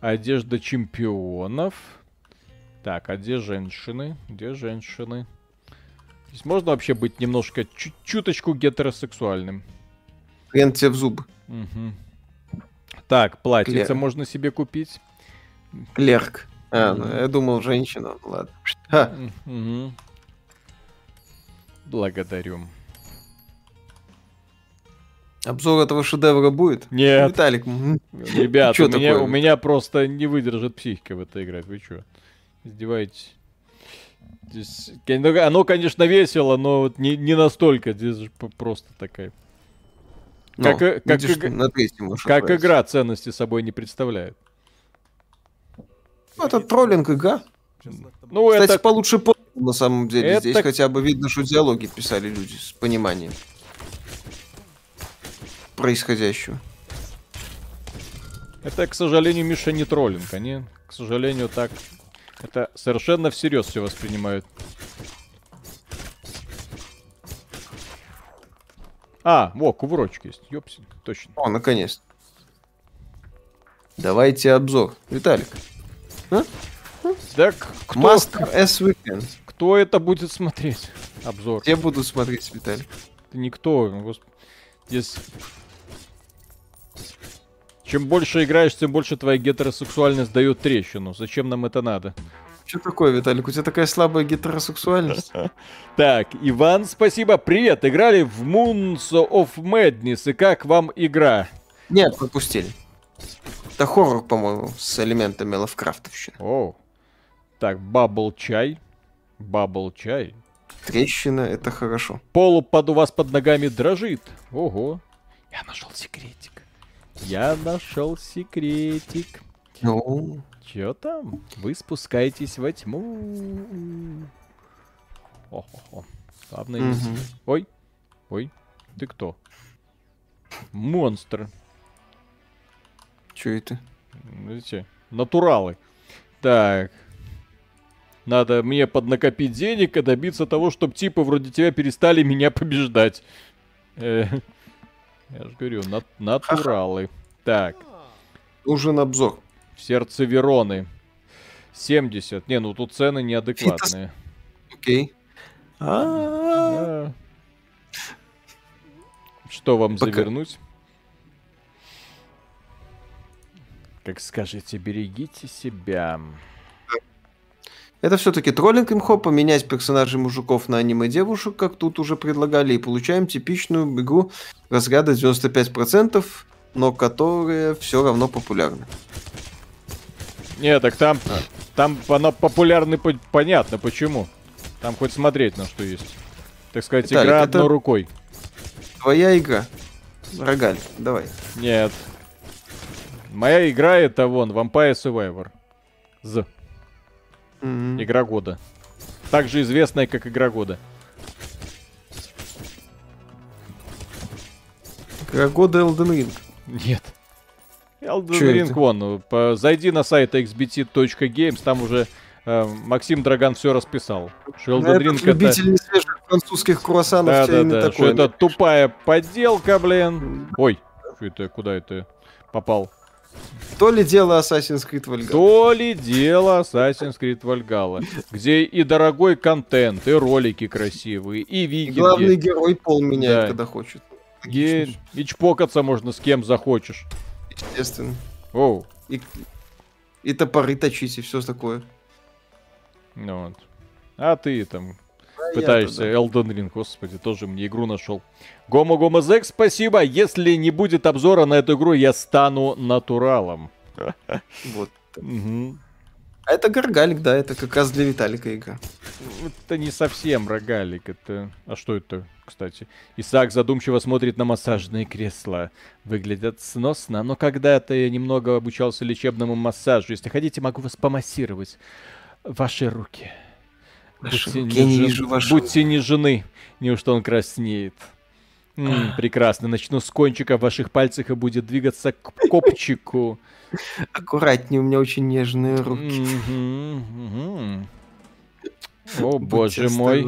Одежда чемпионов. Так, а где женщины? Где женщины? Здесь можно вообще быть немножко, чуточку гетеросексуальным. Хрен тебе в зубы. Мгм. Так, платьице Клер. можно себе купить. Клерк. А, ну, я думал, женщина. Ладно. Мгм. Благодарю. Обзор этого шедевра будет? Нет. Виталик, Ребят, у меня, такое? у меня просто не выдержит психика в это играть. Вы что? Издеваетесь? Здесь, ну, оно, конечно, весело, но вот не, не настолько. Здесь же просто такая. ну, Как, как, видишь, на как игра ценности собой не представляет. Ну, это троллинг игра. Ну, Кстати, это... получше по на самом деле. Это- Здесь хотя бы видно, что диалоги писали люди с пониманием происходящего. Это, к сожалению, Миша не троллинг. Они, к сожалению, так... Это совершенно всерьез все воспринимают. А, во, кувырочек есть. Ёпси, точно. О, наконец. Давайте обзор. Виталик. Так, кто, Master S Weekend. кто это будет смотреть? Обзор. Все будут смотреть, Виталик. Это никто. Госп- Здесь... Чем больше играешь, тем больше твоя гетеросексуальность дает трещину. Зачем нам это надо? Что такое, Виталик? У тебя такая слабая гетеросексуальность? Так, Иван, спасибо. Привет. Играли в Moons of Madness. И как вам игра? Нет, пропустили. Это хоррор, по-моему, с элементами лавкрафтовщины. О. Так, bubble чай. Bubble чай. Трещина — это хорошо. Пол под у вас под ногами дрожит. Ого. Я нашел секретик. Я нашел секретик. Ну, Чё там? Вы спускаетесь во тьму. О-хо-хо. Главное Мгм. Ой. Ой. Ты кто? Монстр. что это? Видите? Натуралы. Так. Надо мне поднакопить денег и добиться того, чтобы типы вроде тебя перестали меня побеждать. Я же говорю, нат- натуралы. Так. Нужен обзор. В сердце Вероны. 70. Не, ну тут цены неадекватные. Окей. Что вам завернуть? Как скажете, берегите себя. Это все-таки троллинг имхо, поменять персонажей мужиков на аниме-девушек, как тут уже предлагали, и получаем типичную игру разряда 95%, но которая все равно популярна. Не, так там, там она популярны, по- понятно почему. Там хоть смотреть на что есть. Так сказать, Виталик, игра одной рукой. Твоя игра. Рогаль, давай. Нет. Моя игра это вон, Vampire Survivor. З. Мгм. Игра года. Также известная как игра года. Игра года Elden Ring. Нет. Elden Чё Ring, это? вон, по- зайди на сайт xbt.games, там уже э, Максим Драган все расписал. Что Elden Ring это... любитель несвежих французских круассанов Да, да, не да, что такое. это тупая подделка, блин. Ой, что это, куда это попал? То ли дело Assassin's Creed Valhalla. То ли дело Assassin's Creed Valhalla, где и дорогой контент, и ролики красивые, и И викинги. главный герой пол меняет, Да. когда хочет. И, и чпокаться можно с кем захочешь. Естественно. Оу. И, и топоры точить, и все такое. Ну вот. А ты там пытаешься я-то Elden Ring, господи, тоже мне игру нашел. Гомо Гомо Зек, спасибо. Если не будет обзора на эту игру, я стану натуралом. да. Вот. А это Гаргалик, да, это как раз для Виталика игра. Это не совсем рогалик, это... А что это, кстати? Исаак задумчиво смотрит на массажные кресла. Выглядят сносно, но когда-то я немного обучался лечебному массажу. Если хотите, могу вас помассировать. Ваши руки. Будьте, не, я не жен- вижу ваши Будьте не жены. Неужто он краснеет? М, прекрасно. Начну с кончика ваших пальцев и будет двигаться к копчику. Аккуратнее, у меня очень нежные руки. О, боже мой.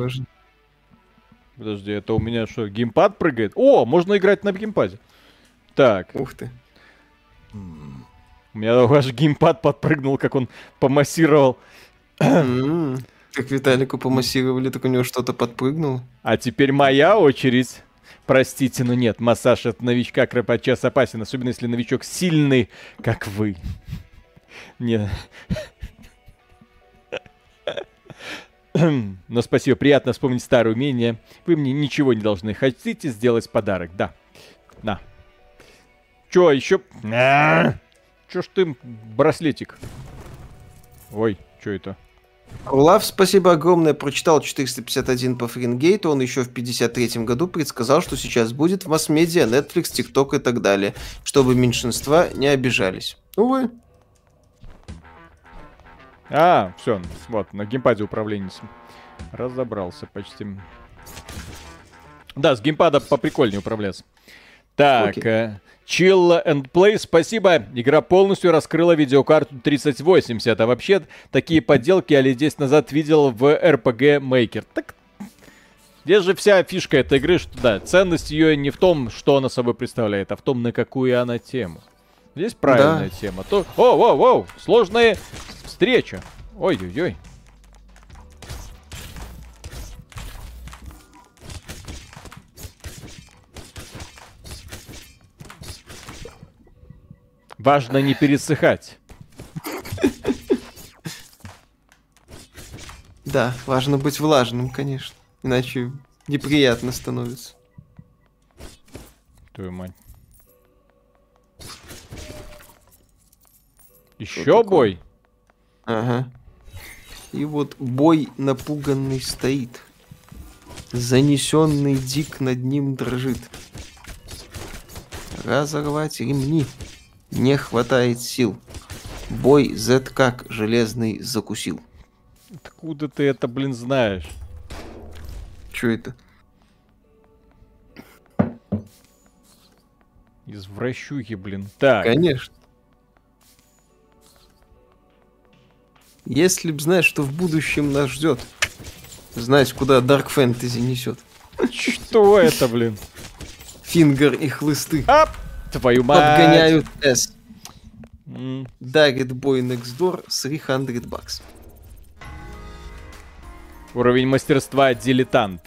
Подожди, это у меня что, геймпад прыгает? О, можно играть на геймпаде. Так, Ух ты. у меня ваш геймпад подпрыгнул, как он помассировал. Как Виталику помассировали, так у него что-то подпрыгнуло. А теперь моя очередь. Простите, но нет, массаж от новичка подчас опасен, особенно если новичок сильный, как вы. Не. Но спасибо, приятно вспомнить старое умение. Вы мне ничего не должны. Хотите сделать подарок? Да. На. Чё, еще... Чё ж ты, браслетик? Ой, чё это? Рулав, спасибо огромное, прочитал 451 по Фаренгейту, он еще в 53 году предсказал, что сейчас будет в масс-медиа, Netflix, TikTok и так далее, чтобы меньшинства не обижались. Увы. А, все, вот, на геймпаде управление разобрался почти. Да, с геймпада поприкольнее управляться. Так, Окей. Chill and Play, спасибо. Игра полностью раскрыла видеокарту 3080. А вообще, такие подделки я лет 10 назад видел в RPG Maker. Так, здесь же вся фишка этой игры, что да, ценность ее не в том, что она собой представляет, а в том, на какую она тему. Здесь правильная тема. То... О, воу, воу, сложная встреча. Ой-ой-ой. Важно не пересыхать. Да, важно быть влажным, конечно. Иначе неприятно становится. Твою мать. Еще бой? Ага. И вот бой напуганный стоит. Занесенный дик над ним дрожит. Разорвать ремни. Не хватает сил. Бой Z как железный закусил. Откуда ты это, блин, знаешь? Чё это? Из вращухи, блин. Так. Конечно. Если б знать, что в будущем нас ждет. Знать, куда Dark Fantasy несет. Что это, блин? Фингер и хлысты. Ап! Твою мать! Подгоняют S. М, Дарит бой next door 300 бакс. Уровень мастерства дилетант.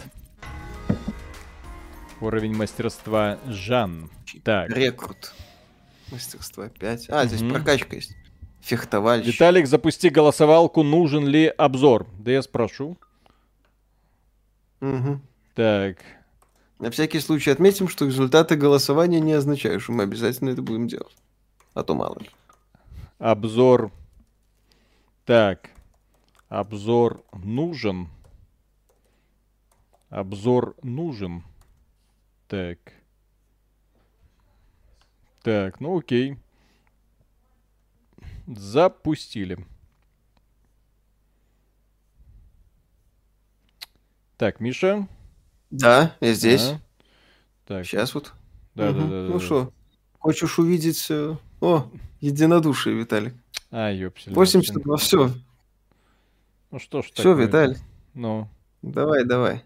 Уровень мастерства Жан. Так. Рекрут. Мастерство 5. А, здесь Мгм. прокачка есть. Фехтовальщик. Виталик, запусти голосовалку, нужен ли обзор? Да я спрошу. Мгм. Так. На всякий случай отметим, что результаты голосования не означают, что мы обязательно это будем делать. А то мало ли. Обзор. Так. Обзор нужен. Обзор нужен. Так. Так, ну окей. Запустили. Так, Миша. Да, я здесь. Да. Так. Сейчас вот. Да, да, Мгм. да, да, Ну да. что, хочешь увидеть... э, О, единодушие, Виталик. А, ёпсель. 82, все. Ну что ж Все? Виталь, Ну, давай, давай.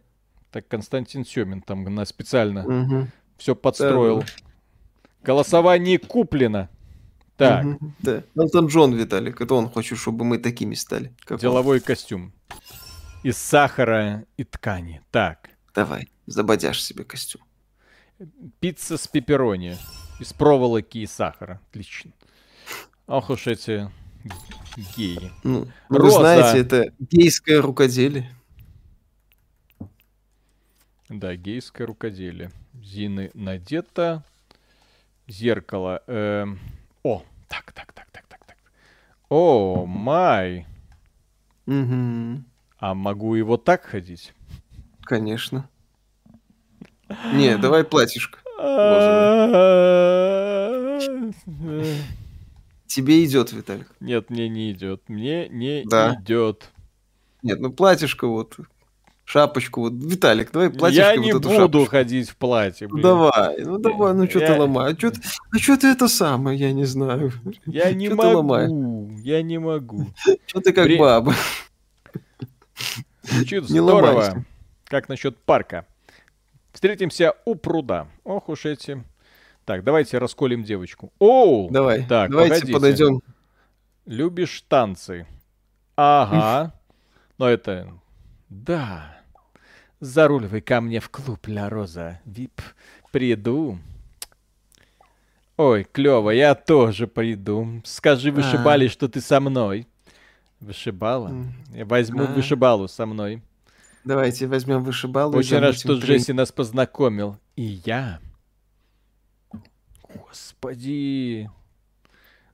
так Константин Семин там на специально Мгм. все подстроил. Голосование куплено. Так, Мгм. Да. Элтон Джон, Виталик, это он хочет, чтобы мы такими стали. как он. деловой костюм. Из сахара и ткани. Так, Давай, забодяшь себе костюм. пицца с пепперони. Из проволоки и сахара. Отлично. Ох уж эти геи. Ну, ну, вы Роза. знаете, это гейское рукоделие. Да, гейское рукоделие. Зины надето. Зеркало. эм, О, так, так, так, так, так, так. О, май. Угу. А могу и вот так ходить? Конечно. Не, давай платьишко. Тебе идет, Виталик. Нет, мне не идет. Мне не Да. идет. Нет, ну платьишко вот, шапочку вот. Виталик, давай платьишко Я вот не эту буду шапочку. ходить в платье, Ну блин. давай, ну давай, ну что Я- ты ломаешь? А что ты, а чё ты это самое, я не знаю. Я не Чё могу. Я не могу. Что ты как Бре- баба? Звучит Не здорово. ломайся. Как насчет парка? Встретимся у пруда. Ох уж эти. Так, давайте расколем девочку. Оу! Давай, Так, давайте погодите. подойдем. Любишь танцы? Ага. Но это... Да. Заруливай ко мне в клуб Ля Роза. Вип. Приду. Ой, клево, я тоже приду. Скажи вышибали, что ты со мной. Вышибала? Я возьму А. вышибалу со мной. Давайте возьмем вышибалу. и Очень рад, что. Джесси нас познакомил. И я. Господи.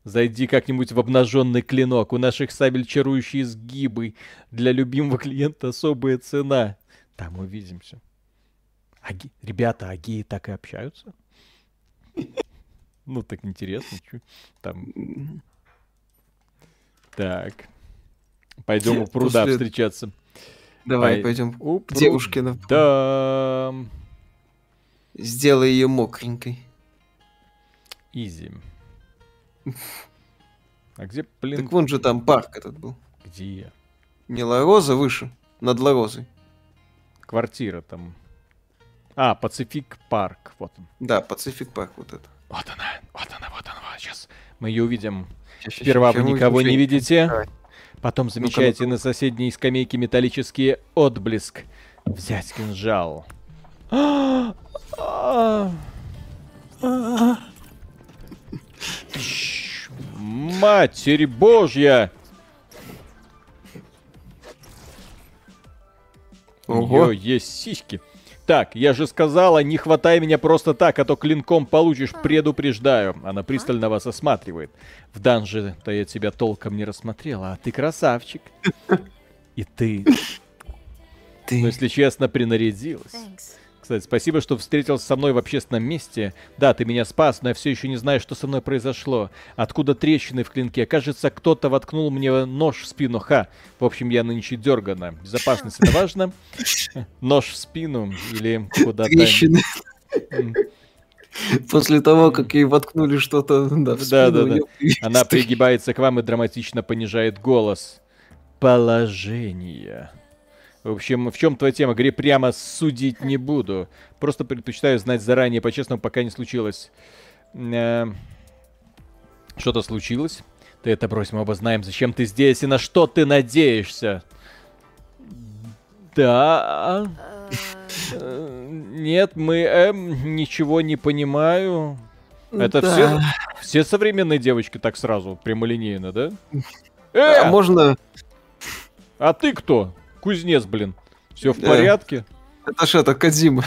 Зайди как-нибудь в обнаженный клинок. У наших сабель чарующие сгибы. Для любимого клиента особая цена. Там увидимся. А ге- Ребята, а геи так и общаются? Ну, так интересно. чё Там... Так. Пойдем у пруда После- встречаться. Давай, Пой- пойдем к девушке. на- Да. Сделай ее мокренькой. Изи. А где, блин, Так вон же там парк этот был. где? Не Лароза выше, над Ларозой. Квартира там. А, Пацифик Парк. Вот он. Да, Пацифик парк вот это. Вот она, вот она, вот она. вот Сейчас мы ее увидим. Щас, Сперва щас, вы никого не видите. Давай. Потом замечаете на соседней скамейке металлический отблеск. Взять кинжал. Матерь Божья! У Ого. нее есть сиськи. Так, я же сказала, не хватай меня просто так, а то клинком получишь, предупреждаю. Она пристально вас осматривает. В данже-то я тебя толком не рассмотрела, а ты красавчик. И ты, Ты. ну если честно, принарядилась. Кстати, спасибо, что встретился со мной в общественном месте. Да, ты меня спас, но я все еще не знаю, что со мной произошло. Откуда трещины в клинке? Кажется, кто-то воткнул мне нож в спину. Ха. В общем, я нынче дергана. Безопасность это важно. Нож в спину или куда-то. Трещины. После того, как ей воткнули что-то да, в Да, спину, да, да. появились Она пригибается к вам и драматично понижает голос. Положение. В общем, в чем твоя тема? Говори прямо, судить не буду. Просто предпочитаю знать заранее, по-честному, пока не случилось. Э, Что-то случилось? Ты это брось, мы оба знаем, зачем ты здесь и на что ты надеешься. Да. Э, Нет, мы эм, ничего не понимаю. Это Да. все, все современные девочки так сразу, прямолинейно, да? А Э, можно... а ты кто? Кузнец, блин. Все в Да. порядке? Это ж это Кадзима.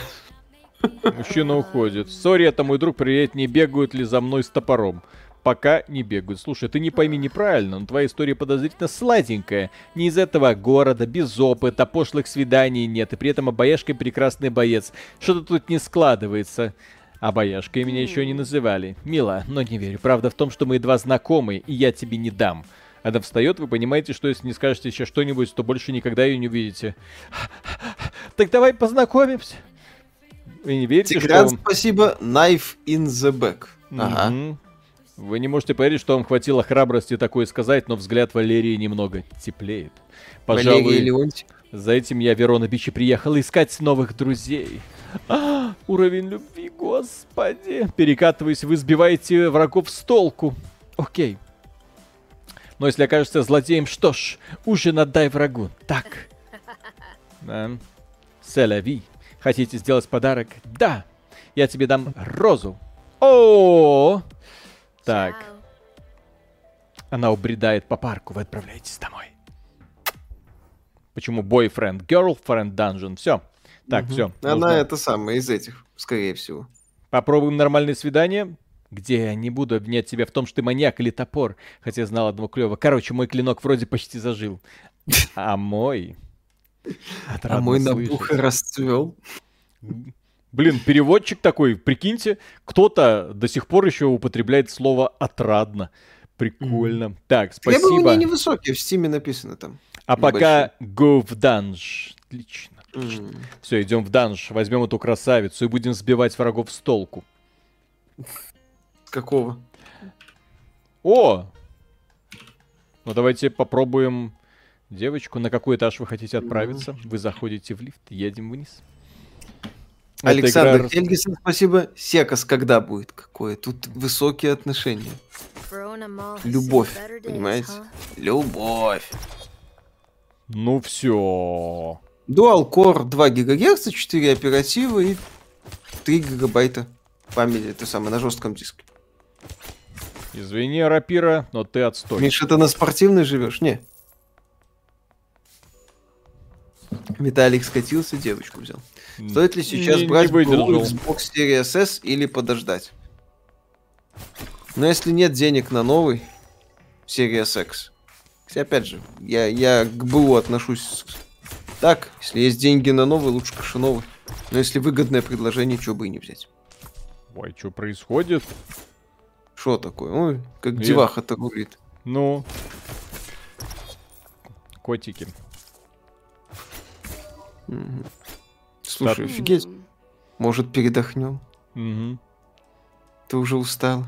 Мужчина уходит. Сори, это мой друг, проверять, не бегают ли за мной с топором. Пока не бегают. Слушай, ты не пойми неправильно, но твоя история подозрительно сладенькая. Не из этого города, без опыта, пошлых свиданий нет, и при этом обаяшкой прекрасный боец. Что-то тут не складывается. Обаяшкой меня еще не называли. Мила, но не верю. Правда в том, что мы едва знакомы, и я тебе не дам. Она встает, вы понимаете, что если не скажете еще что-нибудь, то больше никогда ее не увидите. Так давай познакомимся. Вы не верите, Тигран, что... спасибо. Knife in the back. Ага. Вы не можете поверить, что вам хватило храбрости такое сказать, но взгляд Валерии немного теплеет. Пожалуй, Леонтьев. за этим я, Верона Бичи, приехал искать новых друзей. А, уровень любви, господи. Перекатываясь, вы сбиваете врагов с толку. Окей. Но если окажешься злодеем, что ж, ужин отдай врагу. Так. Да. Селяви. Хотите сделать подарок? Да. Я тебе дам розу. О! Так. Она убредает по парку, вы отправляетесь домой. Почему бойфренд, girlfriend dungeon? Все. Так, Мгм. все. Она это самая из этих, скорее всего. Попробуем нормальное свидание? Где я не буду обвинять тебя в том, что ты маньяк или топор, хотя я знал одного клева. Короче, мой клинок вроде почти зажил. А мой... А мой набуха расцвел. Блин, переводчик такой, прикиньте, кто-то до сих пор еще употребляет слово «отрадно». Прикольно. Так, спасибо. Требования невысокие, в стиме написано там. А пока go в данж. Отлично. М. Все, идем в данж, возьмем эту красавицу и будем сбивать врагов с толку. Какого? О! Ну давайте попробуем девочку. На какой этаж вы хотите отправиться? Вы заходите в лифт, едем вниз. Александр игра- Хельгисон, спасибо. Секас когда будет? Какое? Тут высокие отношения. Любовь, понимаете? Любовь. Ну все. Dual Core 2 ГГц, 4 оператива и 3 гигабайта памяти, это самое, на жестком диске. Извини, рапира, но ты отстой. Миша, ты на спортивной живешь? Не. Виталик скатился, девочку взял. Стоит ли сейчас Не- не брать выдержал. БУ Xbox Series S или подождать? Но если нет денег на новый Series X, хотя, опять же, я, я к БУ отношусь так, если есть деньги на новый, лучше конечно новый. Но если выгодное предложение, чего бы и не взять. Ой, что происходит? Что такое? Ой, как Я- деваха-то гулит. Ну. Котики. Мгм. Слушай, Так. офигеть. Может, передохнем? Мгм. Ты уже устал.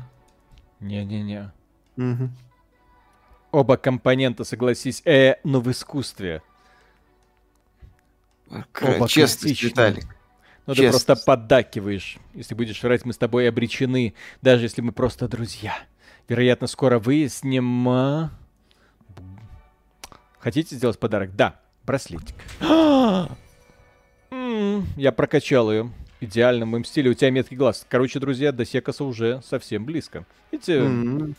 Не-не-не. Мгм. Оба компонента, согласись, э, но в искусстве. Кра- Оба Честность. Виталик. Ну ты Честность. просто поддакиваешь. Если будешь врать, мы с тобой обречены, даже если мы просто друзья. Вероятно, скоро выясним... а? Хотите сделать подарок? Да, браслетик. Я прокачал ее. Идеально, в моем стиле. У тебя меткий глаз. Короче, друзья, до Секаса уже совсем близко. Видите,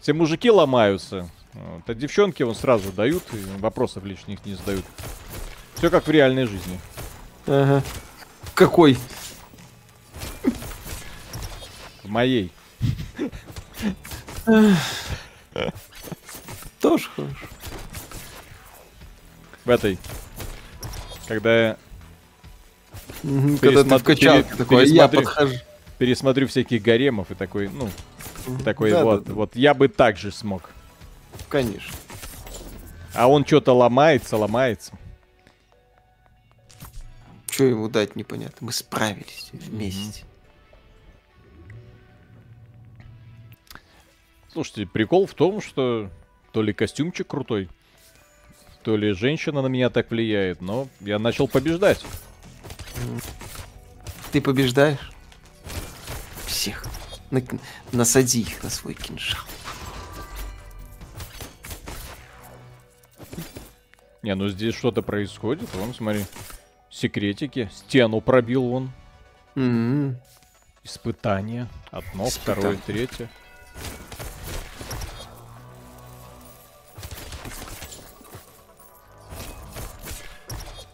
все мужики ломаются. Вот, а девчонки вон сразу дают и вопросов лишних не задают. Все как в реальной жизни. Ага. Какой? В моей. Тоже хорошо. В этой. Когда я Мгм, Когда ты в качалке пере- такой, а я пересмотрю- подхожу. пересмотрю всяких гаремов и такой, ну, такой Да, да, вот, да. вот я бы так же смог. Конечно. А он что-то ломается, ломается. Что ему дать, непонятно. Мы справились вместе. Слушайте, прикол в том, что то ли костюмчик крутой, то ли женщина на меня так влияет, но я начал побеждать. Ты побеждаешь? Всех. На- насади их на свой кинжал. Не, ну здесь что-то происходит. Вон, смотри. Секретики. Стену пробил он. М. Испытание. Одно, Испытание. второе, третье.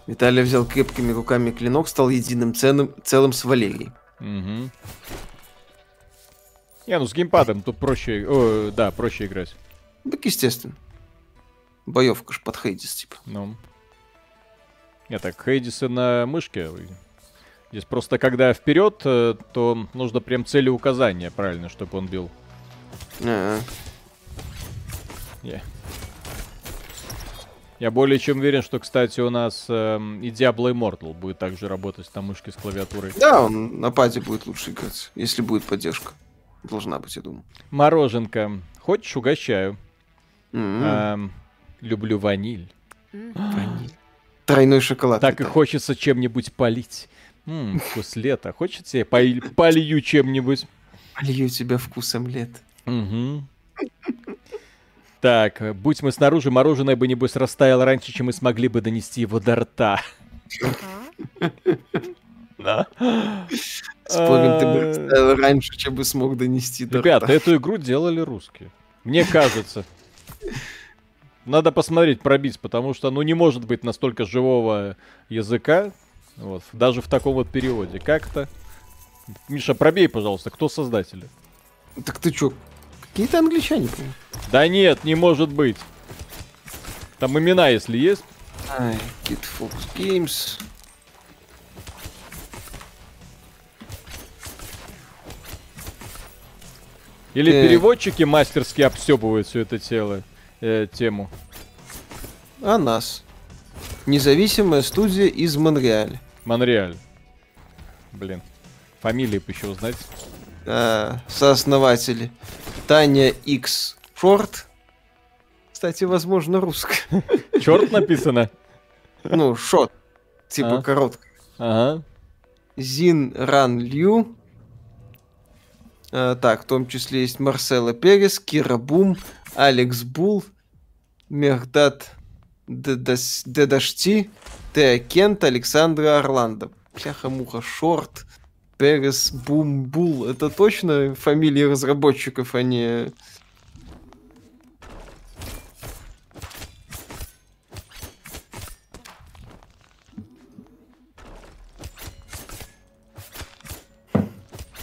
Виталий взял крепкими руками клинок, стал единым ценным, целым с Валерией. Угу. Не, ну с геймпадом тут проще, о, да, проще играть. Так естественно. Боевка ж под Хейдис, типа. Ну. Не, так, Хейдисы на мышке. Здесь просто когда вперед, э, то нужно прям целеуказание правильно, чтобы он бил. А, Я. Я более чем уверен, что, кстати, у нас эм, и Diablo Immortal будет также работать на мышке с клавиатурой. Да, он на паде будет лучше играть, если будет поддержка. Должна быть, я думаю. Мороженка. Хочешь, угощаю. М, Эм, люблю ваниль. Тройной шоколад. Так и хочется чем-нибудь полить. М, вкус лета. Хочется я пол- полью чем-нибудь? Полью тебя вкусом лет. Мгм. Так, будь мы снаружи, мороженое бы, небось, растаяло раньше, чем мы смогли бы донести его до рта. Да. Спорим, ты бы А, раньше, чем бы смог донести до Ребята, рта. эту игру делали русские. Мне кажется. Надо посмотреть, пробить, потому что, ну, не может быть настолько живого языка, вот, даже в таком вот переводе. Как-то... Миша, пробей, пожалуйста, кто создатели? Так ты чё? Какие-то англичане. Да нет, не может быть. Там имена, если есть. Ай, Kid Fox Games. Или Так. переводчики мастерски обстебывают всю эту тело, э, тему. А нас. Независимая студия из Монреаля. Монреаль. Блин. Фамилии бы еще узнать. А, сооснователи. Таня X Форд. Кстати, возможно, русская. Черт написано. Ну, шот. Типа А. короткая. Ага. Зин Ран Лью. А, так, в том числе есть Марсела Перес, Кира Бум, Алекс Бул, Мехдат Дедашти, Теа Кент, Александра Орландо. Бляха-муха, Шорт, Перес, Бум, Бул. Это точно фамилии разработчиков, а не...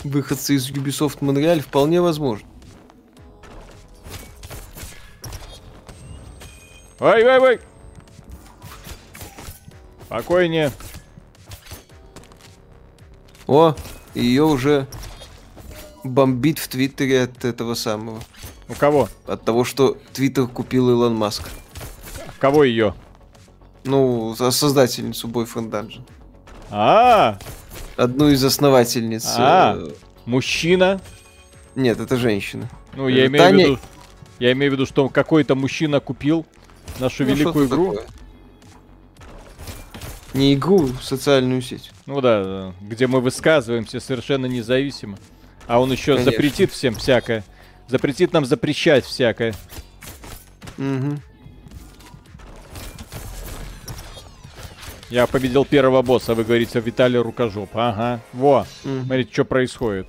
Выходцы из Ubisoft Монреаль вполне возможно. Ой, ой, ой. Спокойнее. О, ее уже бомбит в Твиттере от этого самого. У кого? От того, что Твиттер купил Илон Маск. Кого ее? Ну, создательницу Boyfriend Dungeon. А, Одну из основательниц. А. э, мужчина. Нет, это женщина. Ну, я Э, имею в Таня- виду, я имею в виду, что какой-то мужчина купил нашу Ну, великую игру. такое. Не игру, социальную сеть. Ну да, да, где мы высказываемся совершенно независимо. А он еще Конечно. запретит всем всякое. Запретит нам запрещать всякое. Мгм. Я победил первого босса, вы говорите, Виталий Рукожоп. Ага, во, Мгм. смотрите, что происходит.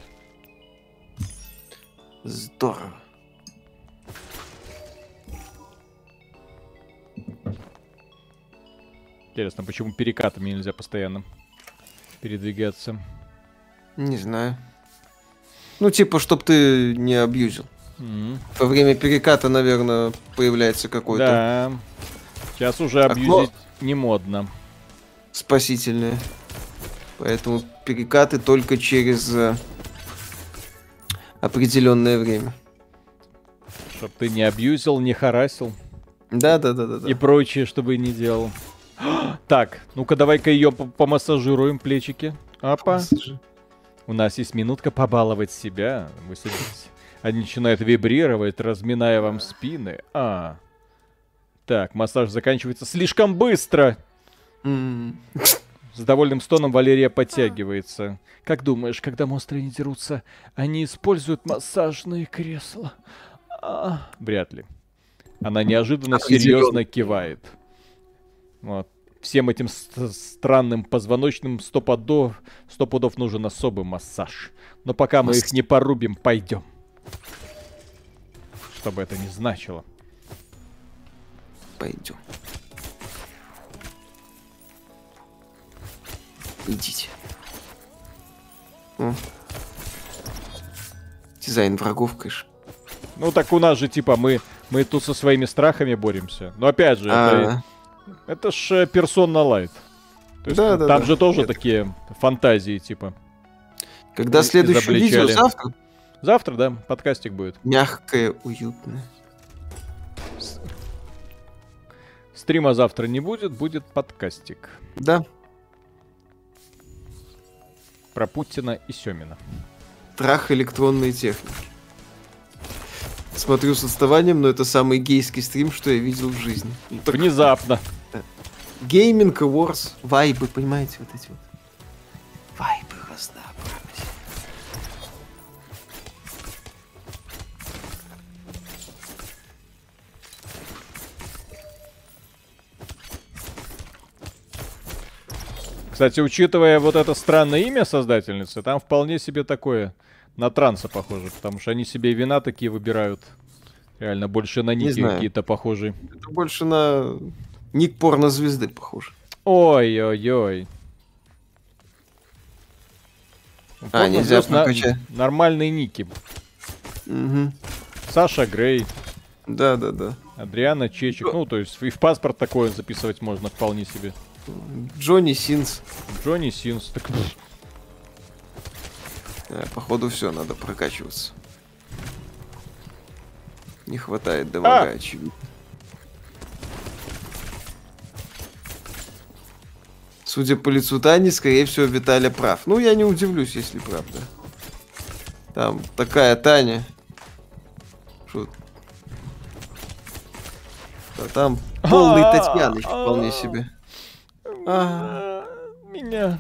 Здорово. Интересно, почему перекатами нельзя постоянно передвигаться? Не знаю. Ну, типа, чтоб ты не абьюзил. М, Во время переката, наверное, появляется какой-то Да. Сейчас уже Окно. абьюзить не модно. спасительное. Поэтому перекаты только через э, определенное время. Чтоб ты не абьюзил, не харасил Да, да, да, да, да. и прочее, чтобы не делал. Так, ну-ка давай-ка ее помассажируем плечики. Апа. У нас есть минутка побаловать себя. Вы садитесь. Они начинают вибрировать, разминая вам спины. А. Так, массаж заканчивается слишком быстро. С довольным стоном Валерия подтягивается. Как думаешь, когда монстры не дерутся, они используют массажные кресла? А, Вряд ли. Она неожиданно серьезно кивает. Вот. Всем этим ст- странным позвоночным сто пудов, сто пудов нужен особый массаж. Но пока мы их не порубим, пойдем. Что бы это ни значило. Пойдем. Идите. О. Дизайн врагов, конечно. Ну так у нас же типа мы, мы тут со своими страхами боремся. Но опять же, это, А, это ж персона лайт. То есть Да, да, там да. же тоже Это- такие фантазии типа. Когда следующее видео завтра? Завтра, да, подкастик будет. Мягкое, уютное. Стрима завтра не будет, будет подкастик Да, про Путина и Семина. трах электронной техники. Смотрю с отставанием, но это самый гейский стрим, что я видел в жизни. Ну, так Внезапно. Gaming Awards, вайбы, понимаете, вот эти вот. Вайбы разнообразия. Кстати, учитывая вот это странное имя создательницы, там вполне себе такое на транса похоже, потому что они себе вина такие выбирают. Реально, больше на ники какие-то похожие. Это больше на ник порно-звезды похоже. Ой-ой-ой. А, нельзя на-. Нормальные ники. Мгм. Саша Грей, Да, да, да. Адриана Чечек. Ну, то есть и в паспорт такое записывать можно вполне себе. Джонни Синс. Джонни Синс. Так, Э, Походу все, надо прокачиваться. Не хватает ДВГ, А! очевидно. Судя по лицу Тани, скорее всего, Виталя прав. Ну, я не удивлюсь, если правда. Там такая Таня. Что? А там полный А, Татьяны вполне себе. А. Меня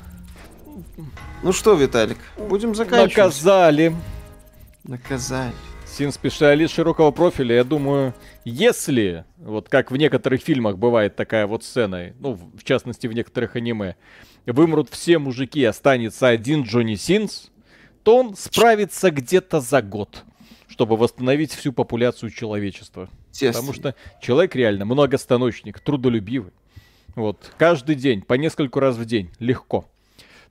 Ну что, Виталик, будем заканчивать. наказали. Наказали. Син-специалист широкого профиля, я думаю, если, вот как в некоторых фильмах бывает такая вот сцена, ну, в частности, в некоторых аниме, вымрут все мужики, останется один Джонни Синс, то он справится где-то за год, чтобы восстановить всю популяцию человечества. Потому что человек реально многостаночник, трудолюбивый. Вот, каждый день, по нескольку раз в день, легко.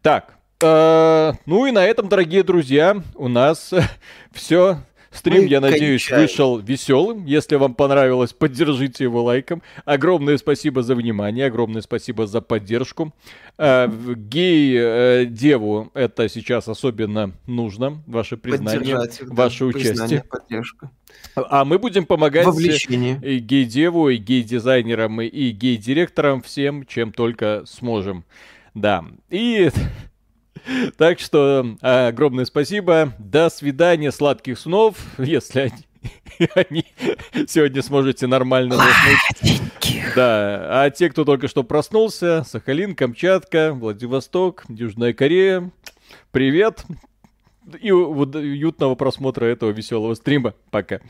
Так, ну и на этом, дорогие друзья, у нас все. Стрим, Мы я надеюсь, кончаем. вышел веселым. Если вам понравилось, поддержите его лайком. Огромное спасибо за внимание, огромное спасибо за поддержку. Э, Гей-деву это сейчас особенно нужно, ваше признание, Поддержать их, да, ваше признание, участие. поддержка. А мы будем помогать Вовлечение. и гей-деву, и гей-дизайнерам, и гей-директорам всем, чем только сможем. Да. И так что а, огромное спасибо. До свидания, сладких снов, если они, сегодня сможете нормально заснуть. Да, а те, кто только что проснулся, Сахалин, Камчатка, Владивосток, Южная Корея, привет. И уютного просмотра этого веселого стрима. Пока.